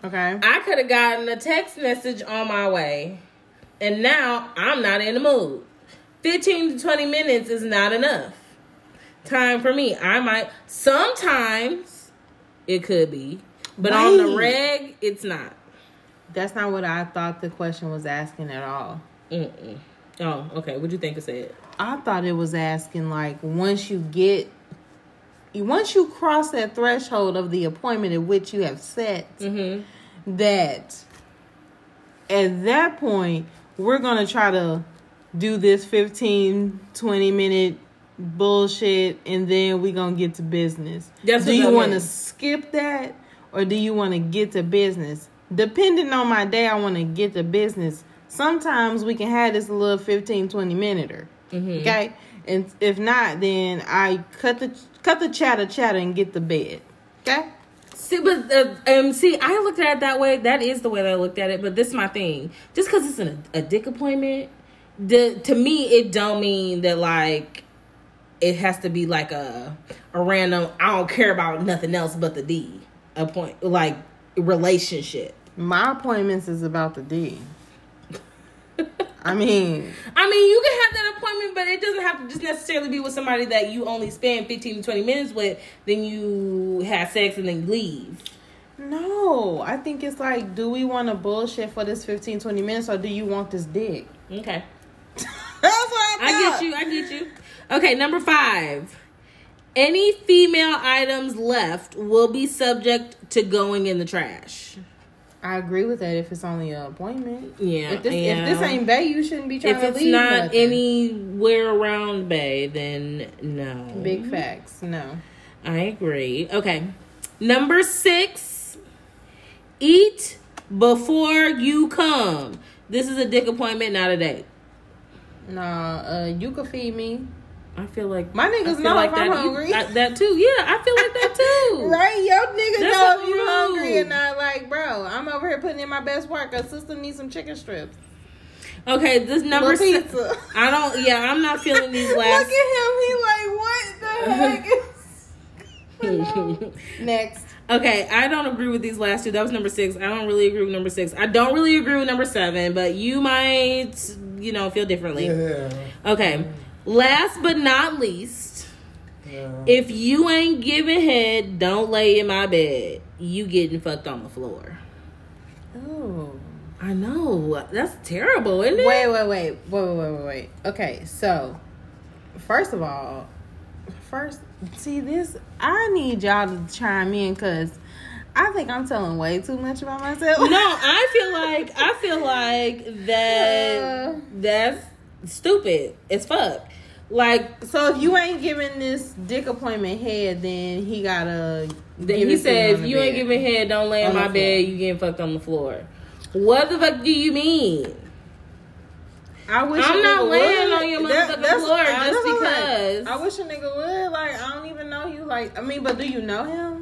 B: Okay.
C: I could have gotten a text message on my way. And now I'm not in the mood. 15 to 20 minutes is not enough time for me. I might, sometimes it could be, but on the reg, it's not.
B: That's not what I thought the question was asking at all.
C: Mm-mm. Oh, okay. What do you think it said?
B: I thought it was asking like once you get once you cross that threshold of the appointment at which you have set mm-hmm. that at that point we're gonna try to do this 15 20 minute bullshit and then we gonna get to business
C: That's
B: do you want to skip that or do you want to get to business depending on my day i want to get to business sometimes we can have this little 15 20 minute
C: Mhm.
B: okay and if not then i cut the cut the chatter chatter and get to bed okay
C: See, but uh, um, see, I looked at it that way. That is the way that I looked at it. But this is my thing. Just because it's an, a dick appointment, the to me it don't mean that like it has to be like a a random. I don't care about nothing else but the D appoint like relationship.
B: My appointments is about the D. I mean,
C: I mean, you can have that appointment, but it doesn't have to just necessarily be with somebody that you only spend fifteen to twenty minutes with. Then you have sex and then you leave.
B: no. I think it's like, do we want to bullshit for this 15, 20 minutes or do you want this dick?
C: Okay.
B: That's what I
C: I get you. I get you. Okay, number five. Any female items left will be subject to going in the trash.
B: I agree with that if it's only an appointment.
C: Yeah.
B: If this,
C: yeah.
B: if this ain't Bay, you shouldn't be trying
C: if
B: to leave.
C: If it's not
B: nothing.
C: anywhere around Bay, then no.
B: Big facts. No.
C: I agree. Okay. Number six. Eat before you come. This is a dick appointment, not a date.
B: Nah, uh, you could feed me.
C: I feel like
B: My niggas know
C: like
B: if I'm
C: that, you-
B: hungry.
C: I- that too. Yeah, I feel like that too.
B: Right, your niggas
C: That's
B: know if you hungry and not like, bro. I'm over here putting in my best work. A sister needs some chicken strips.
C: Okay, this number six. I don't. Yeah, I'm not feeling these last.
B: Look at him. He like, what the heck? Next.
C: Okay, I don't agree with these last two. That was number six. I don't really agree with number six. I don't really agree with number seven, but you might, you know, feel differently.
D: Yeah.
C: Okay. Last but not least,
D: Yeah.
C: if you ain't giving head, don't lay in my bed. You getting fucked on the floor.
B: Oh.
C: I know. That's terrible, isn't it?
B: Wait, wait, wait, wait, wait, wait, wait, wait. Okay, so first of all, first see this. I need y'all to chime in because I think I'm telling way too much about myself.
C: No, I feel like I feel like that that's stupid as fuck. Like
B: So if you ain't giving this dick appointment head, then he gotta.
C: Then he said,
B: you
C: if
B: on the
C: ain't giving head, don't lay in my bed. You getting fucked on the floor. What the fuck do you mean?
B: I wish
C: I'm not laying
B: would.
C: on your motherfucking
B: that's-
C: floor
B: I-
C: just because.
B: like. I wish a nigga would. Like I don't even know you. Like I mean, but do you know him?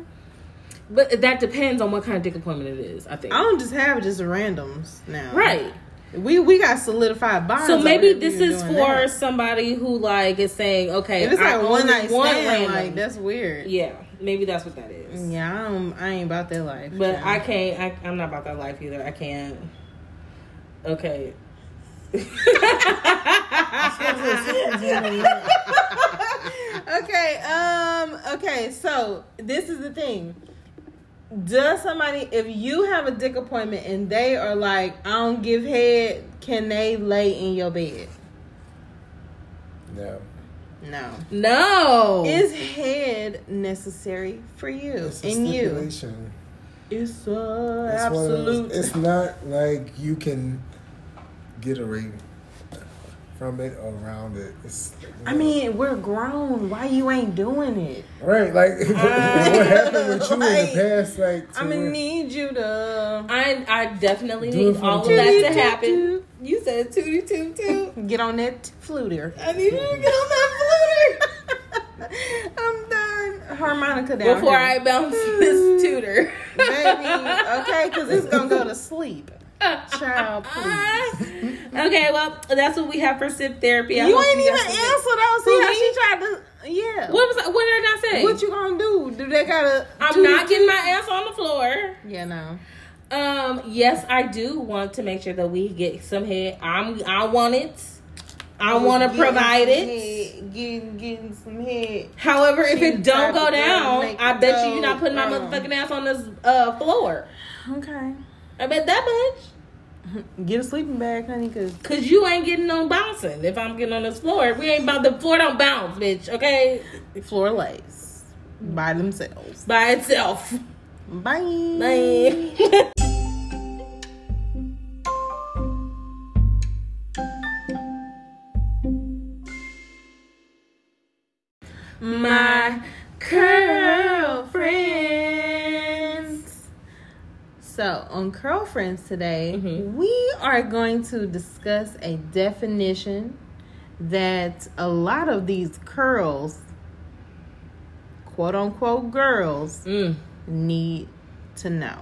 C: But that depends on what kind of dick appointment it is. I think.
B: I don't just have just randoms now.
C: Right.
B: We we got solidified bonds.
C: So maybe this is for
B: that.
C: somebody who like is saying, okay,
B: If it's
C: I
B: like one night stand, like that's weird.
C: Yeah, maybe that's what that is.
B: Yeah, I don't. I ain't about that life.
C: But
B: yeah.
C: I can't. I, I'm not about that life either. I can't. Okay.
B: okay. Um. Okay. So this is the thing. Does somebody, if you have a dick appointment and they are like, I don't give head, can they lay in your bed?
D: No.
B: No.
C: No.
B: Is head necessary for you
D: It's a
B: and you? It's a
D: It's one those-
B: absolute.
D: It's not like you can get a ring from it or around it. It's
B: I mean, we're grown. Why you ain't doing it?
D: right. Like uh, what happened with you in the past? Like
B: I'm gonna need you to
C: I I definitely need all of that to happen. You said tootie toot toot.
B: get on that fluter.
C: I need you to get on that fluter.
B: I'm done. Harmonica down
C: before
B: here.
C: I bounce this tutor.
B: baby. Okay, because it's gonna go to sleep. Child, please.
C: okay, well, that's what we have for sip therapy. I
B: you ain't even answer though. See how she tried to? Yeah.
C: What was I, what did I not say?
B: What you gonna do? Do they gotta?
C: I'm
B: do-
C: not getting my ass on the floor.
B: Yeah, no.
C: Um, yes, I do want to make sure that we get some head. I'm I want it. I want to provide it.
B: Head, getting getting some head.
C: However, if it don't go
B: type of girl to
C: down, I bet you you're not putting my motherfucking ass on this uh floor.
B: Okay.
C: I bet that much.
B: Get a sleeping bag, honey, cause
C: Cause you ain't getting no bouncing if I'm getting on this floor. We ain't about the floor don't bounce, bitch. Okay,
B: floor lays by themselves.
C: by itself.
B: Bye.
C: Bye. My girlfriends.
B: So, on Curlfriends today,
C: Mm-hmm.
B: we are going to discuss a definition that a lot of these curls, quote unquote girls,
C: Mm.
B: need to know.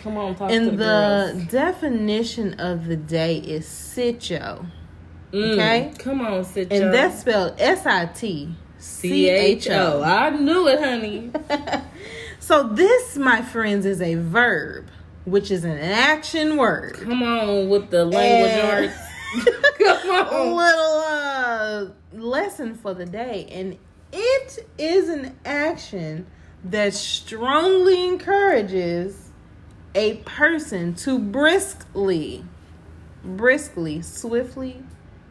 C: Come on, talk to
B: And
C: the,
B: the definition of the day is sitcho.
C: Mm,
B: Okay?
C: Come on, sit
B: And that's spelled S I T C H O.
C: I knew it, honey.
B: So this, my friends, is a verb, which is an action word.
C: Come on with the language
B: And-
C: arts. Come
B: a
C: on.
B: little uh, lesson for the day, and it is an action that strongly encourages a person to briskly, briskly, swiftly,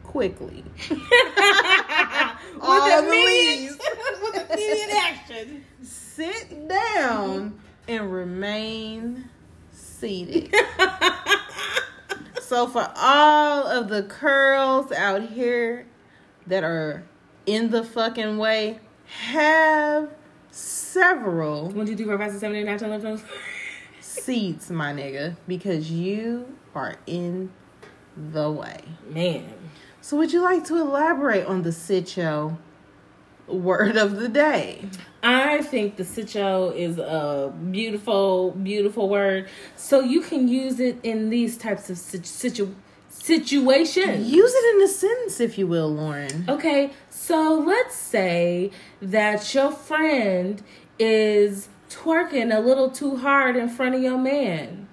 B: quickly. All
C: with immediate, with immediate action.
B: Sit down and remain seated. so for all of the curls out here that are in the fucking way, have several What do you do for
C: One, two, three, four, five, six, seven, eight, nine, ten, eleven, twelve.
B: seats, my nigga, because you are in the way.
C: Man.
B: So would you like to elaborate on the sitcho word of the day?
C: I think the sitcho is a beautiful, beautiful word. So you can use it in these types of situ- situ- situations.
B: Use it in a sentence, if you will, Lauren.
C: Okay, so let's say that your friend is twerking a little too hard in front of your man.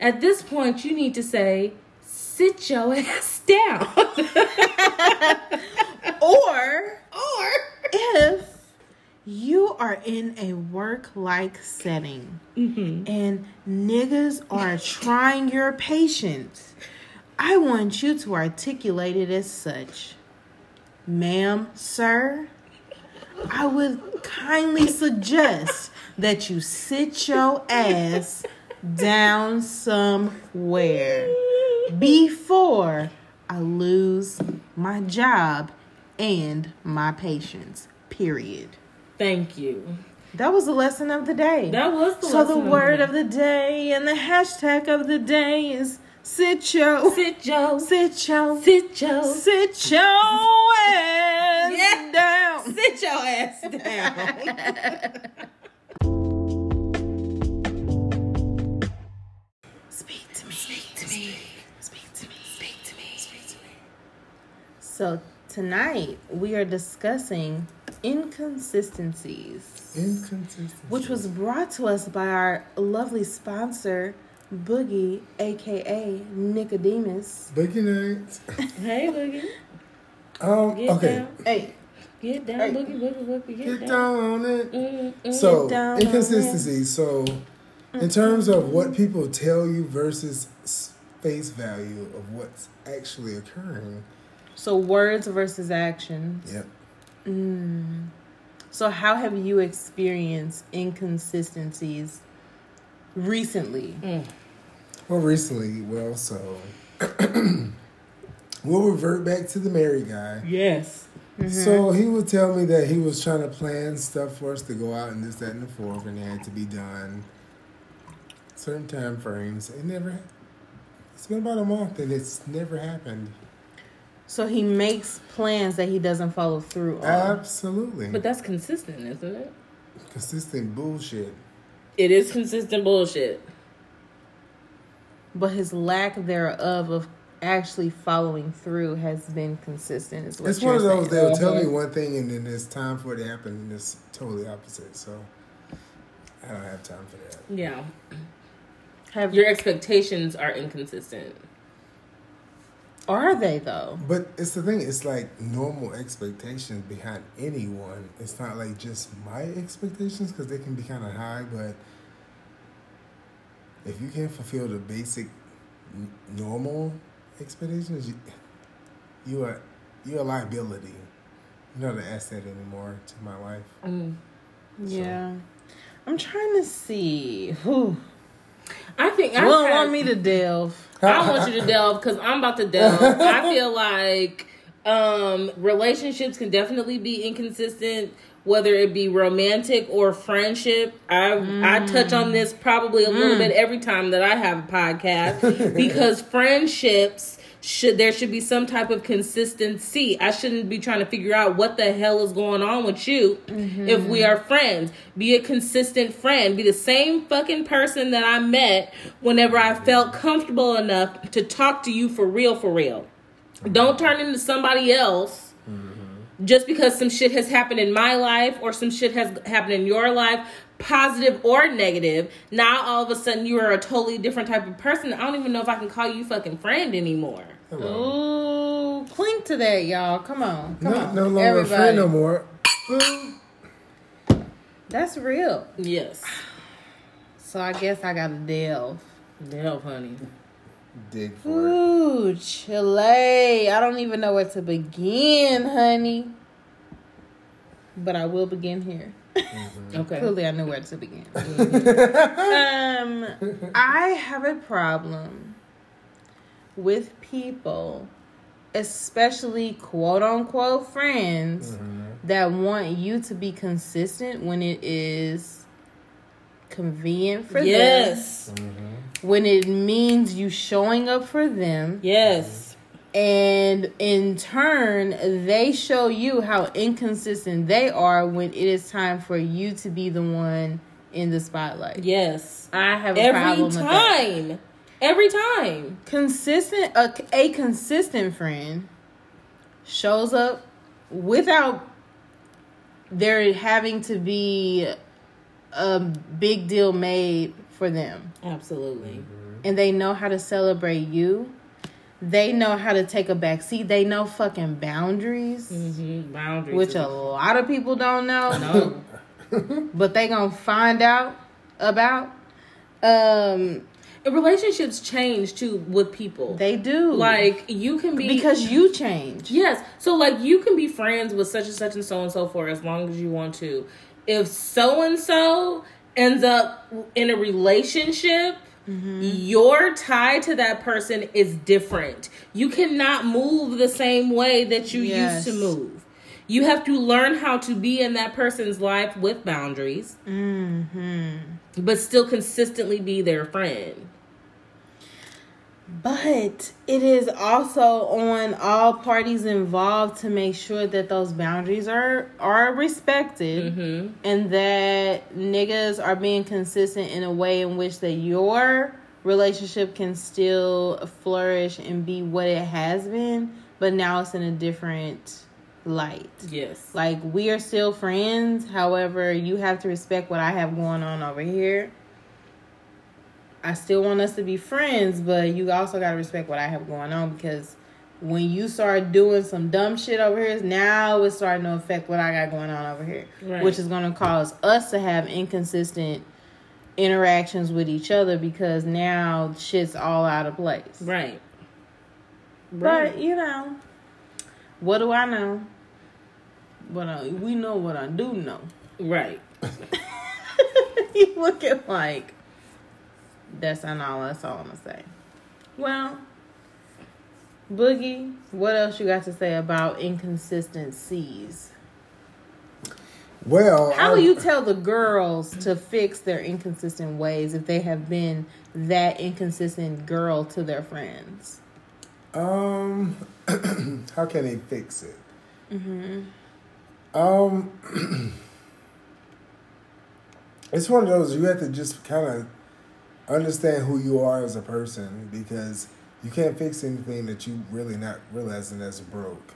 C: At this point, you need to say, sit your ass down.
B: Or
C: or
B: if you are in a work like setting
C: Mm-hmm.
B: and niggas are trying your patience, I want you to articulate it as such. Ma'am, sir, I would kindly suggest that you sit your ass down somewhere before I lose my job and my patience. Period.
C: Thank you.
B: That was the lesson of the day.
C: That was the
B: so
C: lesson
B: the word of the day and the hashtag of the day is sit your
C: sit your
B: sit your
C: sit your
B: sit your ass
C: Yeah.
B: down.
C: Sit your ass down.
B: Speak to me. Speak to me. Speak to me. Speak to me. Speak to me. So tonight we are discussing inconsistencies,
D: Inconsistent.
B: which was brought to us by our lovely sponsor, Boogie, aka Nicodemus.
D: Boogie nights.
C: hey, Boogie.
D: Um,
C: Get
D: okay.
C: down.
B: Hey,
C: Get down,
B: Hey.
C: boogie, boogie, boogie. Get,
D: Get
C: down.
D: down on it.
C: Mm, mm.
D: So
B: down
D: inconsistency. So in terms of what people tell you versus face value of what's actually occurring.
B: so words versus actions.
D: Yep.
B: Mm. So how have you experienced inconsistencies recently?
D: Well, recently, well, so we'll revert back to the married guy.
C: Yes.
D: So he would tell me that he was trying to plan stuff for us to go out and this, that, and the fourth, and it had to be done certain time frames. It never. It's been about a month, and it's never happened.
B: So he makes plans that he doesn't follow through on.
D: Absolutely,
C: But that's consistent, isn't it?
D: consistent bullshit.
C: It is consistent bullshit.
B: but his lack thereof of actually following through has been consistent. Is what
D: It's one of those.
B: saying.
D: They'll tell me
C: Mhm.
D: one thing, and then it's time for it to happen, and it's totally opposite. So I don't have time for that.
C: Yeah.
B: Have
C: Your expectations are inconsistent.
B: Are they though?
D: But it's the thing. It's like normal expectations behind anyone. It's not like just my expectations because they can be kind of high. But if you can't fulfill the basic n- normal expectations, you, you are you're a liability. You're not an asset anymore to my wife.
C: Mm.
B: Yeah, I'm trying to see. Whew.
C: I think I
B: You don't want me to delve.
C: I want you to delve because I'm about to delve. I feel like um, relationships can definitely be inconsistent, whether it be romantic or friendship. I I touch on this probably a little
B: Mm.
C: bit every time that I have a podcast because friendships should there should be some type of consistency. I shouldn't be trying to figure out what the hell is going on with you if we mm-hmm. are friends. Be a consistent friend. Be the same fucking person that I met whenever I felt comfortable enough to talk to you for real for real. Don't turn into somebody else mm-hmm. just because some shit has happened in my life or some shit has happened in your life, positive or negative, now all of a sudden you are a totally different type of person. I don't even know if I can call you fucking friend anymore.
B: Ooh, cling to that, y'all. Come on, come
D: No,
B: on.
D: no longer a
B: Everybody.
D: friend no more.
B: That's real.
C: Yes.
B: So I guess I gotta delve.
C: Delve, honey.
D: Dig for
B: Ooh, Chile. I don't even know where to begin, honey. But I will begin here. Mm-hmm.
C: Okay.
B: Clearly, I know where to begin. Mm-hmm. um, I have a problem with people, especially quote unquote friends, mm-hmm. that want you to be consistent when it is convenient for them
C: Yes.
B: when it means you showing up for them.
C: Yes.
B: And in turn, they show you how inconsistent they are when it is time for you to be the one in the spotlight.
C: Yes.
B: I have a
C: Every
B: problem with that.
C: time. Every time.
B: Consistent a, a consistent friend shows up without there having to be a big deal made for them.
C: Absolutely.
B: and they know how to celebrate you. They know how to take a back seat. They know fucking boundaries,
C: Mm-hmm. Boundaries.
B: which a lot of people don't know.
C: No.
B: but they gonna find out about. Um,
C: relationships change too with people.
B: they do
C: Like you can be
B: because you change.
C: Yes. So like you can be friends with such and such and so and so for as long as you want to. If so and so ends up in a relationship, your tie to that person is different. You cannot move the same way that you
B: Yes.
C: used to move. You have to learn how to be in that person's life with boundaries,
B: Mm-hmm.
C: but still consistently be their friend.
B: But it is also on all parties involved to make sure that those boundaries are are respected
C: Mm-hmm.
B: and that niggas are being consistent in a way in which that your relationship can still flourish and be what it has been, but now it's in a different light.
C: Yes.
B: Like we are still friends, however, you have to respect what I have going on over here. I still want us to be friends, but you also got to respect what I have going on because when you start doing some dumb shit over here, now it's starting to affect what I got going on over here,
C: Right.
B: which is going to cause us to have inconsistent interactions with each other because now shit's all out of place.
C: Right.
B: But you know, what do I know? But I, we know what I do know.
C: Right.
B: you looking like that's not all. That's all I'm gonna say. Well, Boogie, what else you got to say about inconsistencies?
D: Well,
B: How
D: I-
B: will you tell the girls to fix their inconsistent ways if they have been that inconsistent girl to their friends?
D: Um, how can they fix it?
B: Mm-hmm.
D: Um, it's one of those you have to just kind of understand who you are as a person because you can't fix anything that you really not realizing that's broke.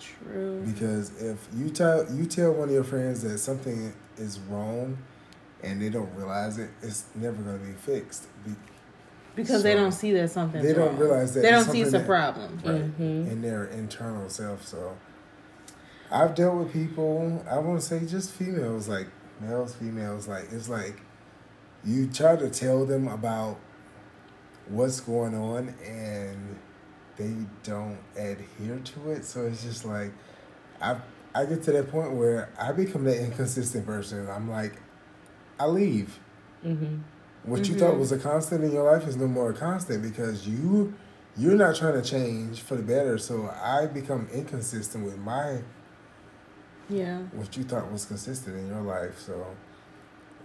B: True.
D: Because if you tell you tell one of your friends that something is wrong and they don't realize it, it's never going to be fixed. Be-
B: Because they don't see that something.
D: they don't realize that
B: they don't see it's a
D: that-
B: problem.
D: right,
C: Mm-hmm.
D: in their internal self. So I've dealt with people. I want to say just females, like males, females. Like it's like you try to tell them about what's going on, and they don't adhere to it. So it's just like I I get to that point where I become that inconsistent person. I'm like, I leave.
C: Mm-hmm.
D: What you
B: Mhm.
D: thought was a constant in your life is no more a constant because you you're not trying to change for the better. So I become inconsistent with my
B: Yeah.
D: what you thought was consistent in your life. So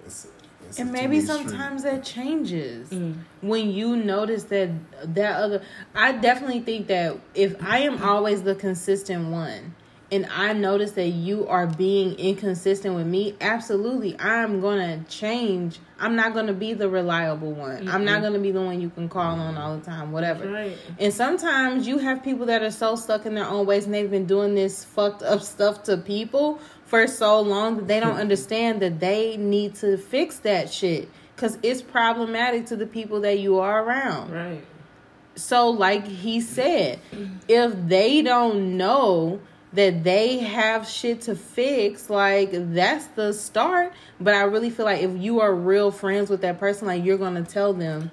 D: it's It's
B: And maybe
D: two-way street.
B: sometimes that changes mm. when you notice that that other. I definitely think that if I am always the consistent one, and I notice that you are being inconsistent with me, absolutely, I'm gonna change. I'm not gonna be the reliable one. I'm not gonna be the one you can call on all the time, whatever.
C: Right.
B: And sometimes you have people that are so stuck in their own ways and they've been doing this fucked up stuff to people for so long that they don't hmm. understand that they need to fix that shit because it's problematic to the people that you are around.
C: Right.
B: So, like he said, if they don't know that they have shit to fix, like that's the start. But I really feel like if you are real friends with that person, like you're gonna tell them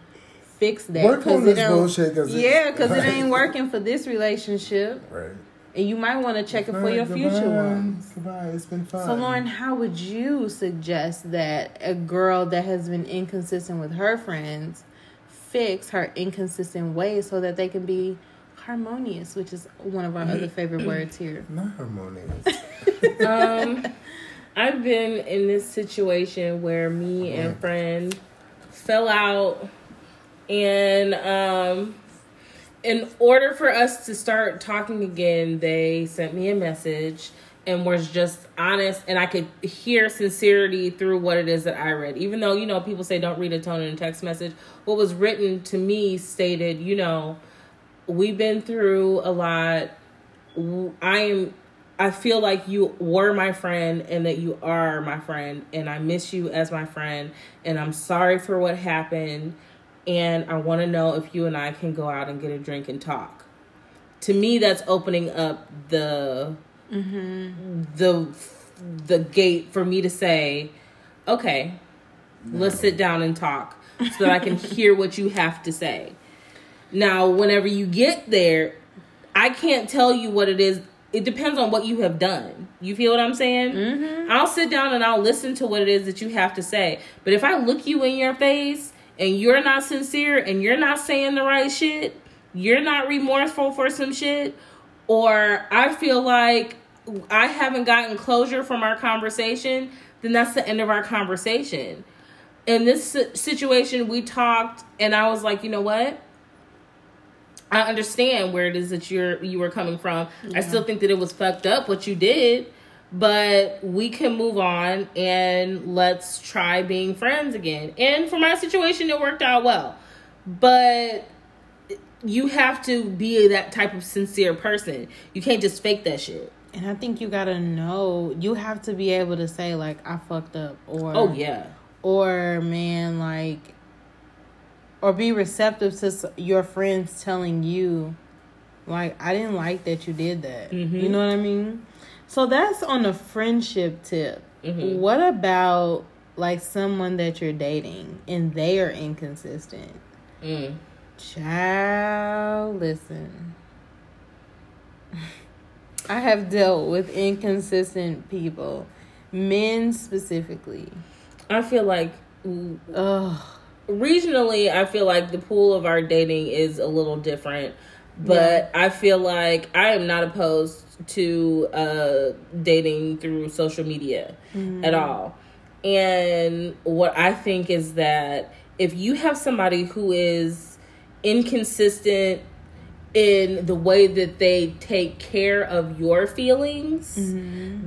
B: fix that.
D: Work on this bullshit, 'cause
B: yeah, because it ain't working for this relationship.
D: Right.
B: And you might want to check it for your
D: Goodbye,
B: future
D: goodbye.
B: ones.
D: Goodbye. It's been fun.
B: So, Lauren, how would you suggest that a girl that has been inconsistent with her friends fix her inconsistent ways so that they can be harmonious, which is one of our other favorite words here?
D: Not harmonious.
C: um, I've been in this situation where me and friend fell out, and um, in order for us to start talking again, they sent me a message and was just honest, and I could hear sincerity through what it is that I read. Even though you know people say don't read a tone in a text message, what was written to me stated, you know, we've been through a lot. I am I feel like you were my friend and that you are my friend and I miss you as my friend and I'm sorry for what happened and I want to know if you and I can go out and get a drink and talk. To me that's opening up the
B: Mm-hmm.
C: the the gate for me to say, "Okay, let's sit down and talk so that I can hear what you have to say." Now, whenever you get there, I can't tell you what it is. It depends on what you have done. You feel what I'm saying? Mm-hmm. I'll sit down and I'll listen to what it is that you have to say. But if I look you in your face and you're not sincere and you're not saying the right shit, you're not remorseful for some shit, or I feel like I haven't gotten closure from our conversation, then that's the end of our conversation. In this situation, we talked, and I was like, you know what? I understand where it is that you're you were coming from. I still think that it was fucked up what you did, but we can move on and let's try being friends again. And for my situation, it worked out well, but you have to be that type of sincere person. You can't just fake that shit.
B: And I think you gotta know, you have to be able to say, like, I fucked up, or,
C: Oh, yeah.
B: or man, like, or be receptive to your friends telling you, like, I didn't like that you did that.
C: Mhm.
B: You know what I mean? So that's on a friendship tip.
C: Mhm.
B: What about like someone that you're dating and they are inconsistent?
C: Mm.
B: Child, listen. I have dealt with inconsistent people, men specifically.
C: I feel like
B: Ugh.
C: regionally, I feel like the pool of our dating is a little different. But I feel like I am not opposed to uh, dating through social media
B: Mhm.
C: at all. And what I think is that if you have somebody who is inconsistent in the way that they take care of your feelings,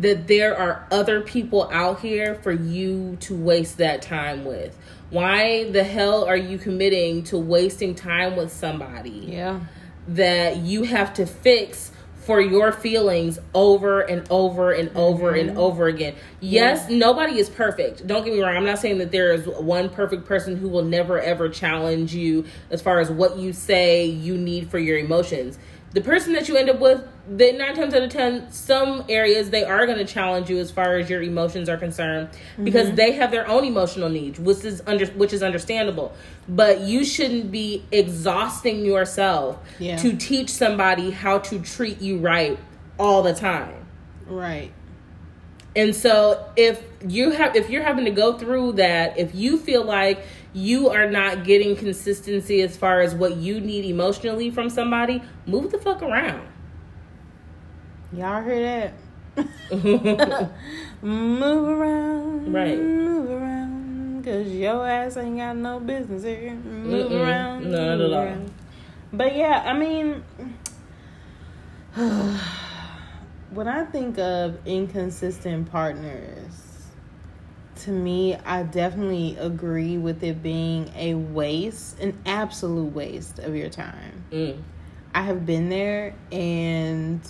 C: that there are other people out here for you to waste that time with. Why the hell are you committing to wasting time with somebody?
B: Yeah.
C: That you have to fix for your feelings over and over and over and
B: Mhm.
C: over again. Yes, nobody is perfect. Don't get me wrong. I'm not saying that there is one perfect person who will never ever challenge you as far as what you say you need for your emotions. The person that you end up with, they nine times out of ten, some areas they are going to challenge you as far as your emotions are concerned because
B: Mhm.
C: they have their own emotional needs, which is under which is understandable. But you shouldn't be exhausting yourself
B: Yeah.
C: to teach somebody how to treat you right all the time.
B: Right.
C: And so if you have if you're having to go through that, if you feel like you are not getting consistency as far as what you need emotionally from somebody, move the fuck around.
B: Y'all hear that? move around.
C: Right.
B: Move around. because your ass ain't got no business here. Move
C: Mm-mm.
B: around.
C: Not at all.
B: around. But yeah, I mean, when I think of inconsistent partners, to me, I definitely agree with it being a waste, an absolute waste of your time.
C: Mm.
B: I have been there and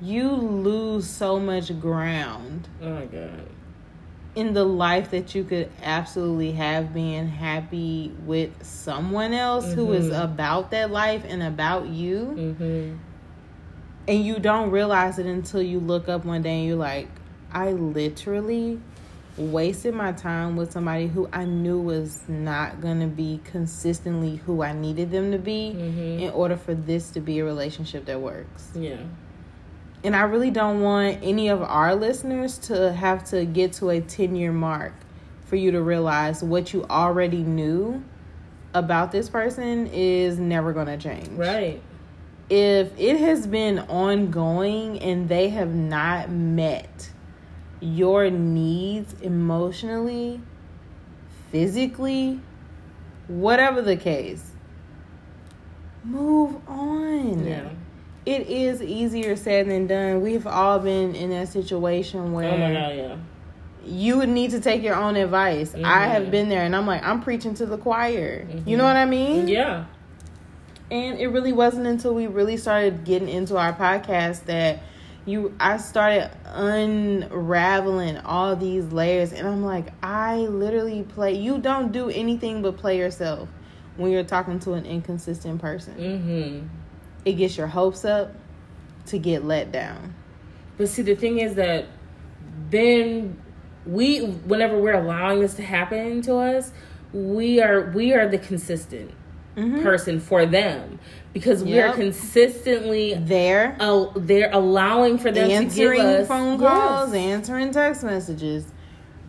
B: you lose so much ground
C: Oh my god.
B: in the life that you could absolutely have being happy with someone else who is
C: Mhm.
B: about that life and about you
C: Mm-hmm.
B: and you don't realize it until you look up one day and you're like i literally wasted my time with somebody who i knew was not going to be consistently who i needed them to be mm-hmm. in order for this to be a relationship that works
C: Yeah.
B: and I really don't want any of our listeners to have to get to a 10 year mark for you to realize what you already knew about this person is never going to change.
C: Right.
B: If it has been ongoing and they have not met your needs emotionally, physically, whatever the case, move on
C: Yeah.
B: it is easier said than done. We've all been in that situation where
C: Oh my god, yeah.
B: you would need to take your own advice. I
C: Mhm.
B: have been there and I'm like, I'm preaching to the choir. You know what I mean?
C: Yeah.
B: And it really wasn't until we really started getting into our podcast that you I started unraveling all these layers and I'm like, I literally play you don't do anything but play yourself when you're talking to an inconsistent person.
C: Mm-hmm.
B: It gets your hopes up to get let down.
C: But see, the thing is that then we, whenever we're allowing this to happen to us, we are we are the consistent person for them because we are consistently
B: there.
C: Oh, they're allowing for them
B: answering
C: to give us
B: phone
C: Yes.
B: calls, answering text messages,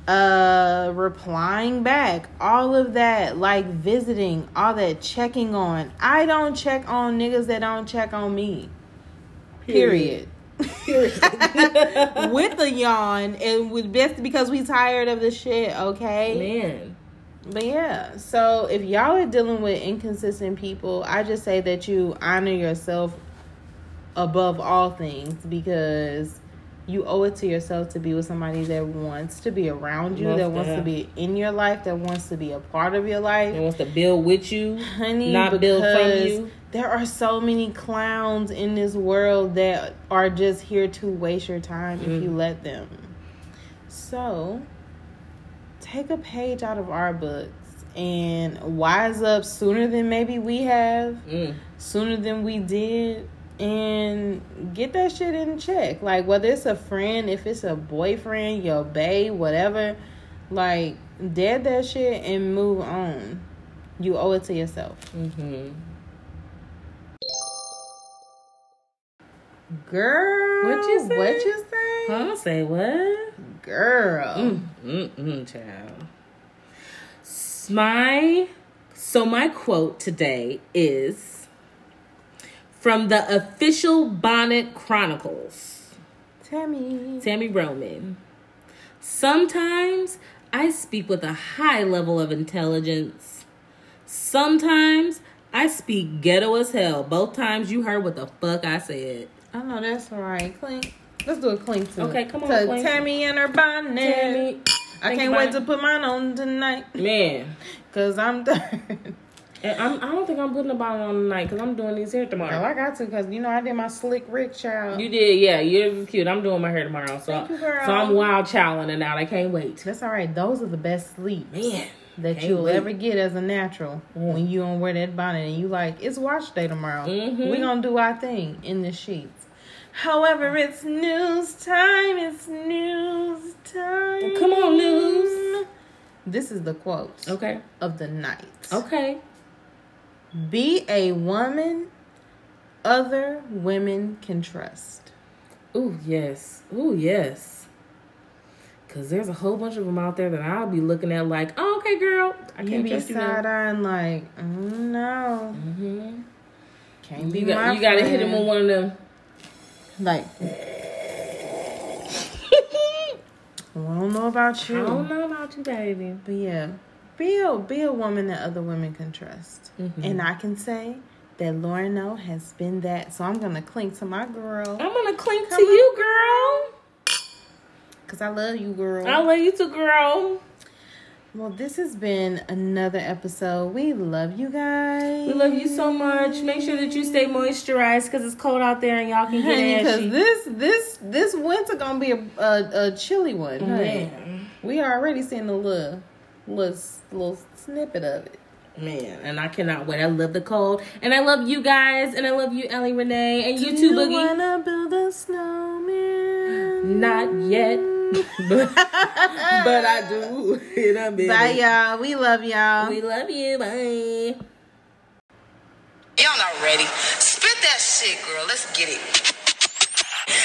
B: uh replying back, all of that, like visiting, all that checking on. I don't check on niggas that don't check on me. Period. with a yawn and with best because we tired of the shit, okay?
C: Man.
B: But yeah, so if y'all are dealing with inconsistent people, I just say that you honor yourself above all things because you owe it to yourself to be with somebody that wants to be around you,
C: Most
B: that wants to be in your life, that wants to be a part of your life.
C: that wants to build with you,
B: Honey,
C: not build from you.
B: There are so many clowns in this world that are just here to waste your time if you
C: Mhm.
B: let them. So, take a page out of our books and wise up sooner than maybe we have,
C: Mm.
B: sooner than we did, and get that shit in check. Like, whether it's a friend, if it's a boyfriend, your bae, whatever, like, dead that shit and move on. You owe it to yourself.
C: Mm-hmm.
B: Girl,
C: What you say?
B: What you say?
C: Huh? Say what?
B: Girl.
C: Mm, mm, mm, child. My so my quote today is from the official Bonnet Chronicles.
B: Tami.
C: Tami Roman. Sometimes I speak with a high level of intelligence. Sometimes I speak ghetto as hell. Both times you heard what the fuck I said.
B: I know that's right. Clink. Let's do a clink to
C: Okay, come on,
B: to. Tami and her bonnet.
C: Tami.
B: I
C: Think
B: can't wait to put mine on tonight.
C: Man.
B: Cause I'm done.
C: And I'm, I don't think I'm putting a bonnet on tonight because I'm doing these hair tomorrow.
B: Oh, I got to because you know I did my slick Rick child.
C: You did, yeah. You're cute. I'm doing my hair tomorrow, so
B: Thank you,
C: so I'm wild chowing it out. I can't wait.
B: That's all right. Those are the best sleep,
C: Man,
B: that
C: can't
B: you'll
C: wait.
B: ever get as a natural when you don't wear that bonnet and you like it's wash day tomorrow.
C: Mhm.
B: We gonna do our thing in the sheets. However, it's news time. It's news time.
C: Come on, news.
B: This is the quote
C: Okay.
B: of the night.
C: Okay.
B: Be a woman other women can trust.
C: Ooh yes. Ooh yes. Cause there's a whole bunch of them out there that I'll be looking at like, oh, okay, girl, I can't
B: be
C: trust you.
B: side
C: now.
B: eyeing like, mm, no,
C: Mm-hmm.
B: can't be
C: You got
B: my
C: you got to hit him
B: friend.
C: with one of them.
B: Like, I don't know about you.
C: I don't know about you, baby.
B: But yeah, be a be a woman that other women can trust,
C: Mhm.
B: and I can say that Lauren O has been that. So I'm gonna cling to my girl.
C: I'm gonna cling
B: Come
C: to
B: on.
C: you, girl.
B: Cause I love you, girl.
C: I love you too, girl.
B: Well, this has been another episode. We love you guys.
C: We love you so much. Make sure that you stay moisturized because it's cold out there and y'all can get
B: because this this this winter gonna be a a, a chilly one. we are already seen a little little little snippet of it.
C: Man, and I cannot wait. I love the cold, and I love you guys, and I love you, Ellie Renee, and you
B: Do
C: too,
B: you
C: Boogie.
B: wanna build a snowman?
C: Not yet, but, but I do. In a minute.
B: Bye, y'all. We love y'all.
C: We love you. Bye.
A: Y'all not ready. Spit that shit, girl. Let's get it.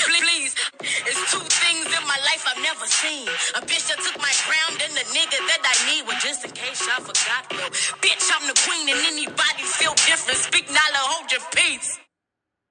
A: Please, it's two things in my life I've never seen. A bitch that took my crown, then the nigga that I need. Well, just in case y'all forgot, though. Bitch, I'm the queen and anybody feel different. Speak Nala, hold your peace.